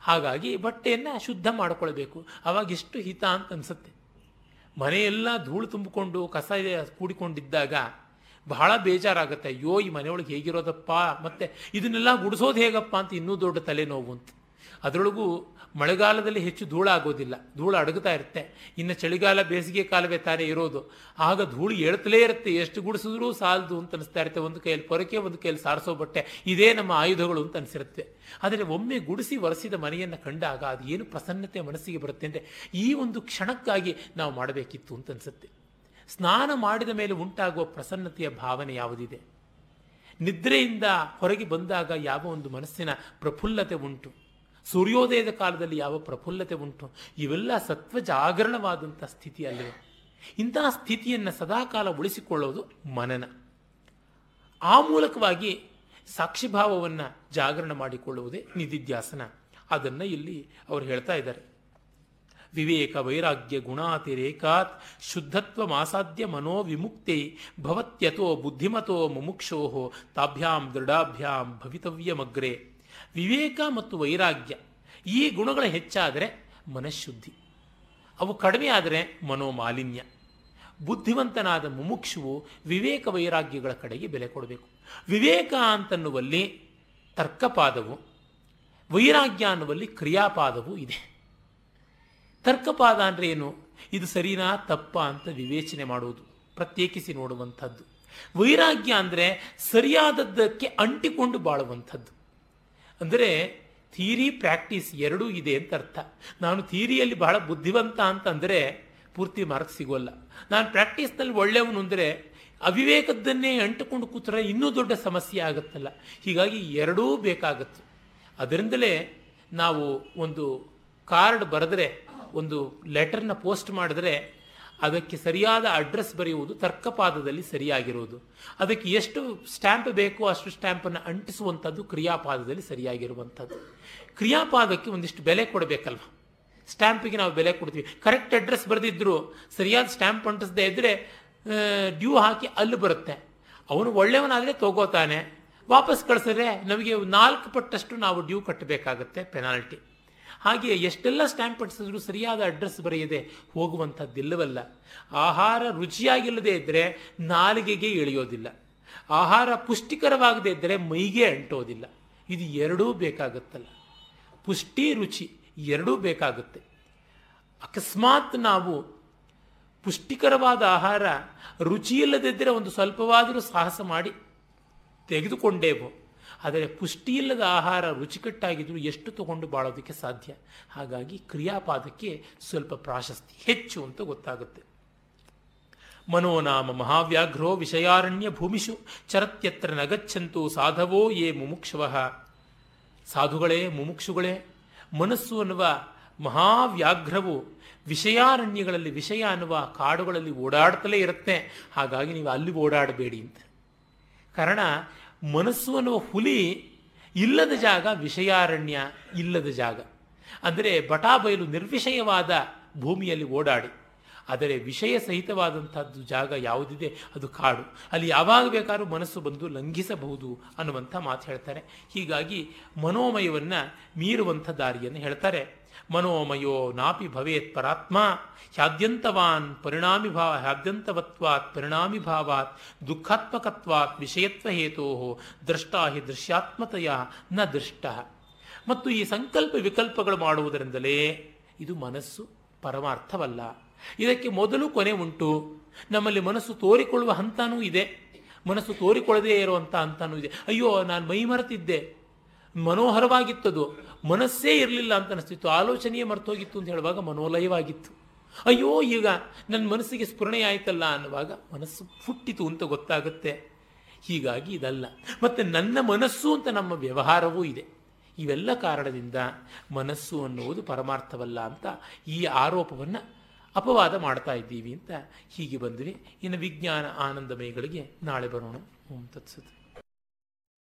ಹಾಗಾಗಿ ಬಟ್ಟೆಯನ್ನು ಶುದ್ಧ ಮಾಡಿಕೊಳ್ಬೇಕು. ಅವಾಗ ಎಷ್ಟು ಹಿತ ಅಂತ ಅನಿಸುತ್ತೆ. ಮನೆಯೆಲ್ಲ ಧೂಳು ತುಂಬಿಕೊಂಡು ಕಸ ಕೂಡಿಕೊಂಡಿದ್ದಾಗ ಬಹಳ ಬೇಜಾರಾಗುತ್ತೆ. ಅಯ್ಯೋ, ಈ ಮನೆಯೊಳಗೆ ಹೇಗಿರೋದಪ್ಪ? ಮತ್ತೆ ಇದನ್ನೆಲ್ಲ ಗುಡಿಸೋದು ಹೇಗಪ್ಪ ಅಂತ ಇನ್ನೂ ದೊಡ್ಡ ತಲೆನೋವು ಅಂತ ಅದರೊಳಗೂ ಮಳೆಗಾಲದಲ್ಲಿ ಹೆಚ್ಚು ಧೂಳ ಆಗೋದಿಲ್ಲ. ಧೂಳು ಅಡಗುತ್ತಾ ಇರುತ್ತೆ. ಇನ್ನು ಚಳಿಗಾಲ ಬೇಸಿಗೆ ಕಾಲವೇ ತಾನೇ ಇರೋದು. ಆಗ ಧೂಳು ಏಳ್ತಲೇ ಇರುತ್ತೆ. ಎಷ್ಟು ಗುಡಿಸಿದ್ರೂ ಸಾಲದು ಅಂತ ಅನಿಸ್ತಾ ಇರುತ್ತೆ. ಒಂದು ಕೈಯಲ್ಲಿ ಪೊರಕೆ, ಒಂದು ಕೈಯಲ್ಲಿ ಸಾರಿಸೋ ಬಟ್ಟೆ. ಇದೇ ನಮ್ಮ ಆಯುಧಗಳು ಅಂತ ಅನಿಸಿರುತ್ತೆ. ಆದರೆ ಒಮ್ಮೆ ಗುಡಿಸಿ ಒರೆಸಿದ ಮನೆಯನ್ನು ಕಂಡಾಗ ಅದು ಏನು ಪ್ರಸನ್ನತೆ ಮನಸ್ಸಿಗೆ ಬರುತ್ತೆ ಅಂದರೆ ಈ ಒಂದು ಕ್ಷಣಕ್ಕಾಗಿ ನಾವು ಮಾಡಬೇಕಿತ್ತು ಅಂತ ಅನಿಸುತ್ತೆ. ಸ್ನಾನ ಮಾಡಿದ ಮೇಲೆ ಉಂಟಾಗುವ ಪ್ರಸನ್ನತೆಯ ಭಾವನೆ ಯಾವುದಿದೆ? ನಿದ್ರೆಯಿಂದ ಹೊರಗೆ ಬಂದಾಗ ಯಾವ ಒಂದು ಮನಸ್ಸಿನ ಪ್ರಫುಲ್ಲತೆ ಉಂಟು? ಸೂರ್ಯೋದಯದ ಕಾಲದಲ್ಲಿ ಯಾವ ಪ್ರಫುಲ್ಲತೆ ಉಂಟು? ಇವೆಲ್ಲ ಸತ್ವ ಜಾಗರಣವಾದಂಥ ಸ್ಥಿತಿ ಅಲ್ಲಿವೆ ಇಂತಹ ಸ್ಥಿತಿಯನ್ನು ಸದಾಕಾಲ ಉಳಿಸಿಕೊಳ್ಳೋದು ಮನನ. ಆ ಮೂಲಕವಾಗಿ ಸಾಕ್ಷಿಭಾವವನ್ನು ಜಾಗರಣ ಮಾಡಿಕೊಳ್ಳುವುದೇ ನಿಧಿಧ್ಯಾಸನ. ಅದನ್ನು ಇಲ್ಲಿ ಅವರು ಹೇಳ್ತಾ ಇದ್ದಾರೆ. ವಿವೇಕ ವೈರಾಗ್ಯ ಗುಣಾತಿರೇಕಾತ್ ಶುದ್ಧತ್ವ ಮಾಸಾಧ್ಯ ಮನೋ ವಿಮುಕ್ತಿ ಭವತ್ಯತೋ ಬುದ್ಧಿಮತೋ ಮುಮುಕ್ಷೋ ತಾಭ್ಯಾಂ ದೃಢಾಭ್ಯಾಂ ಭವಿತವ್ಯಮಗ್ರೆ. ವಿವೇಕ ಮತ್ತು ವೈರಾಗ್ಯ ಈ ಗುಣಗಳು ಹೆಚ್ಚಾದರೆ ಮನಃಶುದ್ಧಿ. ಅವು ಕಡಿಮೆ ಆದರೆ ಮನೋಮಾಲಿನ್ಯ. ಬುದ್ಧಿವಂತನಾದ ಮುಮುಕ್ಷುವು ವಿವೇಕ ವೈರಾಗ್ಯಗಳ ಕಡೆಗೆ ಬೆಲೆ ಕೊಡಬೇಕು. ವಿವೇಕ ಅಂತನ್ನುವಲ್ಲಿ ತರ್ಕಪಾದವು, ವೈರಾಗ್ಯ ಅನ್ನುವಲ್ಲಿ ಕ್ರಿಯಾಪಾದವೂ ಇದೆ. ತರ್ಕಪಾದ ಅಂದರೆ ಏನು? ಇದು ಸರಿನಾ ತಪ್ಪ ಅಂತ ವಿವೇಚನೆ ಮಾಡುವುದು, ಪ್ರತ್ಯೇಕಿಸಿ ನೋಡುವಂಥದ್ದು. ವೈರಾಗ್ಯ ಅಂದರೆ ಸರಿಯಾದದ್ದಕ್ಕೆ ಅಂಟಿಕೊಂಡು ಬಾಳುವಂಥದ್ದು. ಅಂದರೆ ಥೀರಿ ಪ್ರಾಕ್ಟೀಸ್ ಎರಡೂ ಇದೆ ಅಂತ ಅರ್ಥ. ನಾನು ಥೀರಿಯಲ್ಲಿ ಬಹಳ ಬುದ್ಧಿವಂತ ಅಂತಂದರೆ ಪೂರ್ತಿ ಮಾರ್ಕ್ ಸಿಗೋಲ್ಲ. ನಾನು ಪ್ರಾಕ್ಟೀಸ್ನಲ್ಲಿ ಒಳ್ಳೆಯವನು ಅಂದರೆ ಅವಿವೇಕದ್ದನ್ನೇ ಅಂಟುಕೊಂಡು ಕೂತ್ರೆ ಇನ್ನೂ ದೊಡ್ಡ ಸಮಸ್ಯೆ ಆಗುತ್ತಲ್ಲ. ಹೀಗಾಗಿ ಎರಡೂ ಬೇಕಾಗತ್ತೆ. ಅದರಿಂದಲೇ ನಾವು ಒಂದು ಕಾರ್ಡ್ ಬರೆದ್ರೆ ಒಂದು ಲೆಟರ್ನ ಪೋಸ್ಟ್ ಮಾಡಿದ್ರೆ ಅದಕ್ಕೆ ಸರಿಯಾದ ಅಡ್ರೆಸ್ ಬರೆಯುವುದು ತರ್ಕಪಾದದಲ್ಲಿ ಸರಿಯಾಗಿರುವುದು. ಅದಕ್ಕೆ ಎಷ್ಟು ಸ್ಟ್ಯಾಂಪ್ ಬೇಕೋ ಅಷ್ಟು ಸ್ಟ್ಯಾಂಪನ್ನು ಅಂಟಿಸುವಂಥದ್ದು ಕ್ರಿಯಾಪಾದದಲ್ಲಿ ಸರಿಯಾಗಿರುವಂಥದ್ದು. ಕ್ರಿಯಾಪಾದಕ್ಕೆ ಒಂದಿಷ್ಟು ಬೆಲೆ ಕೊಡಬೇಕಲ್ವ? ಸ್ಟ್ಯಾಂಪಿಗೆ ನಾವು ಬೆಲೆ ಕೊಡ್ತೀವಿ. ಕರೆಕ್ಟ್ ಅಡ್ರೆಸ್ ಬರೆದಿದ್ರು ಸರಿಯಾದ ಸ್ಟ್ಯಾಂಪ್ ಅಂಟಿಸದೇ ಇದ್ದರೆ ಡ್ಯೂ ಹಾಕಿ ಅಲ್ಲಿ ಬರುತ್ತೆ. ಅವನು ಒಳ್ಳೆಯವನಾದರೆ ತಗೋತಾನೆ. ವಾಪಸ್ ಕಳಿಸಿದ್ರೆ ನಮಗೆ ನಾಲ್ಕು ಪಟ್ಟಷ್ಟು ನಾವು ಡ್ಯೂ ಕಟ್ಟಬೇಕಾಗತ್ತೆ ಪೆನಾಲ್ಟಿ. ಹಾಗೆ ಎಷ್ಟೆಲ್ಲ ಸ್ಟ್ಯಾಂಪ್ ಅಂಟಿಸಿದ್ರು ಸರಿಯಾದ ಅಡ್ರೆಸ್ ಬರೆಯದೆ ಹೋಗುವಂಥದ್ದಿಲ್ಲವಲ್ಲ. ಆಹಾರ ರುಚಿಯಾಗಿಲ್ಲದೆ ಇದ್ದರೆ ನಾಲಿಗೆಗೆ ಇಳಿಯೋದಿಲ್ಲ. ಆಹಾರ ಪುಷ್ಟಿಕರವಾಗದೇ ಇದ್ದರೆ ಮೈಗೆ ಅಂಟೋದಿಲ್ಲ. ಇದು ಎರಡೂ ಬೇಕಾಗುತ್ತಲ್ಲ. ಪುಷ್ಟಿ ರುಚಿ ಎರಡೂ ಬೇಕಾಗುತ್ತೆ. ಅಕಸ್ಮಾತ್ ನಾವು ಪುಷ್ಟಿಕರವಾದ ಆಹಾರ ರುಚಿಯಿಲ್ಲದಿದ್ದರೆ ಒಂದು ಸ್ವಲ್ಪವಾದರೂ ಸಾಹಸ ಮಾಡಿ ತೆಗೆದುಕೊಂಡೇವು. ಆದರೆ ಪುಷ್ಟಿಯಿಲ್ಲದ ಆಹಾರ ರುಚಿಕಟ್ಟಾಗಿದ್ದರೂ ಎಷ್ಟು ತಗೊಂಡು ಬಾಳೋದಕ್ಕೆ ಸಾಧ್ಯ? ಹಾಗಾಗಿ ಕ್ರಿಯಾಪಾದಕ್ಕೆ ಸ್ವಲ್ಪ ಪ್ರಾಶಸ್ತಿ ಹೆಚ್ಚು ಅಂತ ಗೊತ್ತಾಗುತ್ತೆ. ಮನೋನಾಮ ಮಹಾವ್ಯಾಘ್ರೋ ವಿಷಯಾರಣ್ಯ ಭೂಮಿಷು ಚರತ್ಯತ್ರ ನಗಚ್ಚಂತು ಸಾಧವೋ ಯೇ ಮುಮುಕ್ಷವ. ಸಾಧುಗಳೇ, ಮುಮುಕ್ಷುಗಳೇ, ಮನಸ್ಸು ಅನ್ನುವ ಮಹಾವ್ಯಾಘ್ರವು ವಿಷಯಾರಣ್ಯಗಳಲ್ಲಿ ವಿಷಯ ಅನ್ನುವ ಕಾಡುಗಳಲ್ಲಿ ಓಡಾಡ್ತಲೇ ಇರುತ್ತೆ. ಹಾಗಾಗಿ ನೀವು ಅಲ್ಲಿ ಓಡಾಡಬೇಡಿ ಅಂತ. ಕಾರಣ ಮನಸ್ಸು ಅನ್ನುವ ಹುಲಿ ಇಲ್ಲದ ಜಾಗ ವಿಷಯಾರಣ್ಯ ಇಲ್ಲದ ಜಾಗ. ಅಂದರೆ ಬಟಾಬಯಲು ನಿರ್ವಿಷಯವಾದ ಭೂಮಿಯಲ್ಲಿ ಓಡಾಡಿ, ಆದರೆ ವಿಷಯ ಸಹಿತವಾದಂಥದ್ದು ಜಾಗ ಯಾವುದಿದೆ ಅದು ಕಾಡು. ಅಲ್ಲಿ ಯಾವಾಗ ಬೇಕಾದ್ರೂ ಮನಸ್ಸು ಬಂದು ಲಂಘಿಸಬಹುದು ಅನ್ನುವಂಥ ಮಾತು ಹೇಳ್ತಾರೆ. ಹೀಗಾಗಿ ಮನೋಮಯವನ್ನು ಮೀರುವಂಥ ದಾರಿಯನ್ನು ಹೇಳ್ತಾರೆ. ಮನೋಮಯೋ ನಾಪಿ ಭವೇತ್ ಪರಾತ್ಮ. ಹ್ಯಾದ್ಯಂತವಾನ್ ಪರಿಣಾಮಿ ಭಾವ, ಹ್ಯಾದ್ಯಂತವತ್ವಾತ್ ಪರಿಣಾಮಿ ಭಾವಾತ್, ದುಃಖಾತ್ಮಕತ್ವಾತ್ ವಿಷಯತ್ವ ಹೇತೋ ದೃಷ್ಟಾ ಹಿ ದೃಶ್ಯಾತ್ಮತೆಯ ನ ದೃಷ್ಟ. ಮತ್ತು ಈ ಸಂಕಲ್ಪ ವಿಕಲ್ಪಗಳು ಮಾಡುವುದರಿಂದಲೇ ಇದು ಮನಸ್ಸು ಪರಮಾರ್ಥವಲ್ಲ. ಇದಕ್ಕೆ ಮೊದಲು ಕೊನೆ ಉಂಟು. ನಮ್ಮಲ್ಲಿ ಮನಸ್ಸು ತೋರಿಕೊಳ್ಳುವ ಹಂತನೂ ಇದೆ. ಮನಸ್ಸು ತೋರಿಕೊಳ್ಳದೇ ಇರುವಂಥ ಹಂತನೂ ಇದೆ. ಅಯ್ಯೋ, ನಾನು ಮೈ ಮರೆತಿದ್ದೆ ಮನೋಹರವಾಗಿತ್ತದು. ಮನಸ್ಸೇ ಇರಲಿಲ್ಲ ಅಂತ ಅನಿಸ್ತಿತ್ತು. ಆಲೋಚನೆಯೇ ಮರ್ತೋಗಿತ್ತು ಅಂತ ಹೇಳುವಾಗ ಮನೋಲಯವಾಗಿತ್ತು. ಅಯ್ಯೋ, ಈಗ ನನ್ನ ಮನಸ್ಸಿಗೆ ಸ್ಫುರಣೆ ಆಯಿತಲ್ಲ ಅನ್ನುವಾಗ ಮನಸ್ಸು ಹುಟ್ಟಿತು ಅಂತ ಗೊತ್ತಾಗುತ್ತೆ. ಹೀಗಾಗಿ ಇದಲ್ಲ. ಮತ್ತು ನನ್ನ ಮನಸ್ಸು ಅಂತ ನಮ್ಮ ವ್ಯವಹಾರವೂ ಇದೆ. ಇವೆಲ್ಲ ಕಾರಣದಿಂದ ಮನಸ್ಸು ಅನ್ನುವುದು ಪರಮಾರ್ಥವಲ್ಲ ಅಂತ ಈ ಆರೋಪವನ್ನು ಅಪವಾದ ಮಾಡ್ತಾ ಇದ್ದೀವಿ ಅಂತ ಹೀಗೆ ಬಂದ್ವಿ ಇನ್ನು ವಿಜ್ಞಾನ ಆನಂದಮಯಗಳಿಗೆ ನಾಳೆ ಬರೋಣ. ಓಂ ತತ್ಸತ್.